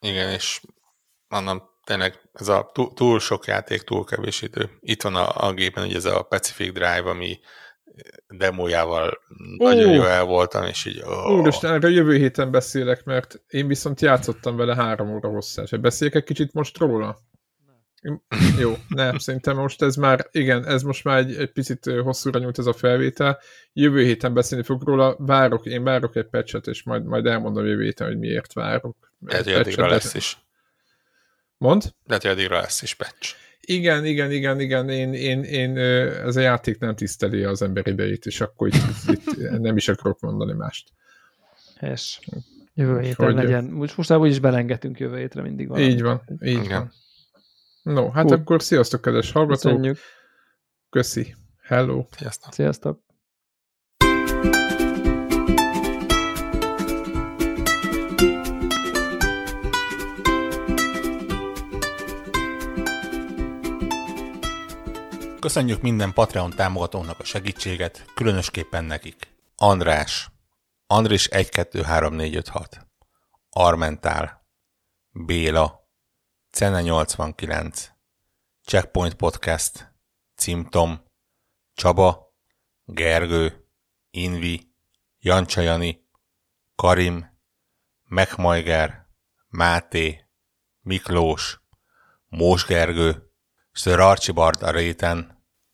Igen, és mondom, tényleg ez a túl, túl sok játék, túl kevés idő. Itt van a, a gépen ugye ez a Pacific Drive, ami demójával nagyon jó el voltam, és így... Oh. Úristen, erre jövő héten beszélek, mert én viszont játszottam vele három óra hosszát. Beszéljek egy kicsit most róla? Jó, nem, szerintem most ez már, igen, ez most már egy, egy picit hosszúra nyújt ez a felvétel. Jövő héten beszélni fog róla, várok, én várok egy patchet, és majd, majd elmondom jövő héten, hogy miért várok. Lehet, hogy addigra lesz is. Mond? Lehet, hogy addigra lesz is patch. Igen, igen, igen, igen, én, én, én, ez a játék nem tiszteli az ember idejét, és akkor itt, itt nem is akarok mondani mást. És jövő héten hogy legyen. Most, most úgy is belengedünk jövő hétre mindig van. Így van, így igen. van. No, hát Hú. akkor sziasztok, kedves hallgatók. Köszönjük. Köszi. Hello. Sziasztok. Sziasztok. Köszönjük minden Patreon támogatónak a segítséget, különösképpen nekik. András, Andris 123456, Armentál, Béla, Cene 89, Checkpoint Podcast, Cimtom, Csaba, Gergő, Invi, Jancsajani, Karim, Megmajger, Máté, Miklós, Mós Gergő, Sir Archibald a réten,